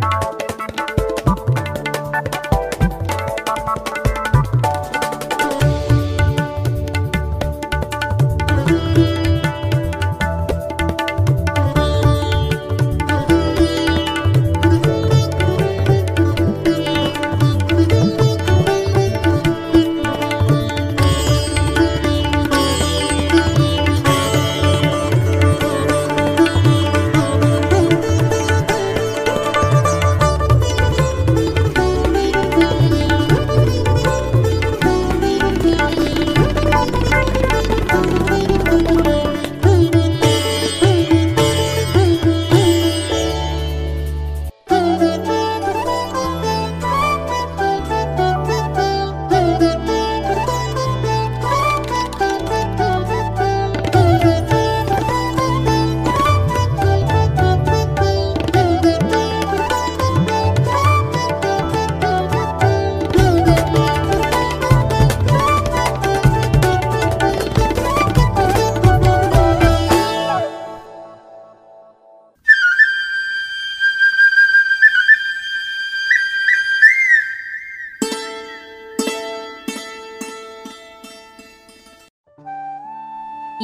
you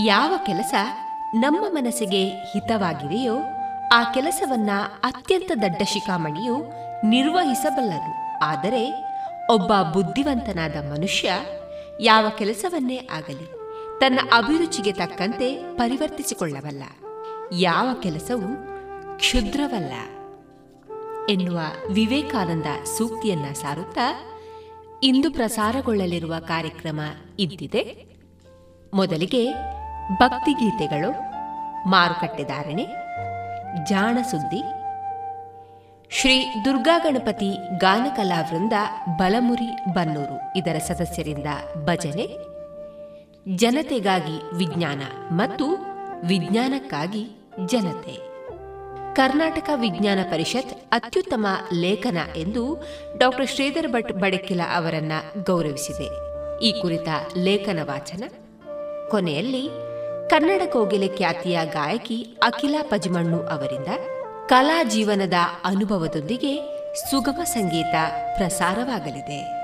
ಯಾವ ಕೆಲಸ ನಮ್ಮ ಮನಸ್ಸಿಗೆ ಹಿತವಾಗಿದೆಯೋ ಆ ಕೆಲಸವನ್ನ ಅತ್ಯಂತ ದಡ್ಡ ಶಿಖಾಮಣಿಯು ನಿರ್ವಹಿಸಬಲ್ಲದು ಆದರೆ ಒಬ್ಬ ಬುದ್ಧಿವಂತನಾದ ಮನುಷ್ಯ ಯಾವ ಕೆಲಸವನ್ನೇ ಆಗಲಿ ತನ್ನ ಅಭಿರುಚಿಗೆ ತಕ್ಕಂತೆ ಪರಿವರ್ತಿಸಿಕೊಳ್ಳಬಲ್ಲ. ಯಾವ ಕೆಲಸವು ಕ್ಷುದ್ರವಲ್ಲ. ಎನ್ನುವ ವಿವೇಕಾನಂದ ಸೂಕ್ತಿಯನ್ನ ಸಾರುತ್ತಾ ಇಂದು ಪ್ರಸಾರಗೊಳ್ಳಲಿರುವ ಕಾರ್ಯಕ್ರಮ ಇದ್ದಿದೆ. ಮೊದಲಿಗೆ ಭಕ್ತಿಗೀತೆಗಳು ಮಾರುಕಟ್ಟೆದಾರಣೆ ಜಾಣ ಸುದ್ದಿ ಶ್ರೀ ದುರ್ಗಾ ಗಣಪತಿ ಗಾನಕಲಾ ವೃಂದ ಬಲಮುರಿ ಬನ್ನೂರು ಇದರ ಸದಸ್ಯರಿಂದ ಭಜನೆ, ಜನತೆಗಾಗಿ ವಿಜ್ಞಾನ ಮತ್ತು ವಿಜ್ಞಾನಕ್ಕಾಗಿ ಜನತೆ. ಕರ್ನಾಟಕ ವಿಜ್ಞಾನ ಪರಿಷತ್ ಅತ್ಯುತ್ತಮ ಲೇಖನ ಎಂದು ಡಾಕ್ಟರ್ ಶ್ರೀಧರ್ ಭಟ್ ಬಡಕಿಲ ಅವರನ್ನ ಗೌರವಿಸಿದೆ. ಈ ಕುರಿತ ಲೇಖನ ವಾಚನ ಕೊನೆಯಲ್ಲಿ ಕನ್ನಡ ಕೋಗಿಲೆ ಖ್ಯಾತಿಯ ಗಾಯಕಿ ಅಖಿಲಾ ಪಜ್ಮಣ್ಣು ಅವರಿಂದ ಕಲಾ ಜೀವನದ ಅನುಭವದೊಂದಿಗೆ ಸುಗಮ ಸಂಗೀತ ಪ್ರಸಾರವಾಗಲಿದೆ.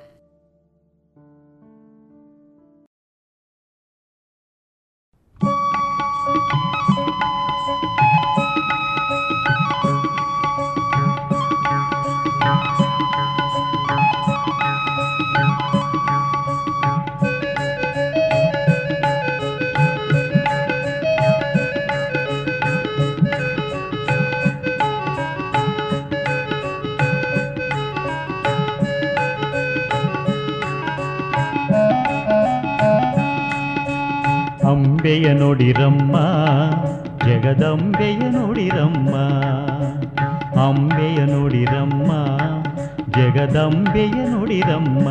ಅಂಬೆಯ ನೋಡಿರಮ್ಮ, ಜಗದಂಬೆಯ ನೋಡಿರಮ್ಮ, ಅಂಬೆಯ ನೋಡಿರಮ್ಮ, ಜಗದಂಬೆಯ ನೋಡಿರಮ್ಮ.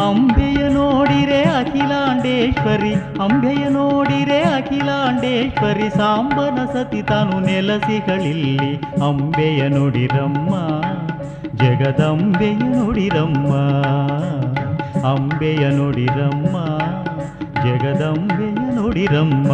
ಅಂಬೆಯ ನೋಡಿರೆ ಅಖಿಲಾಂಡೇಶ್ವರಿ, ಅಂಬೆಯ ನೋಡಿರೆ ಅಖಿಲಾಂಡೇಶ್ವರಿ, ಸಾಂಬನ ಸತಿ ತಾನು ನೆಲಸಿಗಳಿಲ್ಲಿ ಅಂಬೆಯ ನೋಡಿರಮ್ಮ, ಜಗದಂಬೆಯ ನೋಡಿರಮ್ಮ, ಅಂಬೆಯ ನೋಡಿರಮ್ಮ, ಜಗದಂಬೆಯ ನುಡಿರಮ್ಮ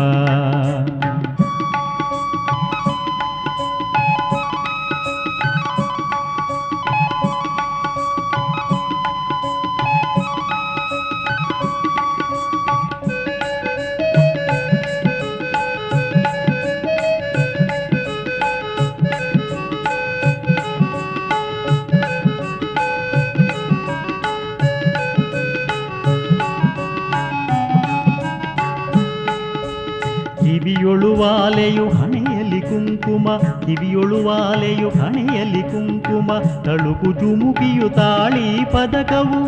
ಕಿವಿಯೊಳುವಾಲೆಯು ಹಣೆಯಲ್ಲಿ ಕುಂಕುಮ, ತಳುಕು ಜುಮುಕಿಯು ತಾಳಿ ಪದಕವು.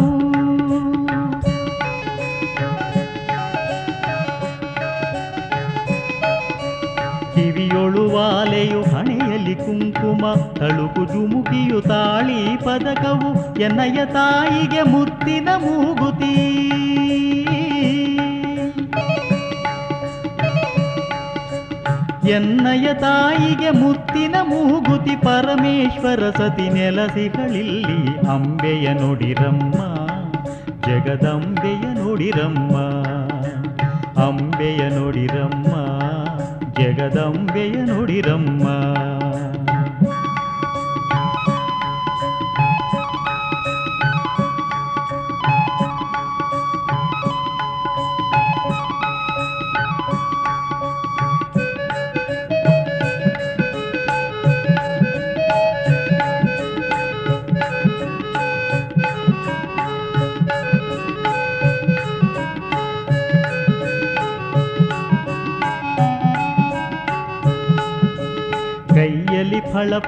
ಕಿವಿಯೊಳುವಾಲೆಯು ಹಣೆಯಲ್ಲಿ ಕುಂಕುಮ, ತಳುಕು ಜುಮುಕಿಯು ತಾಳಿ ಪದಕವು. ಎನ್ನಯ ತಾಯಿಗೆ ಮುತ್ತಿನ ಮೂಗುತಿ. ಎನ್ನಯ್ಯ ತಾಯಿಗೆ ಮುತ್ತಿನ ಮೂಗುತಿ ಪರಮೇಶ್ವರ ಸತಿ ನೆಲಸಿಗಳಿಲ್ಲಿ ಅಂಬೆಯ ನುಡಿರಮ್ಮ, ಜಗದಂಬೆಯ ನುಡಿರಮ್ಮ, ಅಂಬೆಯ ನುಡಿರಮ್ಮ, ಜಗದಂಬೆಯ ನುಡಿರಮ್ಮ.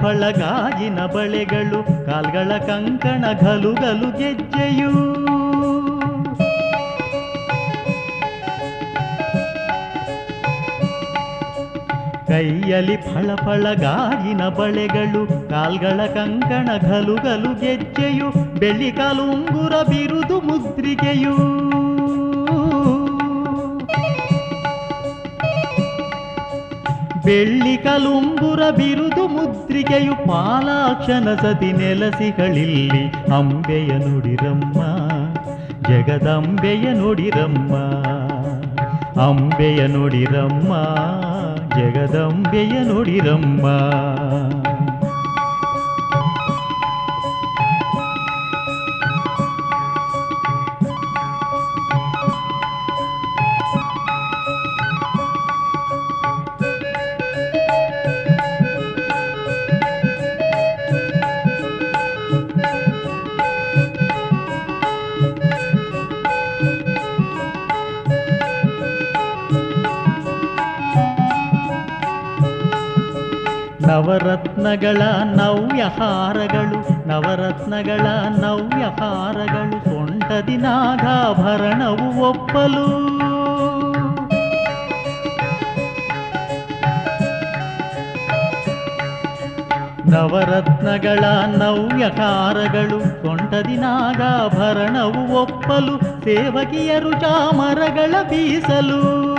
ಕೈಯಲ್ಲಿ ಫಳ ಫಳ ಗಾಜಿನ ಬಳೆಗಳು, ಕಾಲ್ಗಳ ಕಂಕಣ ಗಲುಗಲು ಗಲು ಗೆಜ್ಜೆಯು. ಕೈಯಲ್ಲಿ ಫಳ ಫಳ ಗಾಜಿನ ಬಳೆಗಳು, ಕಾಲ್ಗಳ ಕಂಕಣ ಗಲುಗಲು ಗಲು ಗೆಜ್ಜೆಯು, ಬೆಳ್ಳಿ ಕಾಲುಂಗುರ ಬಿರುದು ಮುದ್ರಿಗೆಯು. ಬೆಳ್ಳಿ ಕಲುಂಬುರ ಬಿರುದು ಮುದ್ರಿಕೆಯು ಪಾಲಾಕ್ಷನ ಸತಿ ನೆಲಸಿಗಳಿಲ್ಲಿ ಅಂಬೆಯ ನುಡಿರಮ್ಮ ಜಗದಂಬೆಯ ನುಡಿರಮ್ಮ ಅಂಬೆಯ ನುಡಿರಮ್ಮ ಜಗದಂಬೆಯ ನುಡಿರಮ್ಮ. ನವರತ್ನಗಳ ನವ್ಯಹಾರಗಳು ನವರತ್ನಗಳ ನವ್ಯಹಾರಗಳು, ಸೊಂಟದಿ ನಾಗಾಭರಣವು ಒಪ್ಪಲು. ನವರತ್ನಗಳ ನವ್ಯಕಾರಗಳು ಸೊಂಟದಿ ನಾಗಾಭರಣವು ಒಪ್ಪಲು, ಸೇವಕಿಯರು ಚಾಮರಗಳ ಬೀಸಲು.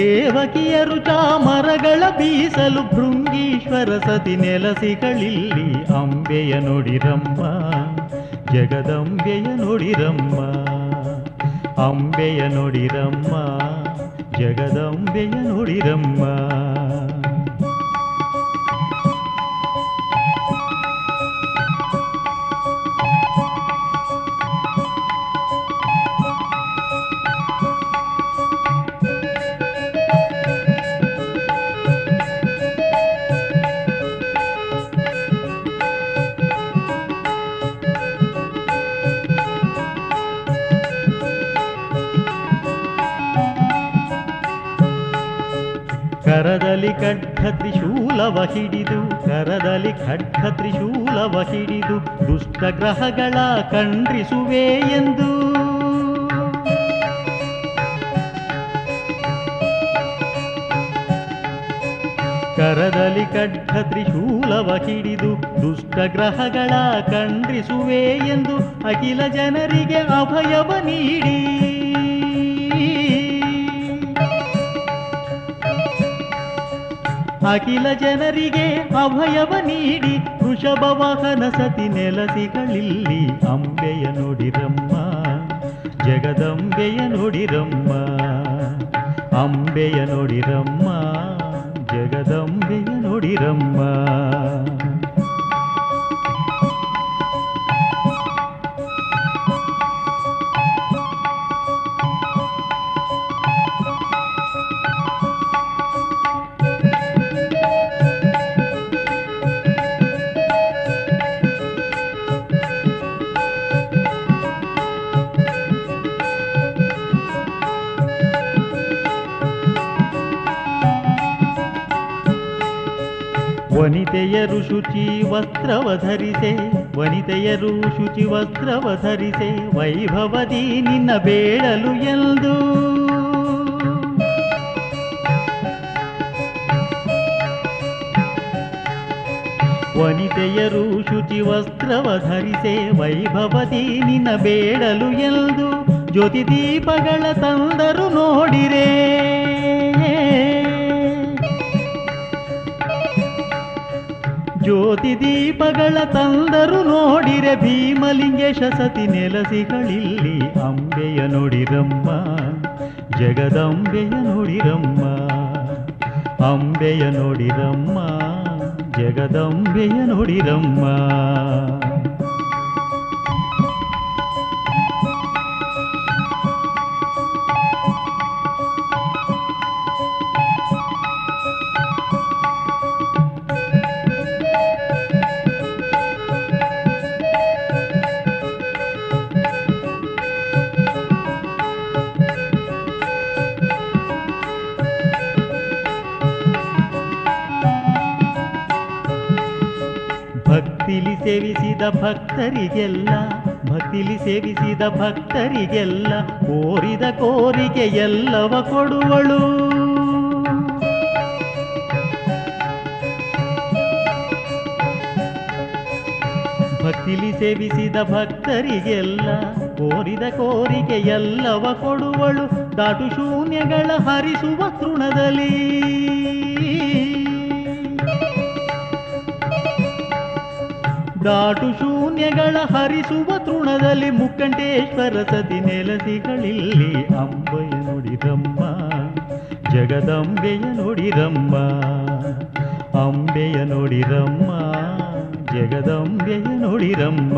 ಸೇವಕಿಯರು ಚಾಮರಗಳ ಬೀಸಲು ಭೃಂಗೀಶ್ವರ ಸತಿ ನೆಲಸಿಗಳಿಲ್ಲಿ ಅಂಬೆಯ ನುಡಿರಮ್ಮ ಜಗದಂಬೆಯ ನುಡಿರಮ್ಮ ಅಂಬೆಯ ನುಡಿರಮ್ಮ ಜಗದಂಬೆಯ ತ್ರಿಶೂಲವ ಹಿಡಿದು, ಕರದಲ್ಲಿ ಖಡ್ಗ ತ್ರಿಶೂಲವ ಹಿಡಿದು, ದುಷ್ಟ ಗ್ರಹಗಳ ಖಂಡಿಸುವೆ ಎಂದು. ಕರದಲ್ಲಿ ಖಡ್ಗ ತ್ರಿಶೂಲವ ಹಿಡಿದು, ದುಷ್ಟ ಗ್ರಹಗಳ ಖಂಡಿಸುವೆ ಎಂದು ಅಖಿಲ ಜನರಿಗೆ ಅಭಯವ ನೀಡಿ. ಅಖಿಲ ಜನರಿಗೆ ಅಭಯವ ನೀಡಿ ವೃಷಭ ವಾಹನ ಸತಿ ನೆಲಸಿಗಳಿಲ್ಲಿ ಅಂಬೆಯ ನೋಡಿರಮ್ಮ, ಜಗದಂಬೆಯ ನೋಡಿರಮ್ಮ, ಅಂಬೆಯ ನೋಡಿರಮ್ಮ, ಜಗದಂಬೆಯ ನುಡಿರಮ್ಮ. ಶುಚಿ ವಸ್ತ್ರವ ಧರಿಸೆ, ವನಿತೆಯರು ಶುಚಿ ವಸ್ತ್ರವ ಧರಿಸೆ, ವೈಭವದಿ ನಿನ್ನ ಬೇಡಲು ಎಂದು. ವನಿತೆಯರು ಶುಚಿ ವಸ್ತ್ರವ ಧರಿಸೆ, ವೈಭವದಿ ನಿನ್ನ ಬೇಡಲು ಎಂದು. ಜ್ಯೋತಿ ದೀಪಗಳ ತಂದರು ನೋಡಿರೇ. ಜ್ಯೋತಿ ದೀಪಗಳ ತಂದರು ನೋಡಿರೆ ಭೀಮಲಿಂಗೇಶ ಸತಿ ನೆಲಸಿಗಳಿಲ್ಲಿ ಅಂಬೆಯ ನೋಡಿರಮ್ಮ, ಜಗದಂಬೆಯ ನೋಡಿರಮ್ಮ, ಅಂಬೆಯ ನೋಡಿರಮ್ಮ, ಜಗದಂಬೆಯ ನುಡಿರಮ್ಮ. ಸೇವಿಸಿದ ಭಕ್ತರಿಗೆಲ್ಲ, ಭಕ್ತಿಲಿ ಸೇವಿಸಿದ ಭಕ್ತರಿಗೆಲ್ಲ ಕೋರಿದ ಕೋರಿಕೆ ಎಲ್ಲವ ಕೊಡುವಳು. ಭಕ್ತಿಲಿ ಸೇವಿಸಿದ ಭಕ್ತರಿಗೆಲ್ಲ ಕೋರಿದ ಕೋರಿಕೆ ಎಲ್ಲವ ಕೊಡುವಳು. ದಾಟು ಶೂನ್ಯಗಳ ಹರಿಸುವ ತೃಣದಲ್ಲಿ. ದಾಟು ಶೂನ್ಯಗಳ ಹರಿಸುವ ತೃಣದಲ್ಲಿ ಮುಕ್ಕಂಟೇಶ್ವರ ಸತಿ ನೆಲಸಿಗಳಿಲ್ಲಿ ಅಂಬೆಯ ನುಡಿದಮ್ಮ ಜಗದಂಬೆಯ ನುಡಿದಮ್ಮ ಅಂಬೆಯ ನುಡಿದಮ್ಮ ಜಗದಂಬೆಯ ನುಡಿರಮ್ಮ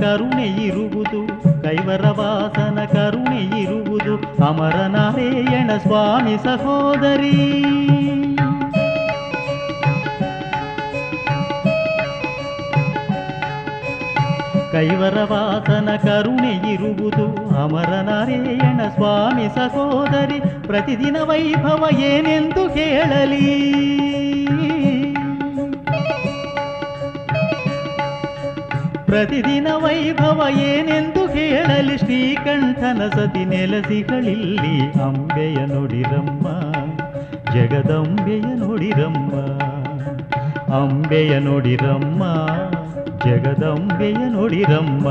ಕರುಣೆ ಇರುವುದು ಕೈವರ ವಾಸನ ಕರುಣೆ ಇರುವುದು ಅಮರ ನಾರಾಯಣ ಸ್ವಾಮಿ ಸಹೋದರಿ ಕೈವರ ವಾಸನ ಕರುಣೆ ಇರುವುದು ಅಮರ ನಾರಾಯಣ ಸ್ವಾಮಿ ಸಹೋದರಿ ಪ್ರತಿದಿನ ವೈಭವ ಏನೆಂದು ಹೇಳಲಿ ಪ್ರತಿದಿನ ವೈಭವ ಏನೆಂದು ಹೇಳಲಿ ಶ್ರೀಕಂಠನ ಸತಿ ನೆಲಸಿಗಳಿಲ್ಲಿ. ಅಂಬೆಯ ನುಡಿರಮ್ಮ, ಜಗದಂಬೆಯ ನುಡಿರಮ್ಮ, ಅಂಬೆಯ ನುಡಿರಮ್ಮ, ಜಗದಂಬೆಯ ನುಡಿರಮ್ಮ.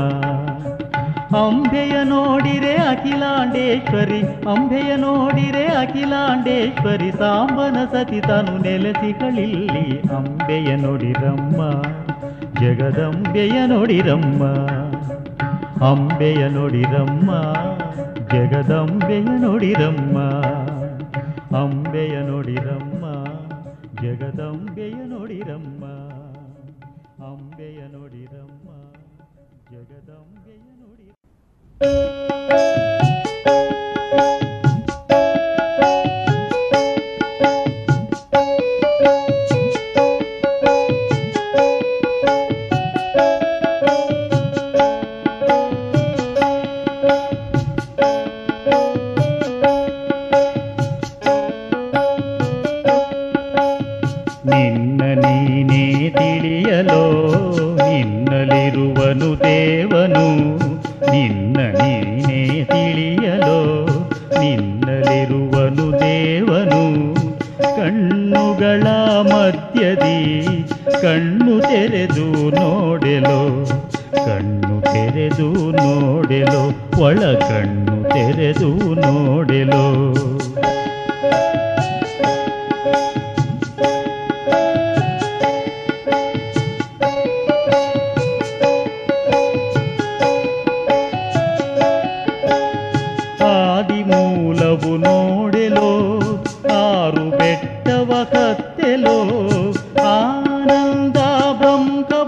ಅಂಬೆಯ ನೋಡಿರೆ ಅಖಿಲಾಂಡೇಶ್ವರಿ, ಅಂಬೆಯ ನೋಡಿರೆ ಅಖಿಲಾಂಡೇಶ್ವರಿ, ಸಾಂಬನ ಸತಿ ತಾನು ನೆಲೆಸಿಗಳಿಲ್ಲಿ. ಅಂಬೆಯ ನುಡಿರಮ್ಮ ಜಗದಂಬೆಯ ನೋಡಿರಮ್ಮ. ಅಂಬೆಯ ನೋಡಿರಮ್ಮ. ಜಗದಂಬೆಯ ನೋಡಿರಮ್ಮ. ಅಂಬೆಯ ನೋಡಿರಮ್ಮ. ಜಗದಂಬೆಯ ನೋಡಿರಮ್ಮ. ಅಂಬೆಯ ನೋಡಿರಮ್ಮ. ಜಗದಂಬೆಯ ನುಡಿ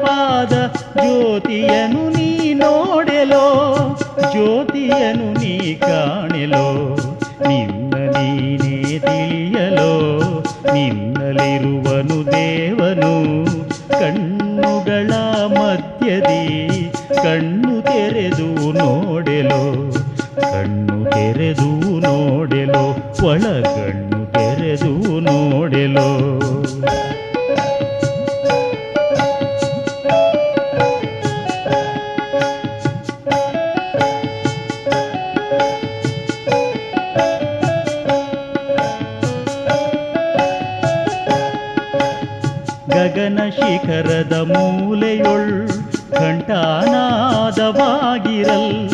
ಜ್ಯೋತಿಯನು ನೀ ನೋಡೆಲೋ, ಜ್ಯೋತಿಯನು ನೀ ಕಾಣೆಲೋ, ನಿನ್ನ ನೀನೇ ತಿಳಿಯಲೋ ನಿನ್ನಲಿರುವನು ದೇವನು. ಕಣ್ಣುಗಳ ಮಧ್ಯದಿ ಕಣ್ಣು ತೆರೆದು ನೋಡೆಲೋ, ಕಣ್ಣು ತೆರೆದು ನೋಡೆಲೋ, ಒಳಗಣ್ಣು ತೆರೆದು ನೋಡೆಲೋ. ಗಗನ ಶಿಖರದ ಮೂಲೆಯೊಳ್ ಘಂಟಾನಾದವಾಗಿರಲ್.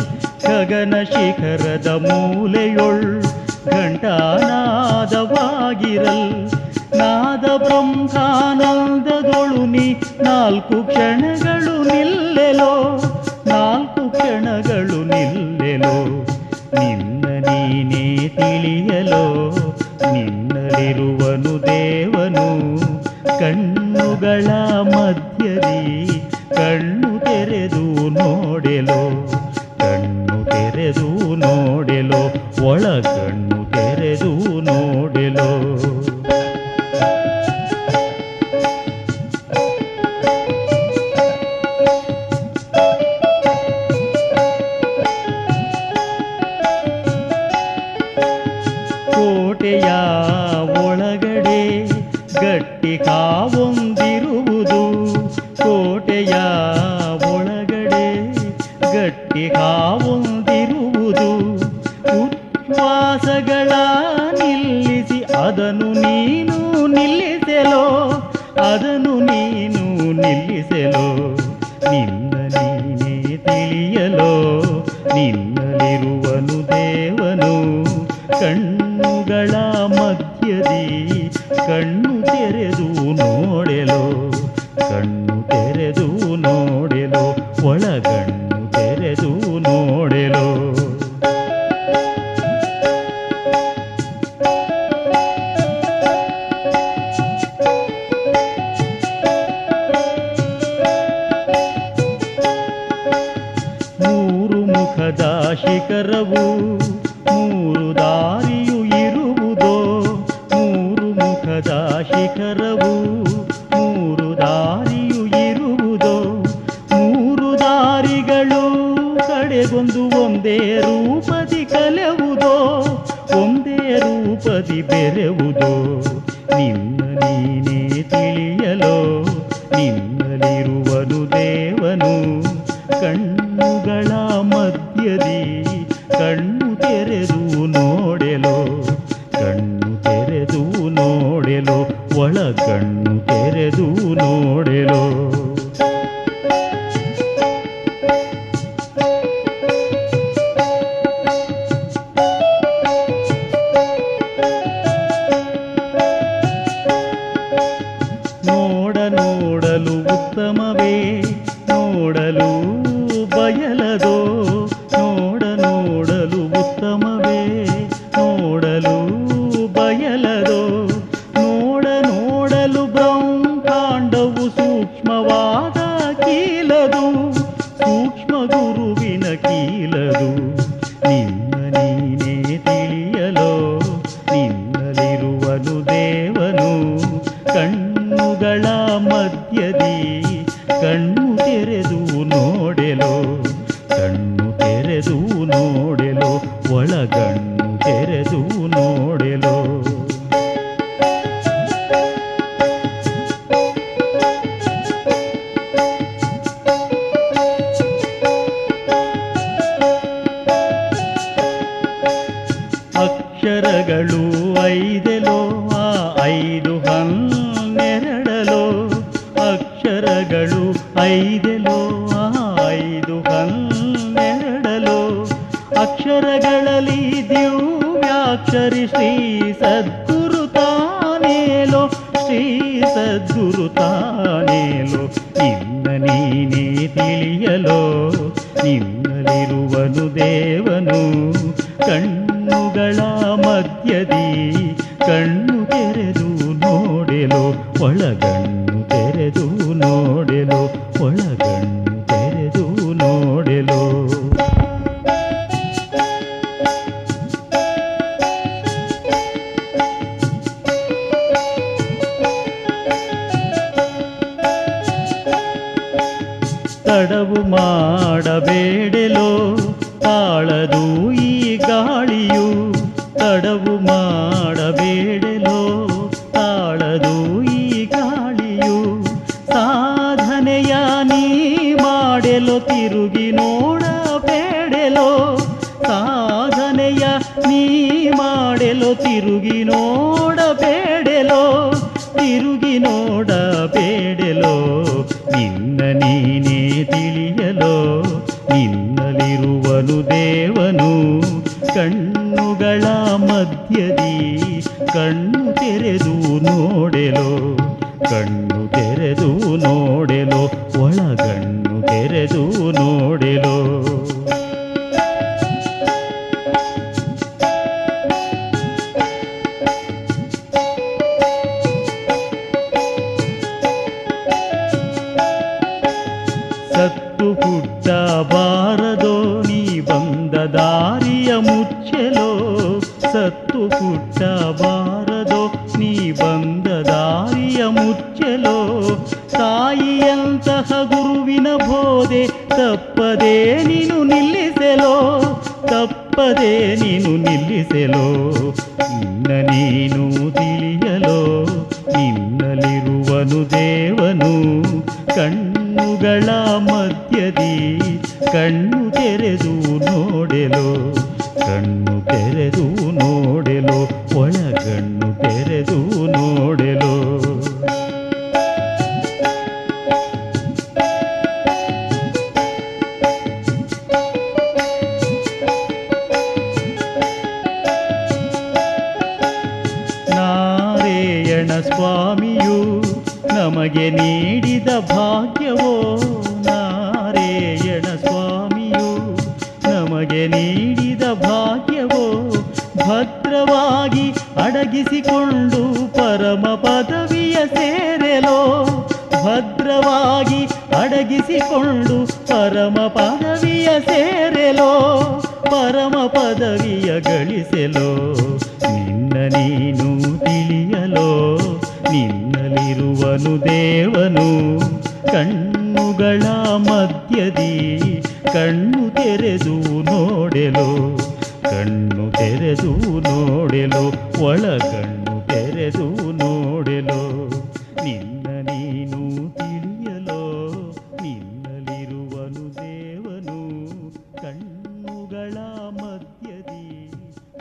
ಗಗನ ಶಿಖರದ ಮೂಲೆಯೊಳ್ ಘಂಟಾನಾದವಾಗಿರಲ್. ನಾದ ಬ್ರಹ್ಮಾನಂದದೊಳು ನೀ ನಾಲ್ಕು ಕ್ಷಣಗಳು ನಿಲ್ಲೆಲೋ. ನಾಲ್ಕು ಕ್ಷಣಗಳು ನಿಲ್ಲೆಲೋ. ನಿನ್ನ ನೀನೇ ತಿಳಿಯಲೋ. ನಿನ್ನಲಿರುವನು ದೇವನು. ಕಣ್ಣುಗಳ ಮಧ್ಯದಿ ಕಣ್ಣು ತೆರೆದು ನೋಡೆಲೋ ಕಣ್ಣು ತೆರೆದು ನೋಡೆಲೋ ಒಳಗಣ್ಣು ತೆರೆದು ನೋಡೆಲೋ. ಕೋಟೆಯ ಕಾವೊಂದಿರುವುದು. ಉಚ್ಛ್ವಾಸಗಳ ನಿಲ್ಲಿಸಿ ಅದನ್ನು ನೀನು ನಿಲ್ಲಿಸಲೋ, ಅದನ್ನು ನೀನು ನಿಲ್ಲಿಸಲೋ. ನಿನ್ನ ನೀನೇ ತಿಳಿಯಲೋ ದೇವನು. ಕಣ್ಣುಗಳ ಮಧ್ಯದಿ ಕಣ್ಣು ತೆರೆದು ನೋಡೆಲೋ. ನೋಡೆಲೋ ಒಳಗಣ್ಣು ತೆರೆದು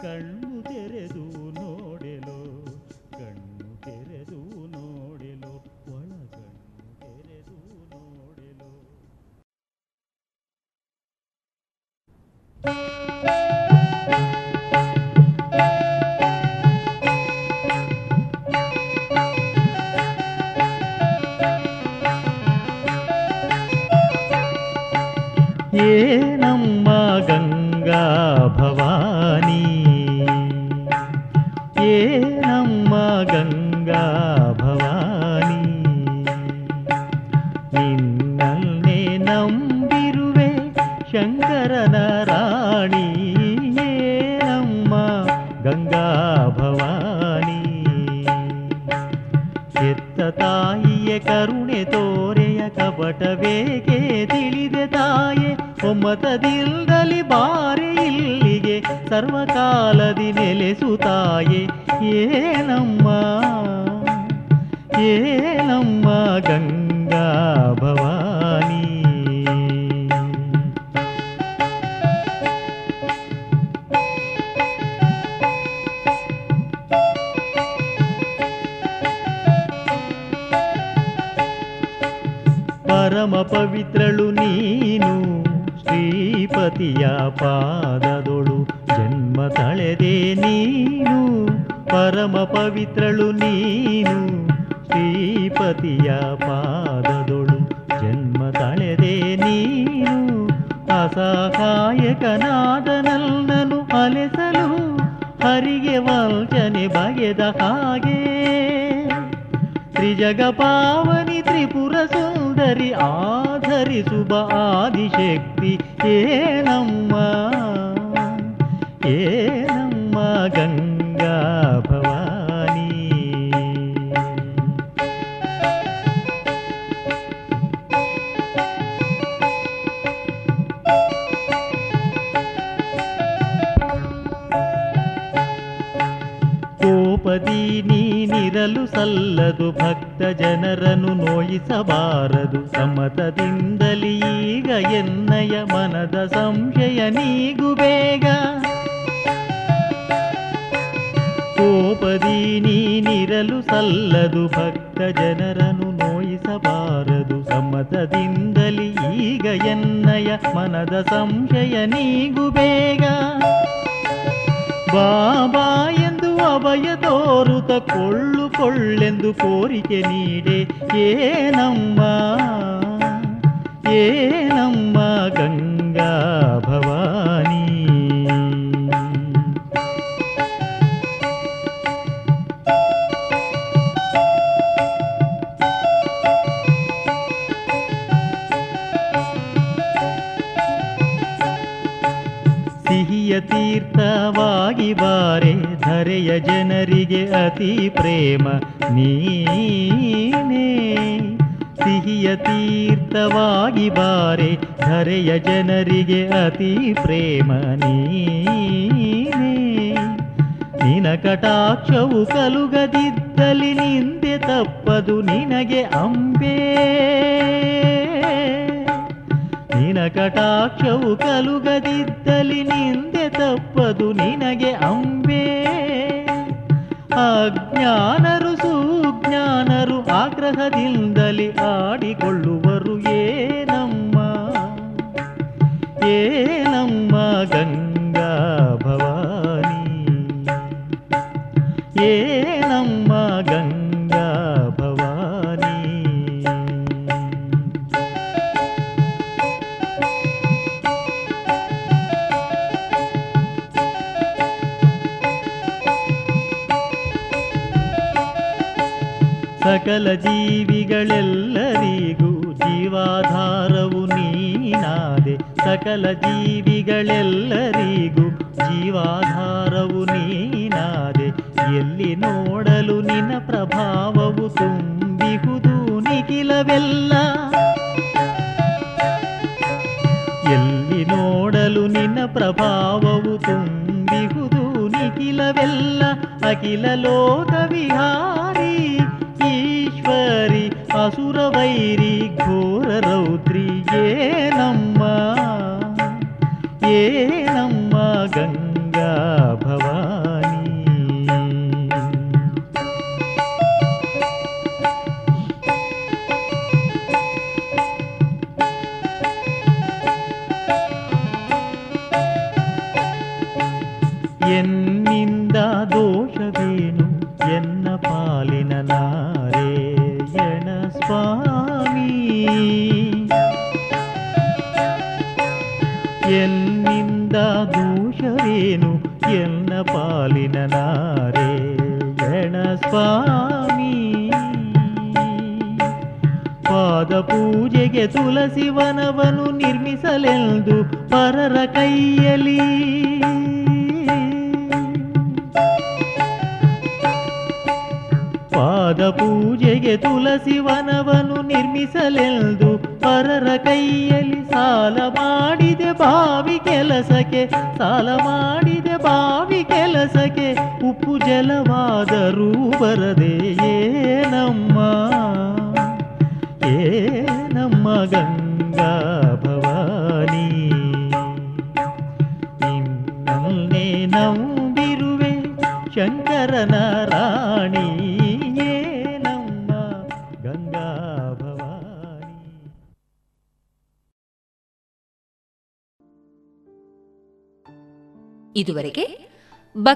ಕಣ್ಣು ஏனம்மா கங்கா பவானி ಸಕಲ ಜೀವಿಗಳೆಲ್ಲರಿಗೂ ಜೀವಾಧಾರವು ನೀನಾದೆ ಸಕಲ ಜೀವಿಗಳೆಲ್ಲರಿಗೂ ಜೀವಾಧಾರ భావవు తుంగిహుదూనికిలవెల్ల ఎల్లి నోడలు నిన్న ప్రభావవు తుంగిహుదూనికిలవెల్ల అఖిల లోక విహారీ ఈశ్వరి అసురవైరీ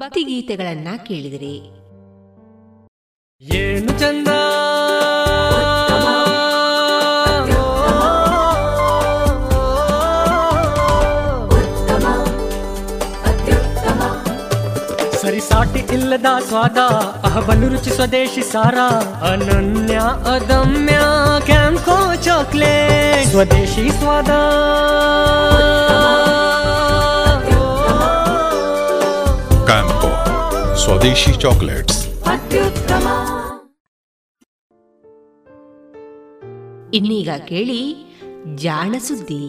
ಭಕ್ತಿಗೀತೆಗಳನ್ನ ಕೇಳಿದಿರಿ. ಏನು ಚಂದ? ಸರಿಸಾಟಿ ಇಲ್ಲದ ಸ್ವಾದ, ಅಹಬಲು ರುಚಿ ಸ್ವದೇಶಿ ಸಾರ, ಅನನ್ಯ, ಅದಮ್ಯ ಕ್ಯಾಂಕೋ ಚಾಕ್ಲೇಟ್, ಸ್ವದೇಶಿ ಸ್ವಾದ. స్వదేశీ చాక్లెట్స్ ಇನ್ನೀಗ ಕೇಳಿ ಜಾಣ ಸುದ್ದಿ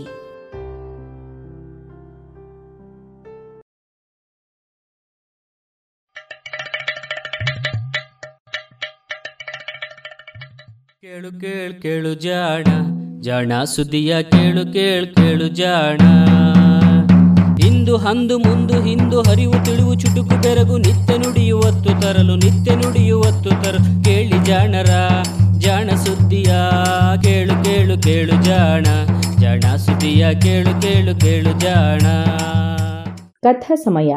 ಕೇಳು ಕೇಳು ಕೇಳು ಜಾಣ ಜಾಣ ಸುದ್ದಿಯ ಕೇಳು ಕೇಳು ಕೇಳು ಜಾಣ ಇಂದು ಅಂದು ಮುಂದು ಹಿಂದು ಹರಿವು ತಿಳಿವು ಚುಟುಕು ಬೆರಗು ನಿತ್ಯ ನುಡಿಯುವತ್ತು ತರಲು ನಿತ್ಯ ನುಡಿಯುವತ್ತು ತರಲು ಕೇಳಿ ಜಾಣರ, ಜಾಣ ಸುದ್ದಿಯ, ಕೇಳು ಕೇಳು ಕೇಳು ಜಾಣ. ಜಾಣ ಸುದ್ದಿಯ, ಕೇಳು ಕೇಳು ಕೇಳು ಜಾಣ. ಕಥಾ ಸಮಯ.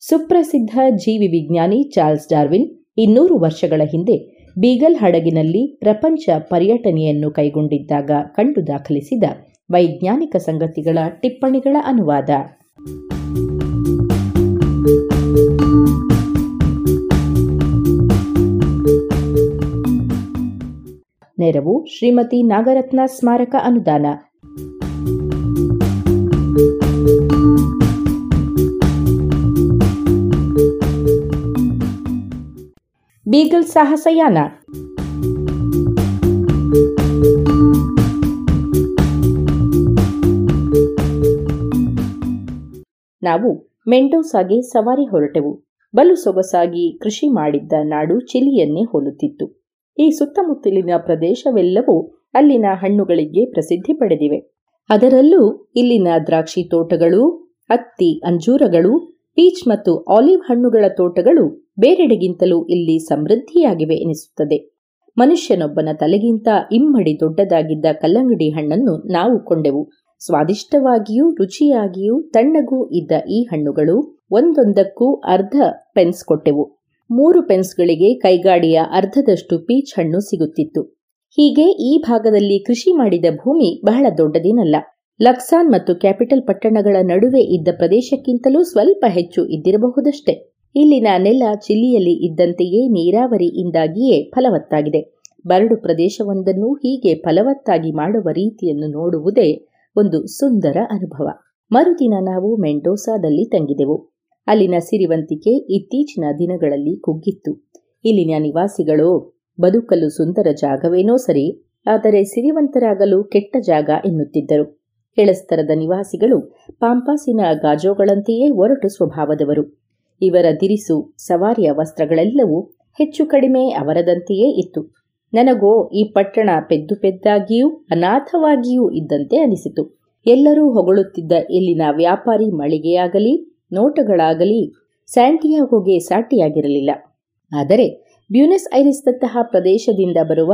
ಸುಪ್ರಸಿದ್ಧ ಜೀವಿ ವಿಜ್ಞಾನಿ ಚಾರ್ಲ್ಸ್ ಡಾರ್ವಿನ್ ಇನ್ನೂರು ವರ್ಷಗಳ ಹಿಂದೆ ಬೀಗಲ್ ಹಡಗಿನಲ್ಲಿ ಪ್ರಪಂಚ ಪರ್ಯಟನೆಯನ್ನು ಕೈಗೊಂಡಿದ್ದಾಗ ಕಂಡು ದಾಖಲಿಸಿದ ವೈಜ್ಞಾನಿಕ ಸಂಗತಿಗಳ ಟಿಪ್ಪಣಿಗಳ ಅನುವಾದ. ನೆರವು ಶ್ರೀಮತಿ ನಾಗರತ್ನ ಸ್ಮಾರಕ ಅನುದಾನ. ಬೀಗಲ್ ಸಾಹಸಯಾನ ನಾವು ಮೆಂಡೋಸಾಗೆ ಸವಾರಿ ಹೊರಟೆವು. ಬಲು ಸೊಗಸಾಗಿ ಕೃಷಿ ಮಾಡಿದ್ದ ನಾಡು ಚಿಲಿಯನ್ನೇ ಹೋಲುತ್ತಿತ್ತು. ಈ ಸುತ್ತಮುತ್ತಲಿನ ಪ್ರದೇಶವೆಲ್ಲವೂ ಅಲ್ಲಿನ ಹಣ್ಣುಗಳಿಗೆ ಪ್ರಸಿದ್ಧಿ ಪಡೆದಿವೆ. ಅದರಲ್ಲೂ ಇಲ್ಲಿನ ದ್ರಾಕ್ಷಿ ತೋಟಗಳು, ಹತ್ತಿ, ಅಂಜೂರಗಳು, ಪೀಚ್ ಮತ್ತು ಆಲಿವ್ ಹಣ್ಣುಗಳ ತೋಟಗಳು ಬೇರೆಡೆಗಿಂತಲೂ ಇಲ್ಲಿ ಸಮೃದ್ಧಿಯಾಗಿವೆ ಎನಿಸುತ್ತದೆ. ಮನುಷ್ಯನೊಬ್ಬನ ತಲೆಗಿಂತ ಇಮ್ಮಡಿ ದೊಡ್ಡದಾಗಿದ್ದ ಕಲ್ಲಂಗಡಿ ಹಣ್ಣನ್ನು ನಾವು ಕೊಂಡೆವು. ಸ್ವಾದಿಷ್ಟವಾಗಿಯೂ ರುಚಿಯಾಗಿಯೂ ತಣ್ಣಗೂ ಇದ್ದ ಈ ಹಣ್ಣುಗಳು ಒಂದೊಂದಕ್ಕೂ ಅರ್ಧ ಪೆನ್ಸ್ ಕೊಟ್ಟೆವು. ಮೂರು ಪೆನ್ಸ್ಗಳಿಗೆ ಕೈಗಾಡಿಯ ಅರ್ಧದಷ್ಟು ಪೀಚ್ ಹಣ್ಣು ಸಿಗುತ್ತಿತ್ತು. ಹೀಗೆ ಈ ಭಾಗದಲ್ಲಿ ಕೃಷಿ ಮಾಡಿದ ಭೂಮಿ ಬಹಳ ದೊಡ್ಡದೇನಲ್ಲ. ಲಕ್ಸಾನ್ ಮತ್ತು ಕ್ಯಾಪಿಟಲ್ ಪಟ್ಟಣಗಳ ನಡುವೆ ಇದ್ದ ಪ್ರದೇಶಕ್ಕಿಂತಲೂ ಸ್ವಲ್ಪ ಹೆಚ್ಚು ಇದ್ದಿರಬಹುದಷ್ಟೇ. ಇಲ್ಲಿನ ನೆಲ ಚಿಲಿಯಲ್ಲಿ ಇದ್ದಂತೆಯೇ ನೀರಾವರಿಯಿಂದಾಗಿಯೇ ಫಲವತ್ತಾಗಿದೆ. ಬರಡು ಪ್ರದೇಶವೊಂದನ್ನು ಹೀಗೆ ಫಲವತ್ತಾಗಿ ಮಾಡುವ ರೀತಿಯನ್ನು ನೋಡುವುದೇ ಒಂದು ಸುಂದರ ಅನುಭವ. ಮರುದಿನ ನಾವು ಮೆಂಡೋಸಾದಲ್ಲಿ ತಂಗಿದೆವು. ಅಲ್ಲಿನ ಸಿರಿವಂತಿಕೆ ಇತ್ತೀಚಿನ ದಿನಗಳಲ್ಲಿ ಕುಗ್ಗಿತ್ತು. ಇಲ್ಲಿನ ನಿವಾಸಿಗಳು ಬದುಕಲು ಸುಂದರ ಜಾಗವೇನೋ ಸರಿ, ಆದರೆ ಸಿರಿವಂತರಾಗಲು ಕೆಟ್ಟ ಜಾಗ ಎನ್ನುತ್ತಿದ್ದರು. ಕೆಳಸ್ತರದ ನಿವಾಸಿಗಳು ಪಾಂಪಾಸಿನ ಗಾಜೋಗಳಂತೆಯೇ ಒರಟು ಸ್ವಭಾವದವರು. ಇವರ ದಿರಿಸು ಸವಾರಿಯ ವಸ್ತ್ರಗಳೆಲ್ಲವೂ ಹೆಚ್ಚು ಕಡಿಮೆ ಅವರದಂತೆಯೇ ಇತ್ತು. ನನಗೋ ಈ ಪಟ್ಟಣ ಪೆದ್ದು ಪೆದ್ದಾಗಿಯೂ ಅನಾಥವಾಗಿಯೂ ಇದ್ದಂತೆ ಅನಿಸಿತು. ಎಲ್ಲರೂ ಹೊಗಳುತ್ತಿದ್ದ ಇಲ್ಲಿನ ವ್ಯಾಪಾರಿ ಮಳಿಗೆಯಾಗಲಿ, ನೋಟಗಳಾಗಲಿ ಸ್ಯಾಂಟಿಯಾಗೋಗೆ ಸಾಟಿಯಾಗಿರಲಿಲ್ಲ. ಆದರೆ ಬ್ಯೂನಸ್ ಐರಿಸ್ದಂತಹ ಪ್ರದೇಶದಿಂದ ಬರುವ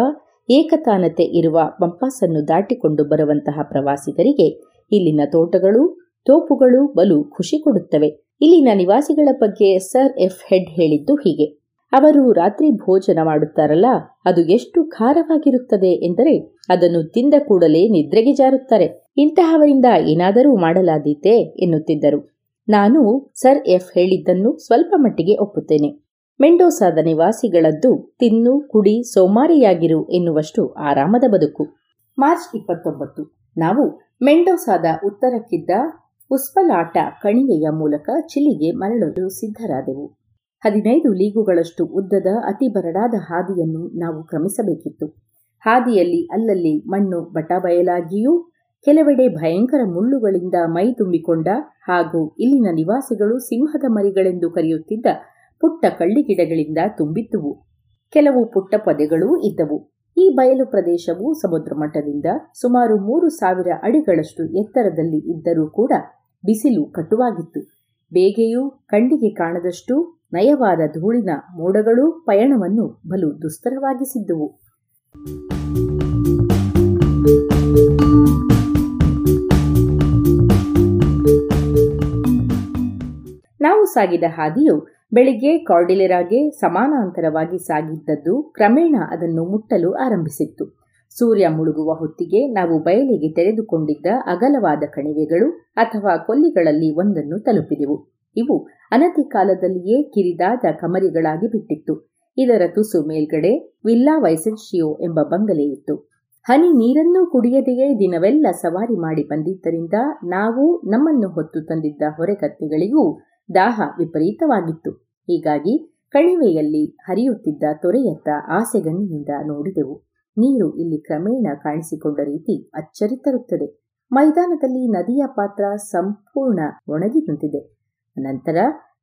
ಏಕತಾನತೆ ಇರುವ ಪಂಪಾಸನ್ನು ದಾಟಿಕೊಂಡು ಬರುವಂತಹ ಪ್ರವಾಸಿಗರಿಗೆ ಇಲ್ಲಿನ ತೋಟಗಳು, ತೋಪುಗಳು ಬಲು ಖುಷಿ ಕೊಡುತ್ತವೆ. ಇಲ್ಲಿನ ನಿವಾಸಿಗಳ ಬಗ್ಗೆ ಸರ್ ಎಫ್ ಹೆಡ್ ಹೇಳಿದ್ದು ಹೀಗೆ. ಅವರು ರಾತ್ರಿ ಭೋಜನ ಮಾಡುತ್ತಾರಲ್ಲ, ಅದು ಎಷ್ಟು ಖಾರವಾಗಿರುತ್ತದೆ ಎಂದರೆ ಅದನ್ನು ತಿಂದ ಕೂಡಲೇ ನಿದ್ರೆಗೆ ಜಾರುತ್ತಾರೆ. ಇಂತಹವರಿಂದ ಏನಾದರೂ ಮಾಡಲಾದೀತೆ ಎನ್ನುತ್ತಿದ್ದರು. ನಾನು ಸರ್ ಎಫ್ ಹೇಳಿದ್ದನ್ನು ಸ್ವಲ್ಪ ಮಟ್ಟಿಗೆ ಒಪ್ಪುತ್ತೇನೆ. ಮೆಂಡೋಸಾದ ನಿವಾಸಿಗಳದ್ದು ತಿನ್ನು, ಕುಡಿ, ಸೋಮಾರಿಯಾಗಿರು ಎನ್ನುವಷ್ಟು ಆರಾಮದ ಬದುಕು. ಮಾರ್ಚ್ ಇಪ್ಪತ್ತೊಂಬತ್ತು. ನಾವು ಮೆಂಡೋಸಾದ ಉತ್ತರಕ್ಕಿದ್ದ ಉಸ್ಪಲಾಟ ಕಣಿವೆಯ ಮೂಲಕ ಚಿಲಿಗೆ ಮರಳಲು ಸಿದ್ಧರಾದೆವು. ಹದಿನೈದು ಲೀಗುಗಳಷ್ಟು ಉದ್ದದ ಅತಿ ಬರಡಾದ ಹಾದಿಯನ್ನು ನಾವು ಕ್ರಮಿಸಬೇಕಿತ್ತು. ಹಾದಿಯಲ್ಲಿ ಅಲ್ಲಲ್ಲಿ ಮಣ್ಣು ಬಟಬಯಲಾಗಿಯೂ, ಕೆಲವೆಡೆ ಭಯಂಕರ ಮುಳ್ಳುಗಳಿಂದ ಮೈ ತುಂಬಿಕೊಂಡ ಹಾಗೂ ಇಲ್ಲಿನ ನಿವಾಸಿಗಳು ಸಿಂಹದ ಮರಿಗಳೆಂದು ಕರೆಯುತ್ತಿದ್ದ ಪುಟ್ಟ ಕಳ್ಳಿಗಿಡಗಳಿಂದ ತುಂಬಿದ್ದುವು ಕೆಲವು ಪುಟ್ಟ ಪೊದೆಗಳೂ ಇದ್ದವು. ಈ ಬಯಲು ಪ್ರದೇಶವು ಸಮುದ್ರ ಮಟ್ಟದಿಂದ ಸುಮಾರು ಮೂರು ಸಾವಿರ ಅಡಿಗಳಷ್ಟು ಎತ್ತರದಲ್ಲಿ ಇದ್ದರೂ ಕೂಡ ಬಿಸಿಲು ಕಟುವಾಗಿತ್ತು. ಬೇಗೆಯೂ ಕಣ್ಣಿಗೆ ಕಾಣದಷ್ಟು ನಯವಾದ ಧೂಳಿನ ಮೋಡಗಳು ಪಯಣವನ್ನು ಬಲು ದುಸ್ತರವಾಗಿಸಿದ್ದುವು. ನಾವು ಸಾಗಿದ ಹಾದಿಯು ಬೆಳಿಗ್ಗೆ ಕಾರ್ಡಿಲೆರಾಗೆ ಸಮಾನಾಂತರವಾಗಿ ಸಾಗಿದ್ದದ್ದು ಕ್ರಮೇಣ ಅದನ್ನು ಮುಟ್ಟಲು ಆರಂಭಿಸಿತ್ತು. ಸೂರ್ಯ ಮುಳುಗುವ ಹೊತ್ತಿಗೆ ನಾವು ಬಯಲಿಗೆ ತೆರೆದುಕೊಂಡಿದ್ದ ಅಗಲವಾದ ಕಣಿವೆಗಳು ಅಥವಾ ಕೊಲ್ಲಿಗಳಲ್ಲಿ ಒಂದನ್ನು ತಲುಪಿದೆವು. ಇವು ಅನತಿ ಕಾಲದಲ್ಲಿಯೇ ಕಿರಿದಾದ ಕಮರಿಗಳಾಗಿ ಬಿಟ್ಟಿತ್ತು. ಇದರ ತುಸು ಮೇಲ್ಗಡೆ ವಿಲ್ಲಾ ವೈಸೆನ್ಶಿಯೋ ಎಂಬ ಬಂಗಲೆ ಇತ್ತು. ಹನಿ ನೀರನ್ನೂ ಕುಡಿಯದೆಯೇ ದಿನವೆಲ್ಲ ಸವಾರಿ ಮಾಡಿ ಬಂದಿದ್ದರಿಂದ ನಾವು ನಮ್ಮನ್ನು ಹೊತ್ತು ತಂದಿದ್ದ ಹೊರೆಕತ್ತೆಗಳಿಗೂ ದಾಹ ವಿಪರೀತವಾಗಿತ್ತು. ಹೀಗಾಗಿ ಕಣಿವೆಯಲ್ಲಿ ಹರಿಯುತ್ತಿದ್ದ ತೊರೆಯತ್ತ ಆಸೆಗಣ್ಣಿನಿಂದ ನೋಡಿದೆವು. ನೀರು ಇಲ್ಲಿ ಕ್ರಮೇಣ ಕಾಣಿಸಿಕೊಂಡ ರೀತಿ ಅಚ್ಚರಿ ತರುತ್ತದೆ. ಮೈದಾನದಲ್ಲಿ ನದಿಯ ಪಾತ್ರ ಸಂಪೂರ್ಣ ಒಣಗಿ ನಿಂತಿದೆ. ನಂತರ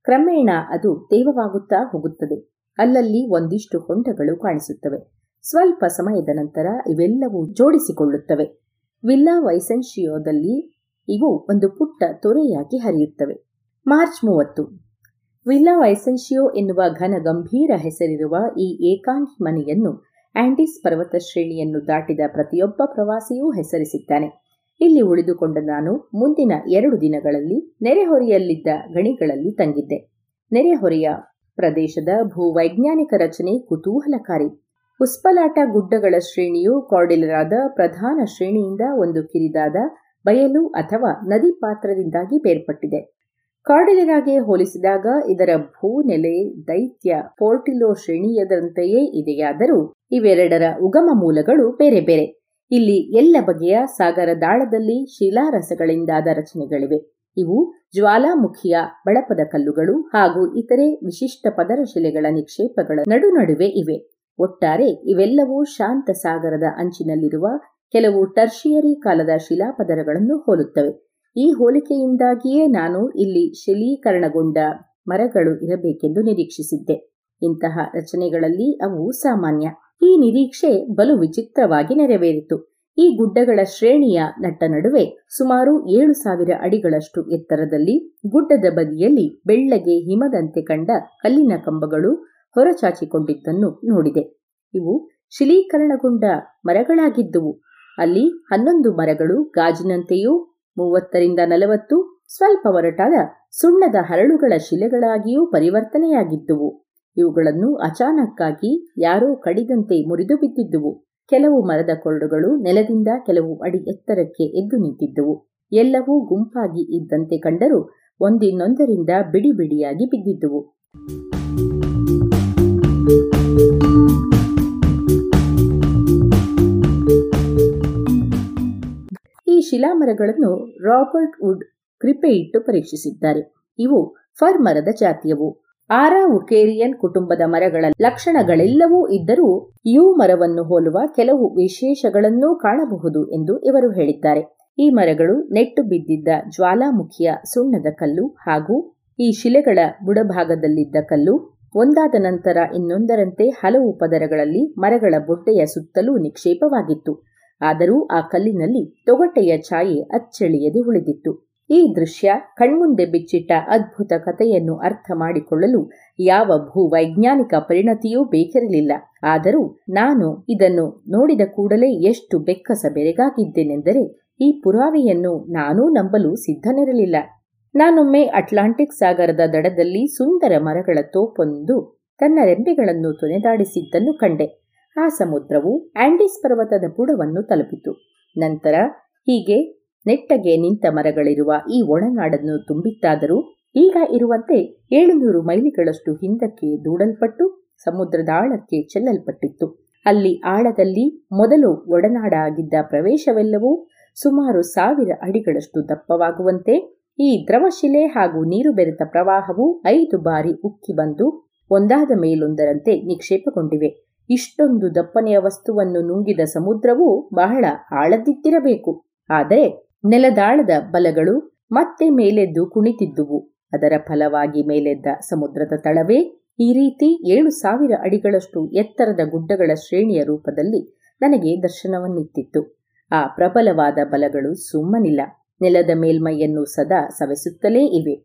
ಕ್ರಮೇಣ ಅದು ತೇವವಾಗುತ್ತಾ ಹೋಗುತ್ತದೆ. ಅಲ್ಲಲ್ಲಿ ಒಂದಿಷ್ಟು ಹೊಂಡಗಳು ಕಾಣಿಸುತ್ತವೆ. ಸ್ವಲ್ಪ ಸಮಯದ ನಂತರ ಇವೆಲ್ಲವೂ ಜೋಡಿಸಿಕೊಳ್ಳುತ್ತವೆ. ವಿಲ್ಲಾ ವೈಸೆನ್ಶಿಯೋದಲ್ಲಿ ಇವು ಒಂದು ಪುಟ್ಟ ತೊರೆಯಾಗಿ ಹರಿಯುತ್ತವೆ. ಮಾರ್ಚ್ ಮೂವತ್ತು. ವಿಲ್ಲಾ ವೈಸೆನ್ಶಿಯೋ ಎನ್ನುವ ಘನ ಗಂಭೀರ ಹೆಸರಿರುವ ಈ ಏಕಾಂಗಿ ಮನೆಯನ್ನು ಆಂಡಿಸ್ ಪರ್ವತ ಶ್ರೇಣಿಯನ್ನು ದಾಟಿದ ಪ್ರತಿಯೊಬ್ಬ ಪ್ರವಾಸಿಯೂ ಹೆಸರಿಸಿದ್ದಾನೆ. ಇಲ್ಲಿ ಉಳಿದುಕೊಂಡ ನಾನು ಮುಂದಿನ ಎರಡು ದಿನಗಳಲ್ಲಿ ನೆರೆಹೊರೆಯಲ್ಲಿದ್ದ ಗಣಿಗಳಲ್ಲಿ ತಂಗಿದ್ದೆ. ನೆರೆಹೊರೆಯ ಪ್ರದೇಶದ ಭೂವೈಜ್ಞಾನಿಕ ರಚನೆ ಕುತೂಹಲಕಾರಿ. ಉಸ್ಪಲಾಟ ಗುಡ್ಡಗಳ ಶ್ರೇಣಿಯು ಕಾರ್ಡಿಲರಾದ ಪ್ರಧಾನ ಶ್ರೇಣಿಯಿಂದ ಒಂದು ಕಿರಿದಾದ ಬಯಲು ಅಥವಾ ನದಿ ಪಾತ್ರದಿಂದಾಗಿ ಬೇರ್ಪಟ್ಟಿದೆ. ಕಾರ್ಡಿಲರಾಗೆ ಹೋಲಿಸಿದಾಗ ಇದರ ಭೂನೆಲೆ ದೈತ್ಯ ಪೋರ್ಟಿಲೋ ಶ್ರೇಣಿಯದಂತೆಯೇ ಇದೆಯಾದರೂ ಇವೆರಡರ ಉಗಮ ಮೂಲಗಳು ಬೇರೆ ಬೇರೆ. ಇಲ್ಲಿ ಎಲ್ಲ ಬಗೆಯ ಸಾಗರ ದಾಳದಲ್ಲಿ ಶಿಲಾರಸಗಳಿಂದಾದ ರಚನೆಗಳಿವೆ. ಇವು ಜ್ವಾಲಾಮುಖಿಯ ಬಳಪದ ಕಲ್ಲುಗಳು ಹಾಗೂ ಇತರೆ ವಿಶಿಷ್ಟ ಪದರಶಿಲೆಗಳ ನಿಕ್ಷೇಪಗಳ ನಡು ನಡುವೆ ಇವೆ. ಒಟ್ಟಾರೆ ಇವೆಲ್ಲವೂ ಶಾಂತ ಸಾಗರದ ಅಂಚಿನಲ್ಲಿರುವ ಕೆಲವು ಟರ್ಷಿಯರಿ ಕಾಲದ ಶಿಲಾಪದರಗಳನ್ನು ಹೋಲುತ್ತವೆ. ಈ ಹೋಲಿಕೆಯಿಂದಾಗಿಯೇ ನಾನು ಇಲ್ಲಿ ಶಿಲೀಕರಣಗೊಂಡ ಮರಗಳು ಇರಬೇಕೆಂದು ನಿರೀಕ್ಷಿಸಿದ್ದೆ. ಇಂತಹ ರಚನೆಗಳಲ್ಲಿ ಅವು ಸಾಮಾನ್ಯ. ಈ ನಿರೀಕ್ಷೆ ಬಲು ವಿಚಿತ್ರವಾಗಿ ನೆರವೇರಿತು. ಈ ಗುಡ್ಡಗಳ ಶ್ರೇಣಿಯ ನಟ್ಟ ನಡುವೆ ಸುಮಾರು ಏಳು ಸಾವಿರ ಅಡಿಗಳಷ್ಟು ಎತ್ತರದಲ್ಲಿ ಗುಡ್ಡದ ಬದಿಯಲ್ಲಿ ಬೆಳ್ಳಗೆ ಹಿಮದಂತೆ ಕಂಡ ಕಲ್ಲಿನ ಕಂಬಗಳು ಹೊರಚಾಚಿಕೊಂಡಿದ್ದನ್ನು ನೋಡಿದೆ. ಇವು ಶಿಲೀಕರಣಗೊಂಡ ಮರಗಳಾಗಿದ್ದುವು. ಅಲ್ಲಿ ಹನ್ನೊಂದು ಮರಗಳು ಗಾಜಿನಂತೆಯೂ ಮೂವತ್ತರಿಂದ ನಲವತ್ತು ಸ್ವಲ್ಪ ಒರಟಾದ ಸುಣ್ಣದ ಹರಳುಗಳ ಶಿಲೆಗಳಾಗಿಯೂ ಪರಿವರ್ತನೆಯಾಗಿದ್ದುವು. ಇವುಗಳನ್ನು ಅಚಾನಕ್ಕಾಗಿ ಯಾರೋ ಕಡಿದಂತೆ ಮುರಿದು ಬಿದ್ದಿದ್ದುವು. ಕೆಲವು ಮರದ ಕೊರಡುಗಳು ನೆಲದಿಂದ ಕೆಲವು ಅಡಿ ಎತ್ತರಕ್ಕೆ ಎದ್ದು ನಿಂತಿದ್ದುವು. ಎಲ್ಲವೂ ಗುಂಪಾಗಿ ಇದ್ದಂತೆ ಕಂಡರೂ ಒಂದಿನೊಂದರಿಂದ ಬಿಡಿ ಬಿಡಿಯಾಗಿ ಬಿದ್ದಿದ್ದುವು. ಈ ಶಿಲಾಮರಗಳನ್ನು ರಾಬರ್ಟ್ ವುಡ್ ಕೃಪೆ ಇಟ್ಟು ಪರೀಕ್ಷಿಸಿದ್ದಾರೆ. ಇವು ಫರ್ ಮರದ ಜಾತಿಯವು. ಆರಾ ಉಕೇರಿಯನ್ ಕುಟುಂಬದ ಮರಗಳ ಲಕ್ಷಣಗಳೆಲ್ಲವೂ ಇದ್ದರೂ ಯು ಮರವನ್ನು ಹೋಲುವ ಕೆಲವು ವಿಶೇಷಗಳನ್ನೂ ಕಾಣಬಹುದು ಎಂದು ಇವರು ಹೇಳಿದ್ದಾರೆ. ಈ ಮರಗಳು ನೆಟ್ಟು ಬಿದ್ದಿದ್ದ ಜ್ವಾಲಾಮುಖಿಯ ಸುಣ್ಣದ ಕಲ್ಲು ಹಾಗೂ ಈ ಶಿಲೆಗಳ ಬುಡಭಾಗದಲ್ಲಿದ್ದ ಕಲ್ಲು, ಒಂದಾದ ನಂತರ ಇನ್ನೊಂದರಂತೆ ಹಲವು ಪದರಗಳಲ್ಲಿ ಮರಗಳ ಬೊಡ್ಡೆಯ ಸುತ್ತಲೂ ನಿಕ್ಷೇಪವಾಗಿತ್ತು. ಆದರೂ ಆ ಕಲ್ಲಿನಲ್ಲಿ ತೊಗಟೆಯ ಛಾಯೆ ಅಚ್ಚಳಿಯದೆ ಉಳಿದಿತ್ತು. ಈ ದೃಶ್ಯ ಕಣ್ಮುಂದೆ ಬಿಚ್ಚಿಟ್ಟ ಅದ್ಭುತ ಕಥೆಯನ್ನು ಅರ್ಥ ಮಾಡಿಕೊಳ್ಳಲು ಯಾವ ಭೂವೈಜ್ಞಾನಿಕ ಪರಿಣತಿಯೂ ಬೇಕಿರಲಿಲ್ಲ. ಆದರೂ ನಾನು ಇದನ್ನು ನೋಡಿದ ಕೂಡಲೇ ಎಷ್ಟು ಬೆಕ್ಕಸ ಬೆರೆಗಾಗಿದ್ದೇನೆಂದರೆ ಈ ಪುರಾವೆಯನ್ನು ನಾನೂ ನಂಬಲು ಸಿದ್ಧನಿರಲಿಲ್ಲ. ನಾನೊಮ್ಮೆ ಅಟ್ಲಾಂಟಿಕ್ ಸಾಗರದ ದಡದಲ್ಲಿ ಸುಂದರ ಮರಗಳ ತೋಪೊಂದು ತನ್ನ ರೆಂಬೆಗಳನ್ನು ತೊನೆದಾಡಿಸಿದ್ದನ್ನು ಕಂಡೆ. ಆ ಸಮುದ್ರವು ಆಂಡಿಸ್ ಪರ್ವತದ ಬುಡವನ್ನು ತಲುಪಿತು. ನಂತರ ಹೀಗೆ ನೆಟ್ಟಗೆ ನಿಂತ ಮರಗಳಿರುವ ಈ ಒಳನಾಡನ್ನು ತುಂಬಿತ್ತಾದರೂ ಈಗ ಇರುವಂತೆ ಏಳುನೂರು ಮೈಲಿಗಳಷ್ಟು ಹಿಂದಕ್ಕೆ ದೂಡಲ್ಪಟ್ಟು ಸಮುದ್ರದ ಆಳಕ್ಕೆ ಚೆಲ್ಲಲ್ಪಟ್ಟಿತ್ತು. ಅಲ್ಲಿ ಆಳದಲ್ಲಿ ಮೊದಲು ಒಡನಾಡ ಪ್ರವೇಶವೆಲ್ಲವೂ ಸುಮಾರು ಸಾವಿರ ಅಡಿಗಳಷ್ಟು ದಪ್ಪವಾಗುವಂತೆ ಈ ದ್ರವಶಿಲೆ ಹಾಗೂ ನೀರು ಬೆರೆತ ಪ್ರವಾಹವು ಐದು ಬಾರಿ ಉಕ್ಕಿ ಬಂದು ಒಂದಾದ ಮೇಲೊಂದರಂತೆ ನಿಕ್ಷೇಪಗೊಂಡಿವೆ. ಇಷ್ಟೊಂದು ದಪ್ಪನೆಯ ವಸ್ತುವನ್ನು ನುಂಗಿದ ಸಮುದ್ರವು ಬಹಳ ಆಳದಿದ್ದಿರಬೇಕು ಆದರೆ ನೆಲದಾಳದ ಬಲಗಳು ಮತ್ತೆ ಮೇಲೆದ್ದು ಕುಣಿತಿದ್ದುವು. ಅದರ ಫಲವಾಗಿ ಮೇಲೆದ್ದ ಸಮುದ್ರದ ತಳವೇ ಈ ರೀತಿ ಏಳು ಸಾವಿರ ಅಡಿಗಳಷ್ಟು ಎತ್ತರದ ಗುಡ್ಡಗಳ ಶ್ರೇಣಿಯ ರೂಪದಲ್ಲಿ ನನಗೆ ದರ್ಶನವನ್ನಿತ್ತಿತ್ತು. ಆ ಪ್ರಬಲವಾದ ಬಲಗಳು ಸುಮ್ಮನಿಲ್ಲ. ನೆಲದ ಮೇಲ್ಮೈಯನ್ನು ಸದಾ ಸವೆಸುತ್ತಲೇ ಇವೆ.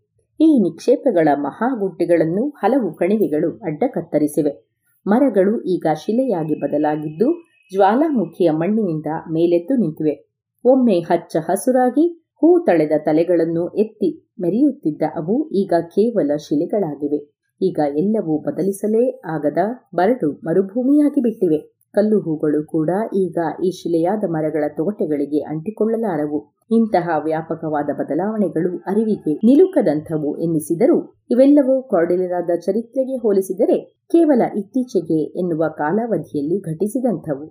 ಈ ನಿಕ್ಷೇಪಗಳ ಮಹಾಗುಡ್ಡೆಗಳನ್ನು ಹಲವು ಕಣಿವೆಗಳು ಅಡ್ಡ ಕತ್ತರಿಸಿವೆ ಮರಗಳು ಈಗ ಶಿಲೆಯಾಗಿ ಬದಲಾಗಿದ್ದು ಜ್ವಾಲಾಮುಖಿಯ ಮಣ್ಣಿನಿಂದ ಮೇಲೆದ್ದು ನಿಂತಿವೆ. ಒಮ್ಮೆ ಹಚ್ಚ ಹಸುರಾಗಿ ಹೂ ತಳೆದ ತಲೆಗಳನ್ನು ಎತ್ತಿ ಮೆರೆಯುತ್ತಿದ್ದ ಅವು ಈಗ ಕೇವಲ ಶಿಲೆಗಳಾಗಿವೆ. ಈಗ ಎಲ್ಲವೂ ಬದಲಿಸಲೇ ಆಗದ ಬರಡು ಮರುಭೂಮಿಯಾಗಿ ಬಿಟ್ಟಿವೆ. ಕಲ್ಲು ಹೂಗಳು ಕೂಡ ಈಗ ಈ ಶಿಲೆಯಾದ ಮರಗಳ ತೊಗಟೆಗಳಿಗೆ ಅಂಟಿಕೊಳ್ಳಲಾರವು. ಇಂತಹ ವ್ಯಾಪಕವಾದ ಬದಲಾವಣೆಗಳು ಅರಿವಿಗೆ ನಿಲುಕದಂಥವು ಎನ್ನಿಸಿದರೂ ಇವೆಲ್ಲವೂ ಕಾರ್ಡಿಲೆರಾದ ಚರಿತ್ರೆಗೆ ಹೋಲಿಸಿದರೆ ಕೇವಲ ಇತ್ತೀಚೆಗೆ ಎನ್ನುವ ಕಾಲಾವಧಿಯಲ್ಲಿ ಘಟಿಸಿದಂಥವು.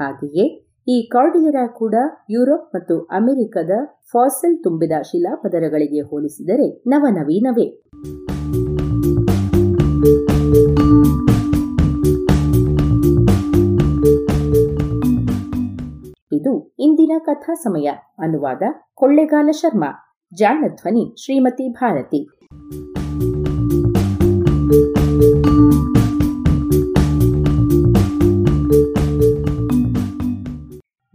ಹಾಗೆಯೇ ಈ ಕಾರ್ಡಿಲೆರಾ ಕೂಡ ಯುರೋಪ್ ಮತ್ತು ಅಮೆರಿಕದ ಫಾಸಲ್ ತುಂಬಿದ ಶಿಲಾಪದರಗಳಿಗೆ ಹೋಲಿಸಿದರೆ ನವನವೀನವೇ. ಇದು ಇಂದಿನ ಕಥಾ ಸಮಯ. ಅನುವಾದ ಕೊಳ್ಳೆಗಾಲ ಶರ್ಮಾ. ಜಾಣ ಧ್ವನಿ ಶ್ರೀಮತಿ ಭಾರತಿ.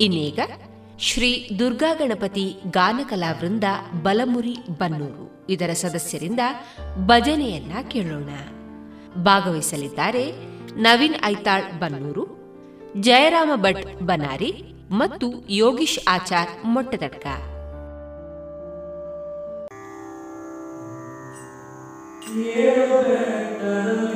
ಇನ್ನೀಗ ಶ್ರೀ ದುರ್ಗಾ ಗಣಪತಿ ಗಾನಕಲಾ ವೃಂದ ಬಲಮುರಿ ಬನ್ನೂರು ಇದರ ಸದಸ್ಯರಿಂದ ಭಜನೆಯನ್ನ ಕೇಳೋಣ. ಭಾಗವಹಿಸಲಿದ್ದಾರೆ ನವೀನ್ ಐತಾಳ್ ಬನ್ನೂರು, ಜಯರಾಮ ಭಟ್ ಬನಾರಿ ಮತ್ತು ಯೋಗೀಶ್ ಆಚಾರ್ ಮೊಟ್ಟದಡ್ಕ Thank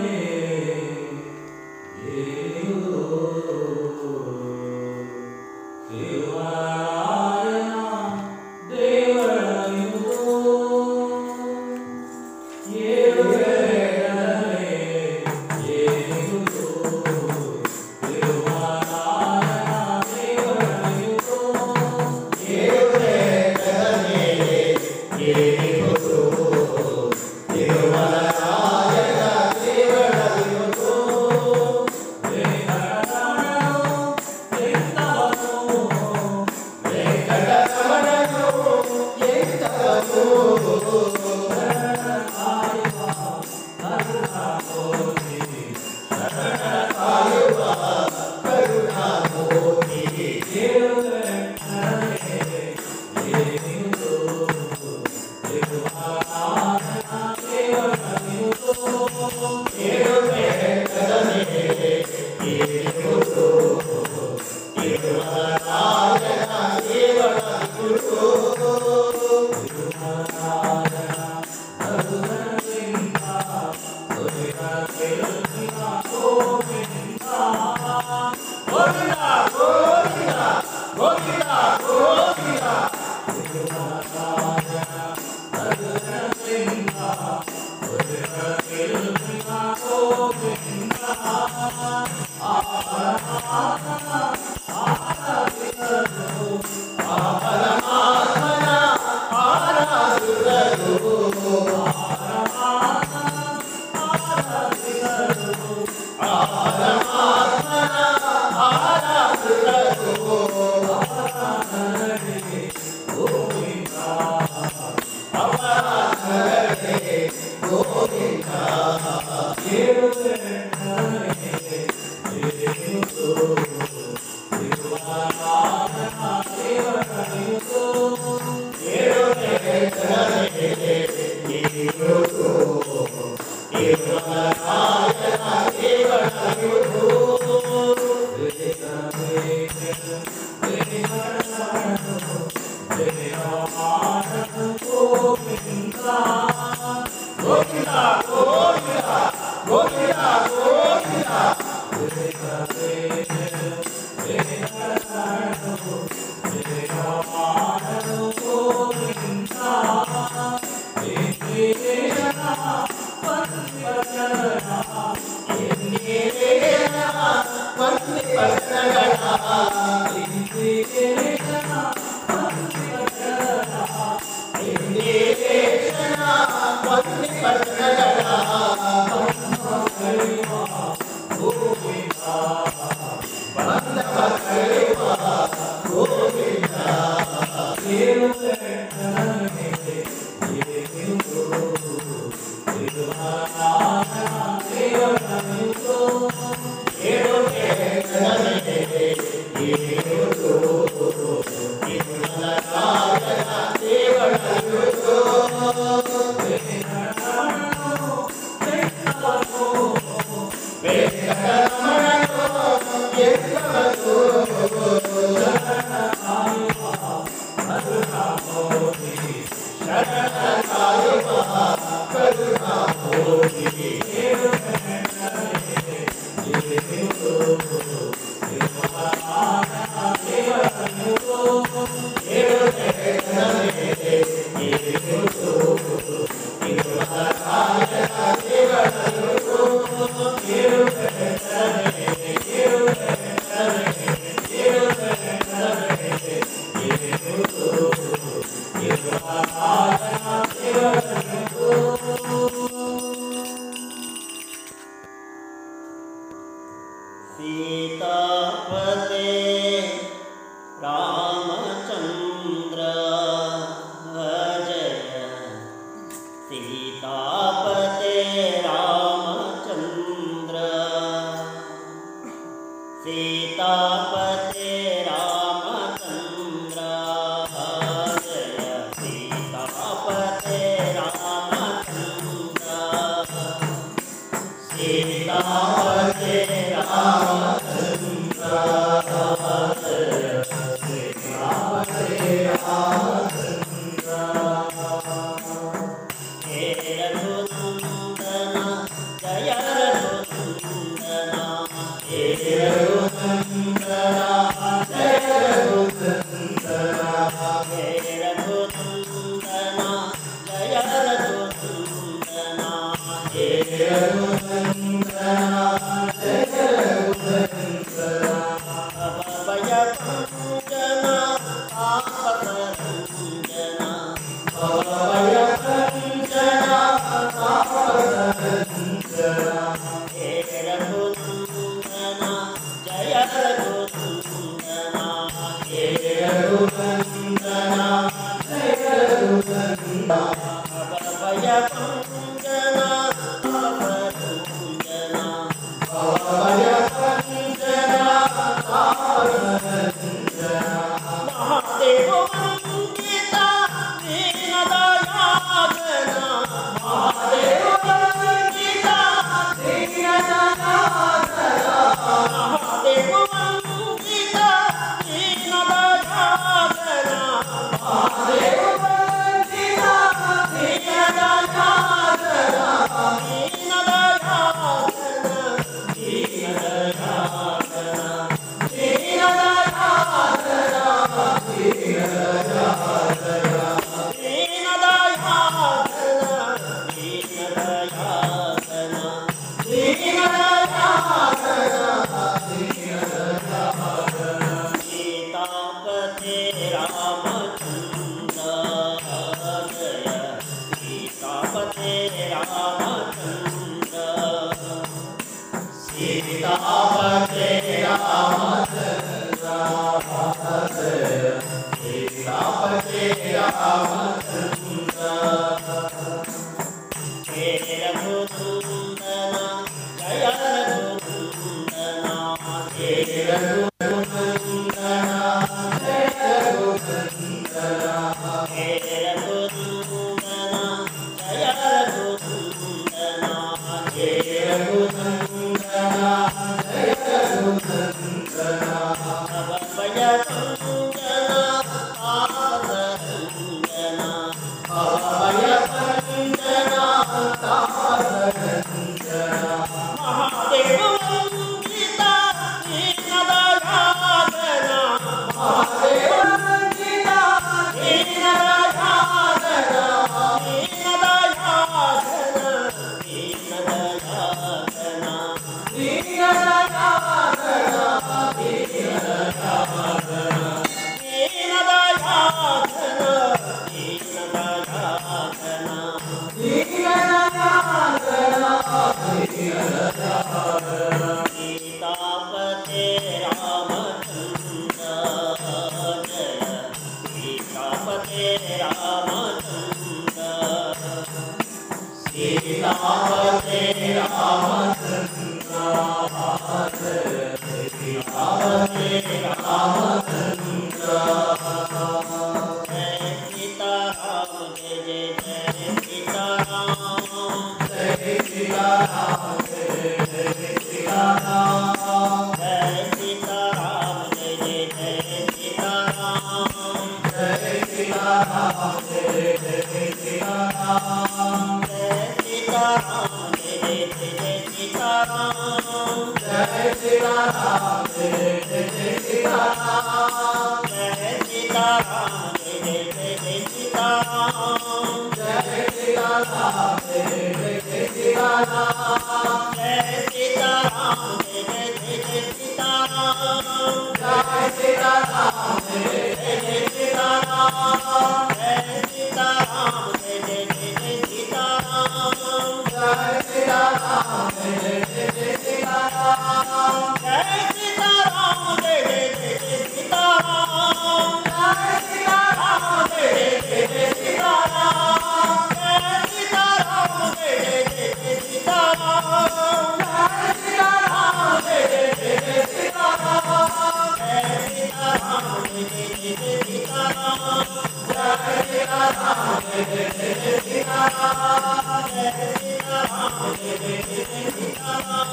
Hare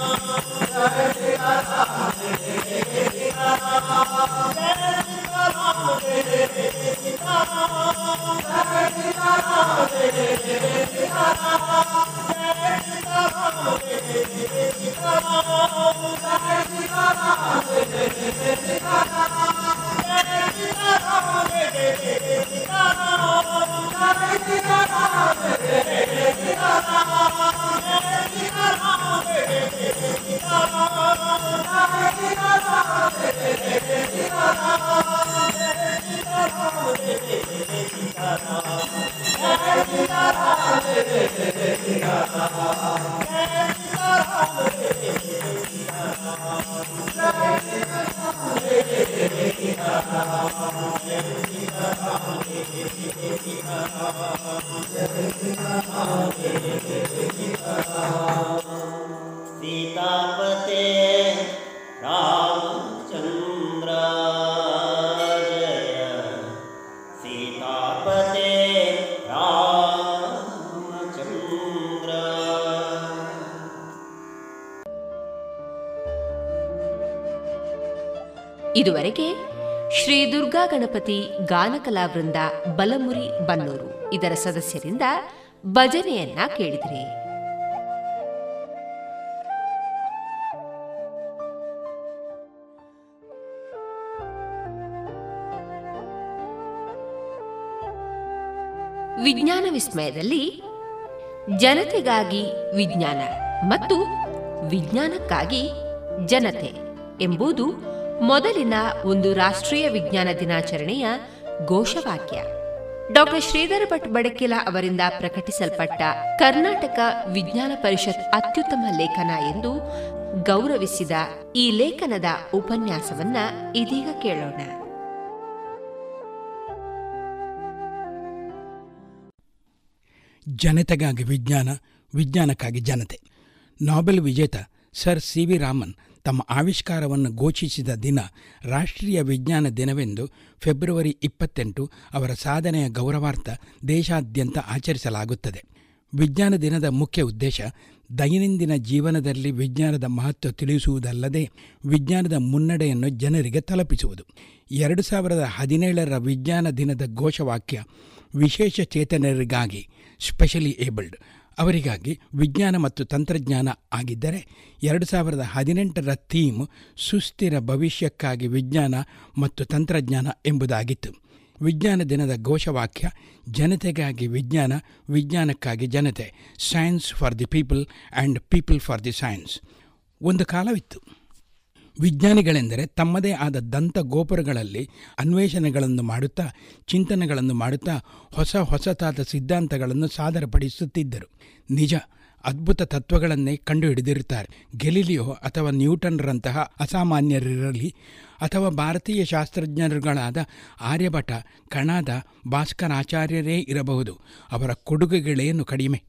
ಗಣಪತಿ ಗಾನಕಲಾ ವೃಂದ ಬಲಮುರಿ ಬನ್ನೂರು ಇದರ ಸದಸ್ಯರಿಂದ ಭಜನೆಯನ್ನ ಕೇಳಿದ್ರಿ. ವಿಜ್ಞಾನ ವಿಸ್ಮಯದಲ್ಲಿ ಜನತೆಗಾಗಿ ವಿಜ್ಞಾನ ಮತ್ತು ವಿಜ್ಞಾನಕ್ಕಾಗಿ ಜನತೆ ಎಂಬುದು ಮೊದಲಿನ ಒಂದು ರಾಷ್ಟ್ರೀಯ ವಿಜ್ಞಾನ ದಿನಾಚರಣೆಯ ಘೋಷವಾಕ್ಯ. ಡಾಕ್ಟರ್ ಶ್ರೀಧರ ಭಟ್ ಬಡಕಿಲ ಅವರಿಂದ ಪ್ರಕಟಿಸಲ್ಪಟ್ಟ ಕರ್ನಾಟಕ ವಿಜ್ಞಾನ ಪರಿಷತ್ ಅತ್ಯುತ್ತಮ ಲೇಖನ ಎಂದು ಗೌರವಿಸಿದ ಈ ಲೇಖನದ ಉಪನ್ಯಾಸವನ್ನ ಇದೀಗ ಕೇಳೋಣ. ಜನತೆಗಾಗಿ ವಿಜ್ಞಾನ, ವಿಜ್ಞಾನಕ್ಕಾಗಿ ಜನತೆ. ನಾಬೆಲ್ ವಿಜೇತ ಸರ್ ಸಿ ವಿ ರಾಮನ್ ತಮ್ಮ ಆವಿಷ್ಕಾರವನ್ನು ಘೋಷಿಸಿದ ದಿನ ರಾಷ್ಟ್ರೀಯ ವಿಜ್ಞಾನ ದಿನವೆಂದು ಫೆಬ್ರವರಿ ಇಪ್ಪತ್ತೆಂಟು ಅವರ ಸಾಧನೆಯ ಗೌರವಾರ್ಥ ದೇಶಾದ್ಯಂತ ಆಚರಿಸಲಾಗುತ್ತದೆ. ವಿಜ್ಞಾನ ದಿನದ ಮುಖ್ಯ ಉದ್ದೇಶ ದೈನಂದಿನ ಜೀವನದಲ್ಲಿ ವಿಜ್ಞಾನದ ಮಹತ್ವ ತಿಳಿಸುವುದಲ್ಲದೆ ವಿಜ್ಞಾನದ ಮುನ್ನಡೆಯನ್ನು ಜನರಿಗೆ ತಲುಪಿಸುವುದು. ಎರಡು ಸಾವಿರದ ಹದಿನೇಳರ ವಿಜ್ಞಾನ ದಿನದ ಘೋಷವಾಕ್ಯ ವಿಶೇಷ ಚೇತನರಿಗಾಗಿ ಸ್ಪೆಷಲಿ ಏಬಲ್ಡ್ ಅವರಿಗಾಗಿ ವಿಜ್ಞಾನ ಮತ್ತು ತಂತ್ರಜ್ಞಾನ ಆಗಿದ್ದರೆ ಎರಡು ಸಾವಿರದ ಹದಿನೆಂಟರ ಥೀಮ್ ಸುಸ್ಥಿರ ಭವಿಷ್ಯಕ್ಕಾಗಿ ವಿಜ್ಞಾನ ಮತ್ತು ತಂತ್ರಜ್ಞಾನ ಎಂಬುದಾಗಿತ್ತು. ವಿಜ್ಞಾನ ದಿನದ ಘೋಷವಾಕ್ಯ, ಜನತೆಗಾಗಿ ವಿಜ್ಞಾನ, ವಿಜ್ಞಾನಕ್ಕಾಗಿ ಜನತೆ science for the people and people for the science ಒಂದು ಕಾಲವಿತ್ತು. ವಿಜ್ಞಾನಿಗಳೆಂದರೆ ತಮ್ಮದೇ ಆದ ದಂತ ಗೋಪುರಗಳಲ್ಲಿ ಅನ್ವೇಷಣೆಗಳನ್ನು ಮಾಡುತ್ತಾ, ಚಿಂತನೆಗಳನ್ನು ಮಾಡುತ್ತಾ, ಹೊಸ ಹೊಸತಾದ ಸಿದ್ಧಾಂತಗಳನ್ನು ಸಾದರಪಡಿಸುತ್ತಿದ್ದರು. ನಿಜ, ಅದ್ಭುತ ತತ್ವಗಳನ್ನೇ ಕಂಡುಹಿಡಿದಿರುತ್ತಾರೆ. ಗೆಲಿಲಿಯೋ ಅಥವಾ ನ್ಯೂಟನ್ರಂತಹ ಅಸಾಮಾನ್ಯರಿರಲಿ ಅಥವಾ ಭಾರತೀಯ ಶಾಸ್ತ್ರಜ್ಞರುಗಳಾದ ಆರ್ಯಭಟ, ಕಣಾದ ಭಾಸ್ಕರಾಚಾರ್ಯರೇ ಇರಬಹುದು. ಅವರ ಕೊಡುಗೆಗಳೇನು ಕಡಿಮೆ?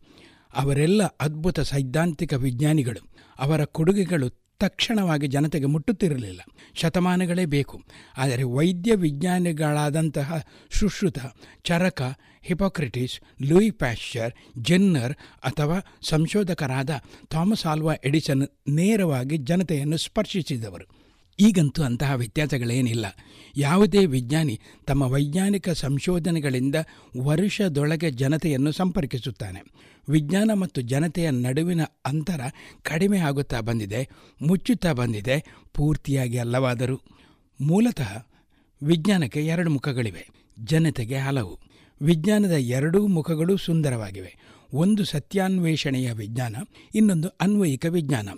ಅವರೆಲ್ಲ ಅದ್ಭುತ ಸೈದ್ಧಾಂತಿಕ ವಿಜ್ಞಾನಿಗಳು. ಅವರ ಕೊಡುಗೆಗಳು ತಕ್ಷಣವಾಗಿ ಜನತೆಗೆ ಮುಟ್ಟುತ್ತಿರಲಿಲ್ಲ. ಶತಮಾನಗಳೇ ಬೇಕು. ಆದರೆ ವೈದ್ಯ ವಿಜ್ಞಾನಿಗಳಾದಂತಹ Sushruta, Charaka, Hippocrates, Louis Pasteur Jenner ಅಥವಾ ಸಂಶೋಧಕರಾದ ಥಾಮಸ್ ಆಲ್ವಾ ಎಡಿಸನ್ ನೇರವಾಗಿ ಜನತೆಯನ್ನು ಸ್ಪರ್ಶಿಸಿದವರು. ಈಗಂತೂ ಅಂತಹ ವ್ಯತ್ಯಾಸಗಳೇನಿಲ್ಲ. ಯಾವುದೇ ವಿಜ್ಞಾನಿ ತಮ್ಮ ವೈಜ್ಞಾನಿಕ ಸಂಶೋಧನೆಗಳಿಂದ ವರ್ಷದೊಳಗೆ ಜನತೆಯನ್ನು ಸಂಪರ್ಕಿಸುತ್ತಾನೆ. ವಿಜ್ಞಾನ ಮತ್ತು ಜನತೆಯ ನಡುವಿನ ಅಂತರ ಕಡಿಮೆ ಆಗುತ್ತಾ ಬಂದಿದೆ, ಮುಚ್ಚುತ್ತಾ ಬಂದಿದೆ, ಪೂರ್ತಿಯಾಗಿ ಅಲ್ಲವಾದರೂ. ಮೂಲತಃ ವಿಜ್ಞಾನಕ್ಕೆ ಎರಡು ಮುಖಗಳಿವೆ, ಜನತೆಗೆ ಹಲವು. ವಿಜ್ಞಾನದ ಎರಡೂ ಮುಖಗಳು ಸುಂದರವಾಗಿವೆ. ಒಂದು ಸತ್ಯಾನ್ವೇಷಣೆಯ ವಿಜ್ಞಾನ, ಇನ್ನೊಂದು ಅನ್ವಯಿಕ ವಿಜ್ಞಾನ.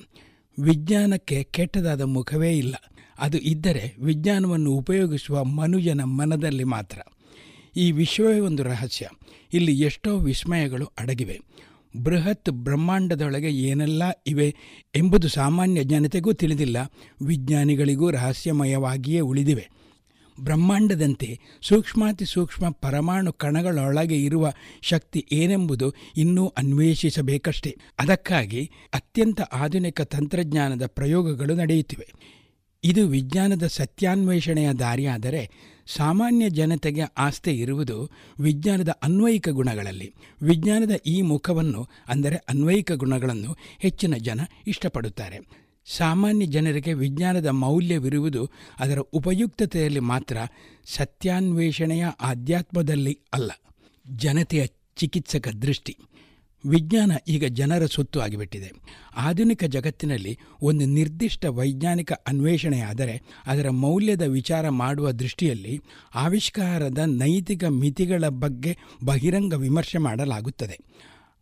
ವಿಜ್ಞಾನಕ್ಕೆ ಕೆಟ್ಟದಾದ ಮುಖವೇ ಇಲ್ಲ. ಅದು ಇದ್ದರೆ ವಿಜ್ಞಾನವನ್ನು ಉಪಯೋಗಿಸುವ ಮನುಜನ ಮನದಲ್ಲಿ ಮಾತ್ರ. ಈ ವಿಶ್ವವೇ ಒಂದು ರಹಸ್ಯ. ಇಲ್ಲಿ ಎಷ್ಟೋ ವಿಸ್ಮಯಗಳು ಅಡಗಿವೆ. ಬೃಹತ್ ಬ್ರಹ್ಮಾಂಡದೊಳಗೆ ಏನೆಲ್ಲ ಇವೆ ಎಂಬುದು ಸಾಮಾನ್ಯ ಜನತೆಗೂ ತಿಳಿದಿಲ್ಲ. ವಿಜ್ಞಾನಿಗಳಿಗೂ ರಹಸ್ಯಮಯವಾಗಿಯೇ ಉಳಿದಿವೆ. ಬ್ರಹ್ಮಾಂಡದಂತೆ ಸೂಕ್ಷ್ಮಾತಿ ಸೂಕ್ಷ್ಮ ಪರಮಾಣು ಕಣಗಳೊಳಗೆ ಇರುವ ಶಕ್ತಿ ಏನೆಂಬುದು ಇನ್ನೂ ಅನ್ವೇಷಿಸಬೇಕಷ್ಟೇ. ಅದಕ್ಕಾಗಿ ಅತ್ಯಂತ ಆಧುನಿಕ ತಂತ್ರಜ್ಞಾನದ ಪ್ರಯೋಗಗಳು ನಡೆಯುತ್ತಿವೆ. ಇದು ವಿಜ್ಞಾನದ ಸತ್ಯಾನ್ವೇಷಣೆಯ ದಾರಿಯಾದರೆ ಸಾಮಾನ್ಯ ಜನತೆಗೆ ಆಸ್ತಿ ಇರುವುದು ವಿಜ್ಞಾನದ ಅನ್ವಯಿಕ ಗುಣಗಳಲ್ಲಿ. ವಿಜ್ಞಾನದ ಈ ಮುಖವನ್ನು ಅಂದರೆ ಅನ್ವಯಿಕ ಗುಣಗಳನ್ನು ಹೆಚ್ಚಿನ ಜನ ಇಷ್ಟಪಡುತ್ತಾರೆ. ಸಾಮಾನ್ಯ ಜನರಿಗೆ ವಿಜ್ಞಾನದ ಮೌಲ್ಯವಿರುವುದು ಅದರ ಉಪಯುಕ್ತತೆಯಲ್ಲಿ ಮಾತ್ರ ಸತ್ಯಾನ್ವೇಷಣೆಯ ಆಧ್ಯಾತ್ಮದಲ್ಲಿ ಅಲ್ಲ, ಜನತೆಯ ಚಿಕಿತ್ಸಕ ದೃಷ್ಟಿ. ವಿಜ್ಞಾನ ಈಗ ಜನರ ಸೊತ್ತು ಆಗಿಬಿಟ್ಟಿದೆ. ಆಧುನಿಕ ಜಗತ್ತಿನಲ್ಲಿ ಒಂದು ನಿರ್ದಿಷ್ಟ ವೈಜ್ಞಾನಿಕ ಅನ್ವೇಷಣೆಯಾದರೆ ಅದರ ಮೌಲ್ಯದ ವಿಚಾರ ಮಾಡುವ ದೃಷ್ಟಿಯಲ್ಲಿ ಆವಿಷ್ಕಾರದ ನೈತಿಕ ಮಿತಿಗಳ ಬಗ್ಗೆ ಬಹಿರಂಗ ವಿಮರ್ಶೆ ಮಾಡಲಾಗುತ್ತದೆ.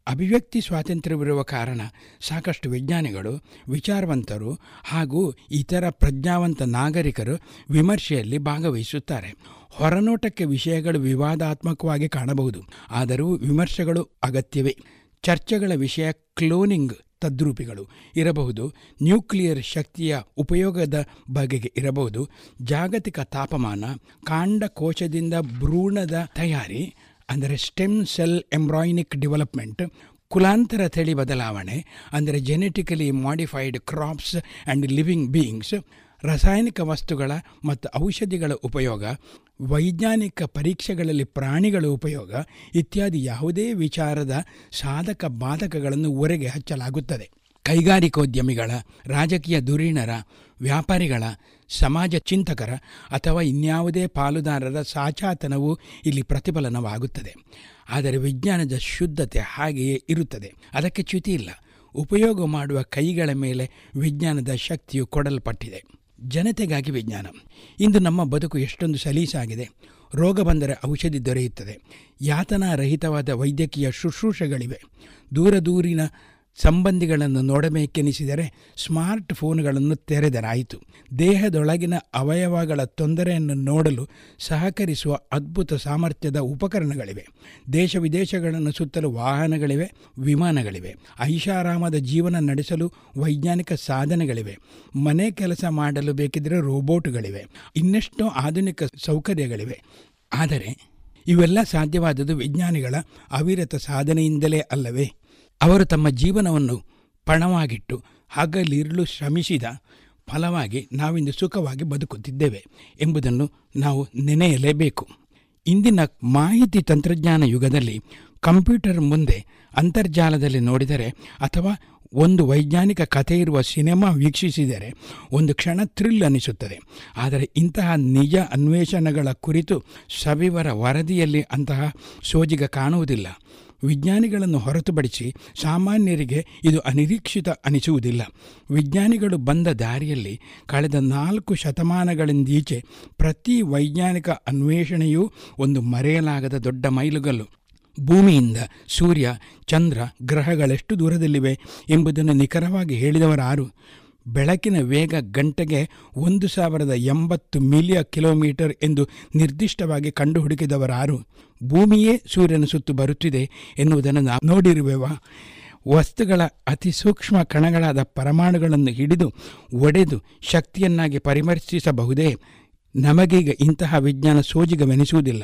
ಅಭಿವ್ಯಕ್ತಿ ಸ್ವಾತಂತ್ರ್ಯವಿರುವ ಕಾರಣ ಸಾಕಷ್ಟು ವಿಜ್ಞಾನಿಗಳು, ವಿಚಾರವಂತರು ಹಾಗೂ ಇತರ ಪ್ರಜ್ಞಾವಂತ ನಾಗರಿಕರು ವಿಮರ್ಶೆಯಲ್ಲಿ ಭಾಗವಹಿಸುತ್ತಾರೆ. ಹೊರನೋಟಕ್ಕೆ ವಿಷಯಗಳು ವಿವಾದಾತ್ಮಕವಾಗಿ ಕಾಣಬಹುದು, ಆದರೂ ವಿಮರ್ಶೆಗಳು ಅಗತ್ಯವೇ. ಚರ್ಚೆಗಳ ವಿಷಯ ಕ್ಲೋನಿಂಗ್ ತದ್ರೂಪಿಗಳು ಇರಬಹುದು, ನ್ಯೂಕ್ಲಿಯರ್ ಶಕ್ತಿಯ ಉಪಯೋಗದ ಬಗೆಗೆ ಇರಬಹುದು, ಜಾಗತಿಕ ತಾಪಮಾನ ಕಾಂಡ ಕೋಶದಿಂದ ಭ್ರೂಣದ ತಯಾರಿ ಅಂದರೆ ಸ್ಟೆಮ್ ಸೆಲ್ ಎಂಬ್ರಾಯ್ನಿಕ್ ಡೆವಲಪ್ಮೆಂಟ್, ಕುಲಾಂತರ ತಳಿ ಬದಲಾವಣೆ, ಅಂದರೆ genetically modified crops and living beings ರಾಸಾಯನಿಕ ವಸ್ತುಗಳ ಮತ್ತು ಔಷಧಿಗಳ ಉಪಯೋಗ, ವೈಜ್ಞಾನಿಕ ಪರೀಕ್ಷೆಗಳಲ್ಲಿ ಪ್ರಾಣಿಗಳ ಉಪಯೋಗ ಇತ್ಯಾದಿ ಯಾವುದೇ ವಿಚಾರದ ಸಾಧಕ ಬಾಧಕಗಳನ್ನು ಹೊರಗೆ ಹಚ್ಚಲಾಗುತ್ತದೆ. ಕೈಗಾರಿಕೋದ್ಯಮಿಗಳ, ರಾಜಕೀಯ ಧುರೀಣರ, ವ್ಯಾಪಾರಿಗಳ ಸಮಾಜ ಚಿಂತಕರ ಅಥವಾ ಇನ್ಯಾವುದೇ ಪಾಲುದಾರರ ಸಾಚಾತನವು ಇಲ್ಲಿ ಪ್ರತಿಫಲನವಾಗುತ್ತದೆ. ಆದರೆ ವಿಜ್ಞಾನದ ಶುದ್ಧತೆ ಹಾಗೆಯೇ ಇರುತ್ತದೆ. ಅದಕ್ಕೆ ಚ್ಯುತಿ ಇಲ್ಲ. ಉಪಯೋಗ ಮಾಡುವ ಕೈಗಳ ಮೇಲೆ ವಿಜ್ಞಾನದ ಶಕ್ತಿಯು ಕೊಡಲ್ಪಟ್ಟಿದೆ. ಜನತೆಗಾಗಿ ವಿಜ್ಞಾನ. ಇಂದು ನಮ್ಮ ಬದುಕು ಎಷ್ಟೊಂದು ಸಲೀಸಾಗಿದೆ. ರೋಗ ಬಂದರೆ ಔಷಧಿ ದೊರೆಯುತ್ತದೆ. ಯಾತನಾರಹಿತವಾದ ವೈದ್ಯಕೀಯ ಶುಶ್ರೂಷೆಗಳಿವೆ. ದೂರ ದೂರಿನ ಸಂಬಂಧಿಗಳನ್ನು ನೋಡಬೇಕೆನಿಸಿದರೆ ಸ್ಮಾರ್ಟ್ ಫೋನ್ಗಳನ್ನು ತೆರೆದರಾಯಿತು. ದೇಹದೊಳಗಿನ ಅವಯವಗಳ ತೊಂದರೆಯನ್ನು ನೋಡಲು ಸಹಕರಿಸುವ ಅದ್ಭುತ ಸಾಮರ್ಥ್ಯದ ಉಪಕರಣಗಳಿವೆ. ದೇಶ ವಿದೇಶಗಳನ್ನು ಸುತ್ತಲು ವಾಹನಗಳಿವೆ, ವಿಮಾನಗಳಿವೆ. ಐಷಾರಾಮದ ಜೀವನ ನಡೆಸಲು ವೈಜ್ಞಾನಿಕ ಸಾಧನಗಳಿವೆ. ಮನೆ ಕೆಲಸ ಮಾಡಲು ಬೇಕಿದ್ದರೆ ರೋಬೋಟ್ಗಳಿವೆ. ಇನ್ನಷ್ಟು ಆಧುನಿಕ ಸೌಕರ್ಯಗಳಿವೆ. ಆದರೆ ಇವೆಲ್ಲ ಸಾಧ್ಯವಾದದ್ದು ವಿಜ್ಞಾನಿಗಳ ಅವಿರತ ಸಾಧನೆಯಿಂದಲೇ ಅಲ್ಲವೇ? ಅವರು ತಮ್ಮ ಜೀವನವನ್ನು ಪಣವಾಗಿಟ್ಟು ಹಗಲಿರುಳು ಶ್ರಮಿಸಿದ ಫಲವಾಗಿ ನಾವಿಂದು ಸುಖವಾಗಿ ಬದುಕುತ್ತಿದ್ದೇವೆ ಎಂಬುದನ್ನು ನಾವು ನೆನೆಯಲೇಬೇಕು. ಇಂದಿನ ಮಾಹಿತಿ ತಂತ್ರಜ್ಞಾನ ಯುಗದಲ್ಲಿ ಕಂಪ್ಯೂಟರ್ ಮುಂದೆ ಅಂತರ್ಜಾಲದಲ್ಲಿ ನೋಡಿದರೆ ಅಥವಾ ಒಂದು ವೈಜ್ಞಾನಿಕ ಕಥೆ ಇರುವ ಸಿನಿಮಾ ವೀಕ್ಷಿಸಿದರೆ ಒಂದು ಕ್ಷಣ ಥ್ರಿಲ್ ಅನಿಸುತ್ತದೆ. ಆದರೆ ಇಂತಹ ನಿಜ ಅನ್ವೇಷಣೆಗಳ ಕುರಿತು ಸವಿವರ ವರದಿಯಲ್ಲಿ ಅಂತಹ ಸೋಜಿಗ ಕಾಣುವುದಿಲ್ಲ. ವಿಜ್ಞಾನಿಗಳನ್ನು ಹೊರತುಪಡಿಸಿ ಸಾಮಾನ್ಯರಿಗೆ ಇದು ಅನಿರೀಕ್ಷಿತ ಅನಿಸುವುದಿಲ್ಲ. ವಿಜ್ಞಾನಿಗಳು ಬಂದ ದಾರಿಯಲ್ಲಿ ಕಳೆದ ನಾಲ್ಕು ಶತಮಾನಗಳಿಂದೀಚೆ ಪ್ರತಿ ವೈಜ್ಞಾನಿಕ ಅನ್ವೇಷಣೆಯೂ ಒಂದು ಮರೆಯಲಾಗದ ದೊಡ್ಡ ಮೈಲುಗಲ್ಲು. ಭೂಮಿಯಿಂದ ಸೂರ್ಯ, ಚಂದ್ರ, ಗ್ರಹಗಳೆಷ್ಟು ದೂರದಲ್ಲಿವೆ ಎಂಬುದನ್ನು ನಿಖರವಾಗಿ ಹೇಳಿದವರಾರು ಬೆಳಕಿನ ವೇಗ ಗಂಟೆಗೆ ಒಂದು ಸಾವಿರದ ಎಂಬತ್ತು ಮಿಲಿಯ ಕಿಲೋಮೀಟರ್ ಎಂದು ನಿರ್ದಿಷ್ಟವಾಗಿ ಕಂಡುಹುಡುಕಿದವರಾರು ಭೂಮಿಯೇ ಸೂರ್ಯನ ಸುತ್ತು ಬರುತ್ತಿದೆ ಎನ್ನುವುದನ್ನು ನಾವು ನೋಡಿರುವೆವ. ವಸ್ತುಗಳ ಅತಿ ಸೂಕ್ಷ್ಮ ಕಣಗಳಾದ ಪರಮಾಣುಗಳನ್ನು ಹಿಡಿದು ಒಡೆದು ಶಕ್ತಿಯನ್ನಾಗಿ ಪರಿವರ್ತಿಸಬಹುದೇ ನಮಗೀಗ ಇಂತಹ ವಿಜ್ಞಾನ ಸೋಜಿಗವೆನಿಸುವುದಿಲ್ಲ.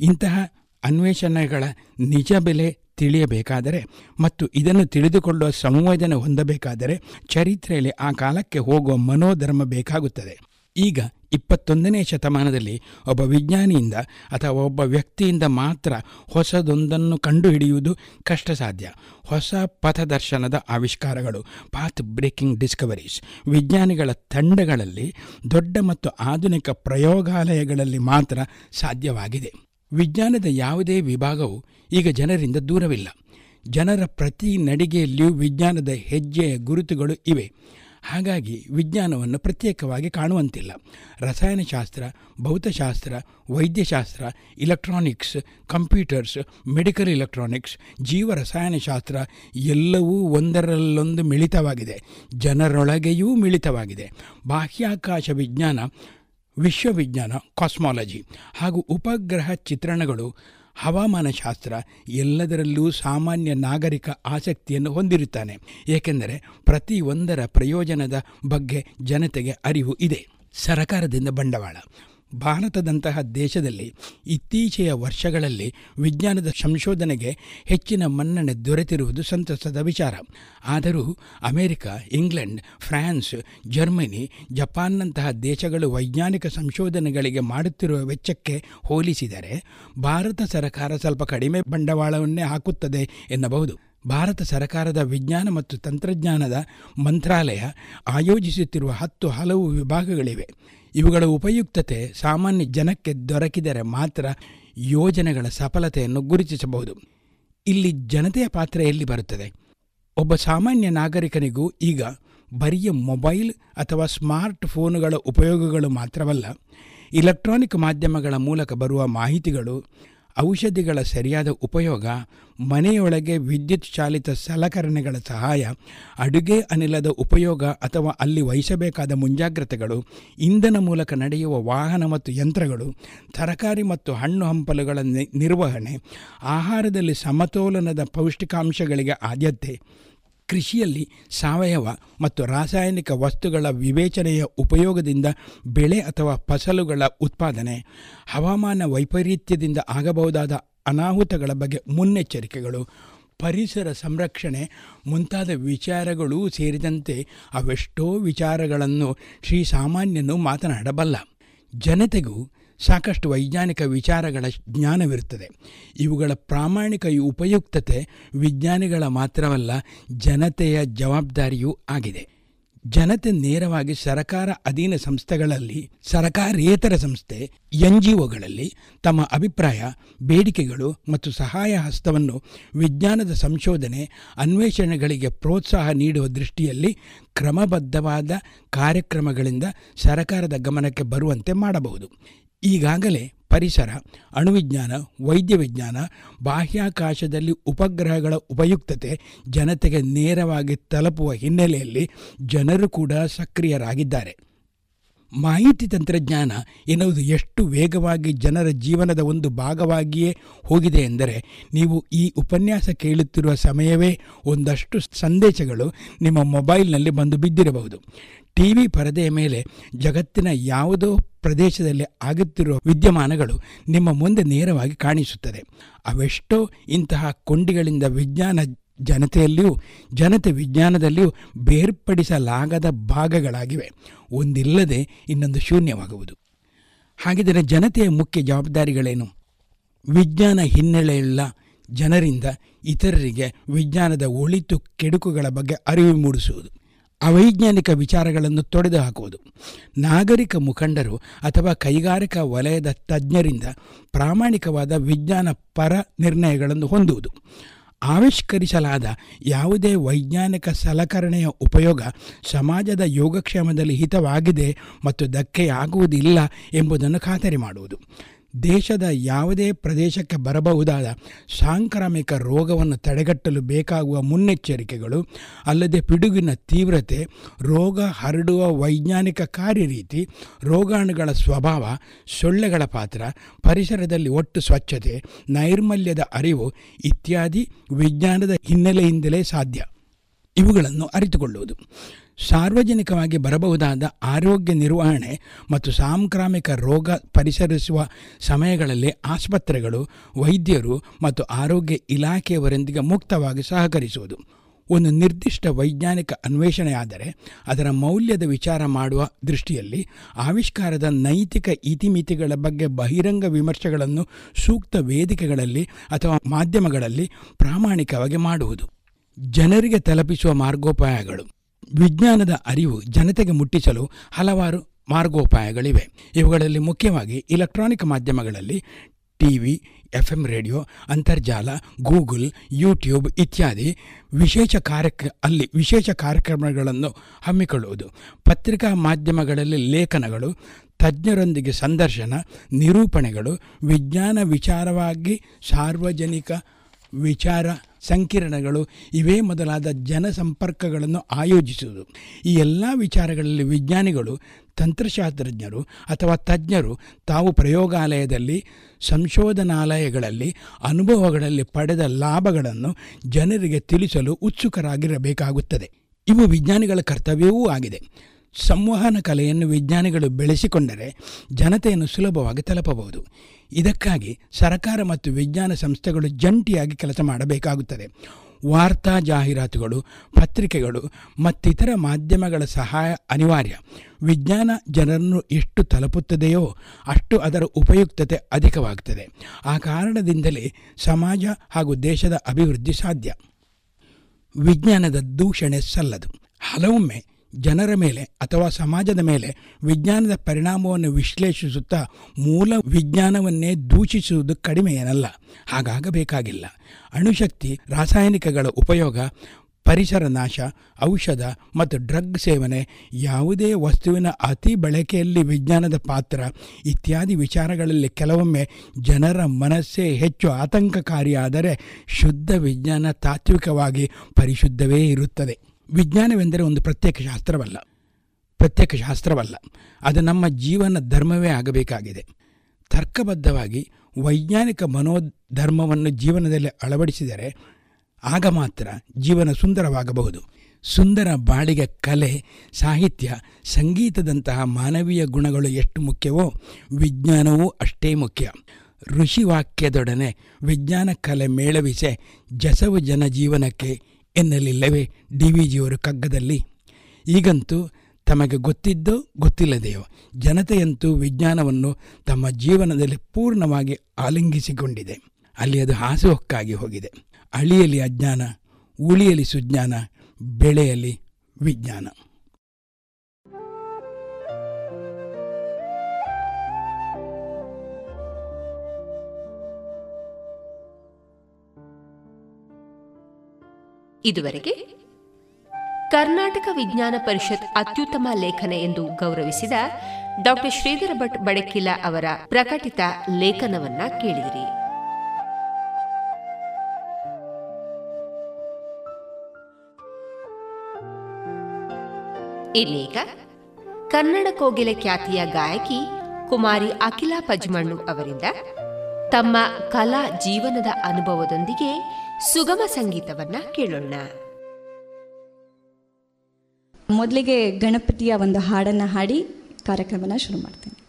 ಇಂತಹ ಅನ್ವೇಷಣೆಗಳ ನಿಜ ಬೆಲೆ ತಿಳಿಯಬೇಕಾದರೆ ಮತ್ತು ಇದನ್ನು ತಿಳಿದುಕೊಳ್ಳುವ ಸಂವೇದನೆ ಹೊಂದಬೇಕಾದರೆ ಚರಿತ್ರೆಯಲ್ಲಿ ಆ ಕಾಲಕ್ಕೆ ಹೋಗುವ ಮನೋಧರ್ಮ ಬೇಕಾಗುತ್ತದೆ. ಈಗ ಇಪ್ಪತ್ತೊಂದನೇ ಶತಮಾನದಲ್ಲಿ ಒಬ್ಬ ವಿಜ್ಞಾನಿಯಿಂದ ಅಥವಾ ಒಬ್ಬ ವ್ಯಕ್ತಿಯಿಂದ ಮಾತ್ರ ಹೊಸದೊಂದನ್ನು ಕಂಡುಹಿಡಿಯುವುದು ಕಷ್ಟ ಸಾಧ್ಯ ಹೊಸ ಪಥದರ್ಶನದ ಆವಿಷ್ಕಾರಗಳು ಪಾತ್ ಬ್ರೇಕಿಂಗ್ ಡಿಸ್ಕವರೀಸ್ ವಿಜ್ಞಾನಿಗಳ ತಂಡಗಳಲ್ಲಿ ದೊಡ್ಡ ಮತ್ತು ಆಧುನಿಕ ಪ್ರಯೋಗಾಲಯಗಳಲ್ಲಿ ಮಾತ್ರ ಸಾಧ್ಯವಾಗಿದೆ. ವಿಜ್ಞಾನದ ಯಾವುದೇ ವಿಭಾಗವು ಈಗ ಜನರಿಂದ ದೂರವಿಲ್ಲ. ಜನರ ಪ್ರತಿ ನಡಿಗೆಯಲ್ಲಿಯೂ ವಿಜ್ಞಾನದ ಹೆಜ್ಜೆಯ ಗುರುತುಗಳು ಇವೆ. ಹಾಗಾಗಿ ವಿಜ್ಞಾನವನ್ನು ಪ್ರತ್ಯೇಕವಾಗಿ ಕಾಣುವಂತಿಲ್ಲ. ರಸಾಯನಶಾಸ್ತ್ರ, ಭೌತಶಾಸ್ತ್ರ, ವೈದ್ಯಶಾಸ್ತ್ರ ಇಲೆಕ್ಟ್ರಾನಿಕ್ಸ್ ಕಂಪ್ಯೂಟರ್ಸ್ ಮೆಡಿಕಲ್ ಇಲೆಕ್ಟ್ರಾನಿಕ್ಸ್ ಜೀವ ರಸಾಯನಶಾಸ್ತ್ರ ಎಲ್ಲವೂ ಒಂದರಲ್ಲೊಂದು ಮಿಳಿತವಾಗಿದೆ. ಜನರೊಳಗೆಯೂ ಮಿಳಿತವಾಗಿದೆ. ಬಾಹ್ಯಾಕಾಶ ವಿಜ್ಞಾನ, ವಿಶ್ವವಿಜ್ಞಾನ ಕಾಸ್ಮಾಲಜಿ ಹಾಗೂ ಉಪಗ್ರಹ ಚಿತ್ರಣಗಳು ಹವಾಮಾನಶಾಸ್ತ್ರ ಎಲ್ಲದರಲ್ಲೂ ಸಾಮಾನ್ಯ ನಾಗರಿಕ ಆಸಕ್ತಿಯನ್ನು ಹೊಂದಿರುತ್ತಾನೆ. ಏಕೆಂದರೆ ಪ್ರತಿಯೊಂದರ ಪ್ರಯೋಜನದ ಬಗ್ಗೆ ಜನತೆಗೆ ಅರಿವು ಇದೆ. ಸರಕಾರದಿಂದ ಬಂಡವಾಳ. ಭಾರತದಂತಹ ದೇಶದಲ್ಲಿ ಇತ್ತೀಚೆಯ ವರ್ಷಗಳಲ್ಲಿ ವಿಜ್ಞಾನದ ಸಂಶೋಧನೆಗೆ ಹೆಚ್ಚಿನ ಮನ್ನಣೆ ದೊರೆತಿರುವುದು ಸಂತಸದ ವಿಚಾರ. ಆದರೂ ಅಮೆರಿಕ, ಇಂಗ್ಲೆಂಡ್, ಫ್ರಾನ್ಸ್, ಜರ್ಮನಿ, ಜಪಾನ್ನಂತಹ ದೇಶಗಳು ವೈಜ್ಞಾನಿಕ ಸಂಶೋಧನೆಗಳಿಗೆ ಮಾಡುತ್ತಿರುವ ವೆಚ್ಚಕ್ಕೆ ಹೋಲಿಸಿದರೆ ಭಾರತ ಸರ್ಕಾರ ಸ್ವಲ್ಪ ಕಡಿಮೆ ಬಂಡವಾಳವನ್ನೇ ಹಾಕುತ್ತದೆ ಎನ್ನಬಹುದು. ಭಾರತ ಸರ್ಕಾರದ ವಿಜ್ಞಾನ ಮತ್ತು ತಂತ್ರಜ್ಞಾನದ ಮಂತ್ರಾಲಯ ಆಯೋಜಿಸುತ್ತಿರುವ ಹತ್ತು ಹಲವು ವಿಭಾಗಗಳಿವೆ. ಇವುಗಳ ಉಪಯುಕ್ತತೆ ಸಾಮಾನ್ಯ ಜನಕ್ಕೆ ದೊರಕಿದರೆ ಮಾತ್ರ ಯೋಜನೆಗಳ ಸಫಲತೆಯನ್ನು ಗುರುತಿಸಬಹುದು. ಇಲ್ಲಿ ಜನತೆಯ ಪಾತ್ರ ಎಲ್ಲಿ ಬರುತ್ತದೆ? ಒಬ್ಬ ಸಾಮಾನ್ಯ ನಾಗರಿಕನಿಗೂ ಈಗ ಬರಿಯ ಮೊಬೈಲ್ ಅಥವಾ ಸ್ಮಾರ್ಟ್ ಫೋನುಗಳ ಉಪಯೋಗಗಳು ಮಾತ್ರವಲ್ಲ, ಇಲೆಕ್ಟ್ರಾನಿಕ್ ಮಾಧ್ಯಮಗಳ ಮೂಲಕ ಬರುವ ಮಾಹಿತಿಗಳು ಔಷಧಿಗಳ ಸರಿಯಾದ ಉಪಯೋಗ, ಮನೆಯೊಳಗೆ ವಿದ್ಯುತ್ ಚಾಲಿತ ಸಲಕರಣೆಗಳ ಸಹಾಯ, ಅಡುಗೆ ಅನಿಲದ ಉಪಯೋಗ ಅಥವಾ ಅಲ್ಲಿ ವಹಿಸಬೇಕಾದ ಮುಂಜಾಗ್ರತೆಗಳು, ಇಂಧನ ಮೂಲಕ ನಡೆಯುವ ವಾಹನ ಮತ್ತು ಯಂತ್ರಗಳು, ತರಕಾರಿ ಮತ್ತು ಹಣ್ಣು ಹಂಪಲುಗಳ ನಿರ್ವಹಣೆ, ಆಹಾರದಲ್ಲಿ ಸಮತೋಲನದ ಪೌಷ್ಟಿಕಾಂಶಗಳಿಗೆ ಆದ್ಯತೆ ಕೃಷಿಯಲ್ಲಿ ಸಾವಯವ ಮತ್ತು ರಾಸಾಯನಿಕ ವಸ್ತುಗಳ ವಿವೇಚನೆಯ ಉಪಯೋಗದಿಂದ ಬೆಳೆ ಅಥವಾ ಫಸಲುಗಳ ಉತ್ಪಾದನೆ, ಹವಾಮಾನ ವೈಪರೀತ್ಯದಿಂದ ಆಗಬಹುದಾದ ಅನಾಹುತಗಳ ಬಗ್ಗೆ ಮುನ್ನೆಚ್ಚರಿಕೆಗಳು, ಪರಿಸರ ಸಂರಕ್ಷಣೆ ಮುಂತಾದ ವಿಚಾರಗಳೂ ಸೇರಿದಂತೆ ಅವೆಷ್ಟೋ ವಿಚಾರಗಳನ್ನು ಶ್ರೀ ಸಾಮಾನ್ಯನು ಮಾತನಾಡಬಲ್ಲ. ಜನತೆಗೂ ಸಾಕಷ್ಟು ವೈಜ್ಞಾನಿಕ ವಿಚಾರಗಳ ಜ್ಞಾನವಿರುತ್ತದೆ. ಇವುಗಳ ಪ್ರಾಮಾಣಿಕ ಉಪಯುಕ್ತತೆ ವಿಜ್ಞಾನಿಗಳ ಮಾತ್ರವಲ್ಲ, ಜನತೆಯ ಜವಾಬ್ದಾರಿಯೂ ಆಗಿದೆ. ಜನತೆ ನೇರವಾಗಿ ಸರಕಾರ ಅಧೀನ ಸಂಸ್ಥೆಗಳಲ್ಲಿ, ಸರಕಾರೇತರ ಸಂಸ್ಥೆ ಎನ್ ಜಿ ಒಗಳಲ್ಲಿ ತಮ್ಮ ಅಭಿಪ್ರಾಯ, ಬೇಡಿಕೆಗಳು ಮತ್ತು ಸಹಾಯ ಹಸ್ತವನ್ನು ವಿಜ್ಞಾನದ ಸಂಶೋಧನೆ, ಅನ್ವೇಷಣೆಗಳಿಗೆ ಪ್ರೋತ್ಸಾಹ ನೀಡುವ ದೃಷ್ಟಿಯಲ್ಲಿ ಕ್ರಮಬದ್ಧವಾದ ಕಾರ್ಯಕ್ರಮಗಳಿಂದ ಸರಕಾರದ ಗಮನಕ್ಕೆ ಬರುವಂತೆ ಮಾಡಬಹುದು. ಈಗಾಗಲೇ ಪರಿಸರ, ಅಣುವಿಜ್ಞಾನ ವೈದ್ಯ ವಿಜ್ಞಾನ ಬಾಹ್ಯಾಕಾಶದಲ್ಲಿ ಉಪಗ್ರಹಗಳ ಉಪಯುಕ್ತತೆ ಜನತೆಗೆ ನೇರವಾಗಿ ತಲುಪುವ ಹಿನ್ನೆಲೆಯಲ್ಲಿ ಜನರು ಕೂಡ ಸಕ್ರಿಯರಾಗಿದ್ದಾರೆ. ಮಾಹಿತಿ ತಂತ್ರಜ್ಞಾನ ಎನ್ನುವುದು ಎಷ್ಟು ವೇಗವಾಗಿ ಜನರ ಜೀವನದ ಒಂದು ಭಾಗವಾಗಿಯೇ ಹೋಗಿದೆ ಎಂದರೆ ನೀವು ಈ ಉಪನ್ಯಾಸ ಕೇಳುತ್ತಿರುವ ಸಮಯವೇ ಒಂದಷ್ಟು ಸಂದೇಶಗಳು ನಿಮ್ಮ ಮೊಬೈಲ್ನಲ್ಲಿ ಬಂದು ಬಿದ್ದಿರಬಹುದು. ಟಿ ವಿ ಪರದೆಯ ಮೇಲೆ ಜಗತ್ತಿನ ಯಾವುದೋ ಪ್ರದೇಶದಲ್ಲಿ ಆಗುತ್ತಿರುವ ವಿದ್ಯಮಾನಗಳು ನಿಮ್ಮ ಮುಂದೆ ನೇರವಾಗಿ ಕಾಣಿಸುತ್ತದೆ. ಅವೆಷ್ಟೋ ಇಂತಹ ಕೊಂಡಿಗಳಿಂದ ವಿಜ್ಞಾನ ಜನತೆಯಲ್ಲಿಯೂ, ಜನತೆ ವಿಜ್ಞಾನದಲ್ಲಿಯೂ ಬೇರ್ಪಡಿಸಲಾಗದ ಭಾಗಗಳಾಗಿವೆ. ಒಂದಿಲ್ಲದೆ ಇನ್ನೊಂದು ಶೂನ್ಯವಾಗುವುದು. ಹಾಗಿದ್ದರೆ ಜನತೆಯ ಮುಖ್ಯ ಜವಾಬ್ದಾರಿಗಳೇನು? ವಿಜ್ಞಾನ ಹಿನ್ನೆಲೆಯುಳ್ಳ ಜನರಿಂದ ಇತರರಿಗೆ ವಿಜ್ಞಾನದ ಒಳಿತು ಕೆಡುಕುಗಳ ಬಗ್ಗೆ ಅರಿವು ಮೂಡಿಸುವುದು. ಅವೈಜ್ಞಾನಿಕ ವಿಚಾರಗಳನ್ನು ತೊಡೆದು ಹಾಕುವುದು. ನಾಗರಿಕ ಮುಖಂಡರು ಅಥವಾ ಕೈಗಾರಿಕಾ ವಲಯದ ತಜ್ಞರಿಂದ ಪ್ರಾಮಾಣಿಕವಾದ ವಿಜ್ಞಾನ ಪರ ನಿರ್ಣಯಗಳನ್ನು ಹೊಂದುವುದು. ಆವಿಷ್ಕರಿಸಲಾದ ಯಾವುದೇ ವೈಜ್ಞಾನಿಕ ಸಲಕರಣೆಯ ಉಪಯೋಗ ಸಮಾಜದ ಯೋಗಕ್ಷೇಮದಲ್ಲಿ ಹಿತವಾಗಿದೆ ಮತ್ತು ಧಕ್ಕೆಯಾಗುವುದಿಲ್ಲ ಎಂಬುದನ್ನು ಖಾತರಿ ಮಾಡುವುದು. ದೇಶದ ಯಾವುದೇ ಪ್ರದೇಶಕ್ಕೆ ಬರಬಹುದಾದ ಸಾಂಕ್ರಾಮಿಕ ರೋಗವನ್ನು ತಡೆಗಟ್ಟಲು ಬೇಕಾಗುವ ಮುನ್ನೆಚ್ಚರಿಕೆಗಳು, ಅಲ್ಲದೆ ಪಿಡುಗಿನ ತೀವ್ರತೆ, ರೋಗ ಹರಡುವ ವೈಜ್ಞಾನಿಕ ಕಾರ್ಯರೀತಿ, ರೋಗಾಣುಗಳ ಸ್ವಭಾವ, ಸೊಳ್ಳೆಗಳ ಪಾತ್ರ, ಪರಿಸರದಲ್ಲಿ ಒಟ್ಟು ಸ್ವಚ್ಛತೆ, ನೈರ್ಮಲ್ಯದ ಅರಿವು ಇತ್ಯಾದಿ ವಿಜ್ಞಾನದ ಹಿನ್ನೆಲೆಯಿಂದಲೇ ಸಾಧ್ಯ. ಇವುಗಳನ್ನು ಅರಿತುಕೊಳ್ಳುವುದು. ಸಾರ್ವಜನಿಕವಾಗಿ ಬರಬಹುದಾದ ಆರೋಗ್ಯ ನಿರ್ವಹಣೆ ಮತ್ತು ಸಾಂಕ್ರಾಮಿಕ ರೋಗ ಪರಿಸರಿಸುವ ಸಮಯಗಳಲ್ಲಿ ಆಸ್ಪತ್ರೆಗಳು, ವೈದ್ಯರು ಮತ್ತು ಆರೋಗ್ಯ ಇಲಾಖೆಯವರೊಂದಿಗೆ ಮುಕ್ತವಾಗಿ ಸಹಕರಿಸುವುದು. ಒಂದು ನಿರ್ದಿಷ್ಟ ವೈಜ್ಞಾನಿಕ ಅನ್ವೇಷಣೆಯಾದರೆ ಅದರ ಮೌಲ್ಯದ ವಿಚಾರ ಮಾಡುವ ದೃಷ್ಟಿಯಲ್ಲಿ ಆವಿಷ್ಕಾರದ ನೈತಿಕ ಇತಿಮಿತಿಗಳ ಬಗ್ಗೆ ಬಹಿರಂಗ ವಿಮರ್ಶೆಗಳನ್ನು ಸೂಕ್ತ ವೇದಿಕೆಗಳಲ್ಲಿ ಅಥವಾ ಮಾಧ್ಯಮಗಳಲ್ಲಿ ಪ್ರಾಮಾಣಿಕವಾಗಿ ಮಾಡುವುದು. ಜನರಿಗೆ ತಲುಪಿಸುವ ಮಾರ್ಗೋಪಾಯಗಳು. ವಿಜ್ಞಾನದ ಅರಿವು ಜನತೆಗೆ ಮುಟ್ಟಿಸಲು ಹಲವಾರು ಮಾರ್ಗೋಪಾಯಗಳಿವೆ. ಇವುಗಳಲ್ಲಿ ಮುಖ್ಯವಾಗಿ ಇಲೆಕ್ಟ್ರಾನಿಕ್ ಮಾಧ್ಯಮಗಳಲ್ಲಿ ಟಿವಿ ಎಫ್ ಎಂ ರೇಡಿಯೋ, ಅಂತರ್ಜಾಲ, ಗೂಗಲ್, ಯೂಟ್ಯೂಬ್ ಇತ್ಯಾದಿ ವಿಶೇಷ ಕಾರ್ಯಕ್ರ, ಅಲ್ಲಿ ವಿಶೇಷ ಕಾರ್ಯಕ್ರಮಗಳನ್ನು ಹಮ್ಮಿಕೊಳ್ಳುವುದು. ಪತ್ರಿಕಾ ಮಾಧ್ಯಮಗಳಲ್ಲಿ ಲೇಖನಗಳು, ತಜ್ಞರೊಂದಿಗೆ ಸಂದರ್ಶನ, ನಿರೂಪಣೆಗಳು, ವಿಜ್ಞಾನ ವಿಚಾರವಾಗಿ ಸಾರ್ವಜನಿಕ ವಿಚಾರ ಸಂಕಿರಣಗಳು ಇವೇ ಮೊದಲಾದ ಜನಸಂಪರ್ಕಗಳನ್ನು ಆಯೋಜಿಸುವುದು. ಈ ಎಲ್ಲ ವಿಚಾರಗಳಲ್ಲಿ ವಿಜ್ಞಾನಿಗಳು, ತಂತ್ರಶಾಸ್ತ್ರಜ್ಞರು ಅಥವಾ ತಜ್ಞರು ತಾವು ಪ್ರಯೋಗಾಲಯದಲ್ಲಿ, ಸಂಶೋಧನಾಲಯಗಳಲ್ಲಿ ಅನುಭವಗಳಲ್ಲಿ ಪಡೆದ ಲಾಭಗಳನ್ನು ಜನರಿಗೆ ತಿಳಿಸಲು ಉತ್ಸುಕರಾಗಿರಬೇಕಾಗುತ್ತದೆ. ಇವು ವಿಜ್ಞಾನಿಗಳ ಕರ್ತವ್ಯವೂ ಆಗಿದೆ. ಸಂವಹನ ಕಲೆಯನ್ನು ವಿಜ್ಞಾನಿಗಳು ಬೆಳೆಸಿಕೊಂಡರೆ ಜನತೆಯನ್ನು ಸುಲಭವಾಗಿ ತಲುಪಬಹುದು. ಇದಕ್ಕಾಗಿ ಸರ್ಕಾರ ಮತ್ತು ವಿಜ್ಞಾನ ಸಂಸ್ಥೆಗಳು ಜಂಟಿಯಾಗಿ ಕೆಲಸ ಮಾಡಬೇಕಾಗುತ್ತದೆ. ವಾರ್ತಾ ಜಾಹೀರಾತುಗಳು, ಪತ್ರಿಕೆಗಳು ಮತ್ತಿತರ ಮಾಧ್ಯಮಗಳ ಸಹಾಯ ಅನಿವಾರ್ಯ. ವಿಜ್ಞಾನ ಜನರನ್ನು ಎಷ್ಟು ತಲುಪುತ್ತದೆಯೋ ಅಷ್ಟು ಅದರ ಉಪಯುಕ್ತತೆ ಅಧಿಕವಾಗುತ್ತದೆ. ಆ ಕಾರಣದಿಂದಲೇ ಸಮಾಜ ಹಾಗೂ ದೇಶದ ಅಭಿವೃದ್ಧಿ ಸಾಧ್ಯ. ವಿಜ್ಞಾನದ ದೂಷಣೆ ಸಲ್ಲದು. ಹಲವೊಮ್ಮೆ ಜನರ ಮೇಲೆ ಅಥವಾ ಸಮಾಜದ ಮೇಲೆ ವಿಜ್ಞಾನದ ಪರಿಣಾಮವನ್ನು ವಿಶ್ಲೇಷಿಸುತ್ತಾ ಮೂಲ ವಿಜ್ಞಾನವನ್ನೇ ದೂಷಿಸುವುದು ಕಡಿಮೆಯೇನಲ್ಲ. ಹಾಗಾಗಬೇಕಾಗಿಲ್ಲ. ಅಣುಶಕ್ತಿ, ರಾಸಾಯನಿಕಗಳ ಉಪಯೋಗ, ಪರಿಸರ ನಾಶ, ಔಷಧ ಮತ್ತು ಡ್ರಗ್ ಸೇವನೆ ಯಾವುದೇ ವಸ್ತುವಿನ ಅತಿ ಬಳಕೆಯಲ್ಲಿ ವಿಜ್ಞಾನದ ಪಾತ್ರ ಇತ್ಯಾದಿ ವಿಚಾರಗಳಲ್ಲಿ ಕೆಲವೊಮ್ಮೆ ಜನರ ಮನಸ್ಸೇ ಹೆಚ್ಚು ಆತಂಕಕಾರಿಯಾದರೆ ಶುದ್ಧ ವಿಜ್ಞಾನ ತಾತ್ವಿಕವಾಗಿ ಪರಿಶುದ್ಧವೇ ಇರುತ್ತದೆ. ವಿಜ್ಞಾನವೆಂದರೆ ಒಂದು ಪ್ರತ್ಯೇಕ ಶಾಸ್ತ್ರವಲ್ಲ. ಪ್ರತ್ಯೇಕ ಶಾಸ್ತ್ರವಲ್ಲ. ಅದು ನಮ್ಮ ಜೀವನ ಧರ್ಮವೇ ಆಗಬೇಕಾಗಿದೆ. ತರ್ಕಬದ್ಧವಾಗಿ ವೈಜ್ಞಾನಿಕ ಮನೋಧರ್ಮವನ್ನು ಜೀವನದಲ್ಲಿ ಅಳವಡಿಸಿದರೆ ಆಗ ಮಾತ್ರ ಜೀವನ ಸುಂದರವಾಗಬಹುದು. ಸುಂದರ ಬಾಳಿಗೆ ಕಲೆ, ಸಾಹಿತ್ಯ, ಸಂಗೀತದಂತಹ ಮಾನವೀಯ ಗುಣಗಳು ಎಷ್ಟು ಮುಖ್ಯವೋ ವಿಜ್ಞಾನವೂ ಅಷ್ಟೇ ಮುಖ್ಯ. ಋಷಿವಾಕ್ಯದೊಡನೆ ವಿಜ್ಞಾನ ಕಲೆ ಮೇಳವಿಸೆ ಜಸವು ಜನಜೀವನಕ್ಕೆ ಎನ್ನಲಿಲ್ಲವೇ ಡಿ ವಿ ಜಿಯವರು ಕಗ್ಗದಲ್ಲಿ. ಈಗಂತೂ ತಮಗೆ ಗೊತ್ತಿದ್ದೋ ಗೊತ್ತಿಲ್ಲದೆಯೋ, ಜನತೆಯಂತೂ ವಿಜ್ಞಾನವನ್ನು ತಮ್ಮ ಜೀವನದಲ್ಲಿ ಪೂರ್ಣವಾಗಿ ಆಲಿಂಗಿಸಿಕೊಂಡಿದೆ. ಅಲ್ಲಿ ಅದು ಹಾಸುಹೊಕ್ಕಾಗಿ ಹೋಗಿದೆ. ಅಳಿಯಲಿ ಅಜ್ಞಾನ, ಉಳಿಯಲಿ ಸುಜ್ಞಾನ, ಬೆಳೆಯಲಿ ವಿಜ್ಞಾನ. ಇದುವರೆಗೆ ಕರ್ನಾಟಕ ವಿಜ್ಞಾನ ಪರಿಷತ್ ಅತ್ಯುತ್ತಮ ಲೇಖನ ಎಂದು ಗೌರವಿಸಿದ ಡಾಕ್ಟರ್ ಶ್ರೀಧರ ಭಟ್ ಬಡಕಿಲ ಅವರ ಪ್ರಕಟಿತ ಲೇಖನವನ್ನ ಕೇಳಿದಿರಿ. ಇನ್ನೀಗ ಕನ್ನಡ ಕೋಗಿಲೆ ಖ್ಯಾತಿಯ ಗಾಯಕಿ ಕುಮಾರಿ ಅಖಿಲಾ ಪಜ್ಮಣ್ಣು ಅವರಿಂದ ತಮ್ಮ ಕಲಾ ಜೀವನದ ಅನುಭವದೊಂದಿಗೆ ಸುಗಮ ಸಂಗೀತವನ್ನ ಕೇಳೋಣ. ಮೊದಲಿಗೆ ಗಣಪತಿಯ ಒಂದು ಹಾಡನ್ನ ಹಾಡಿ ಕಾರ್ಯಕ್ರಮನ ಶುರು ಮಾಡ್ತೇನೆ.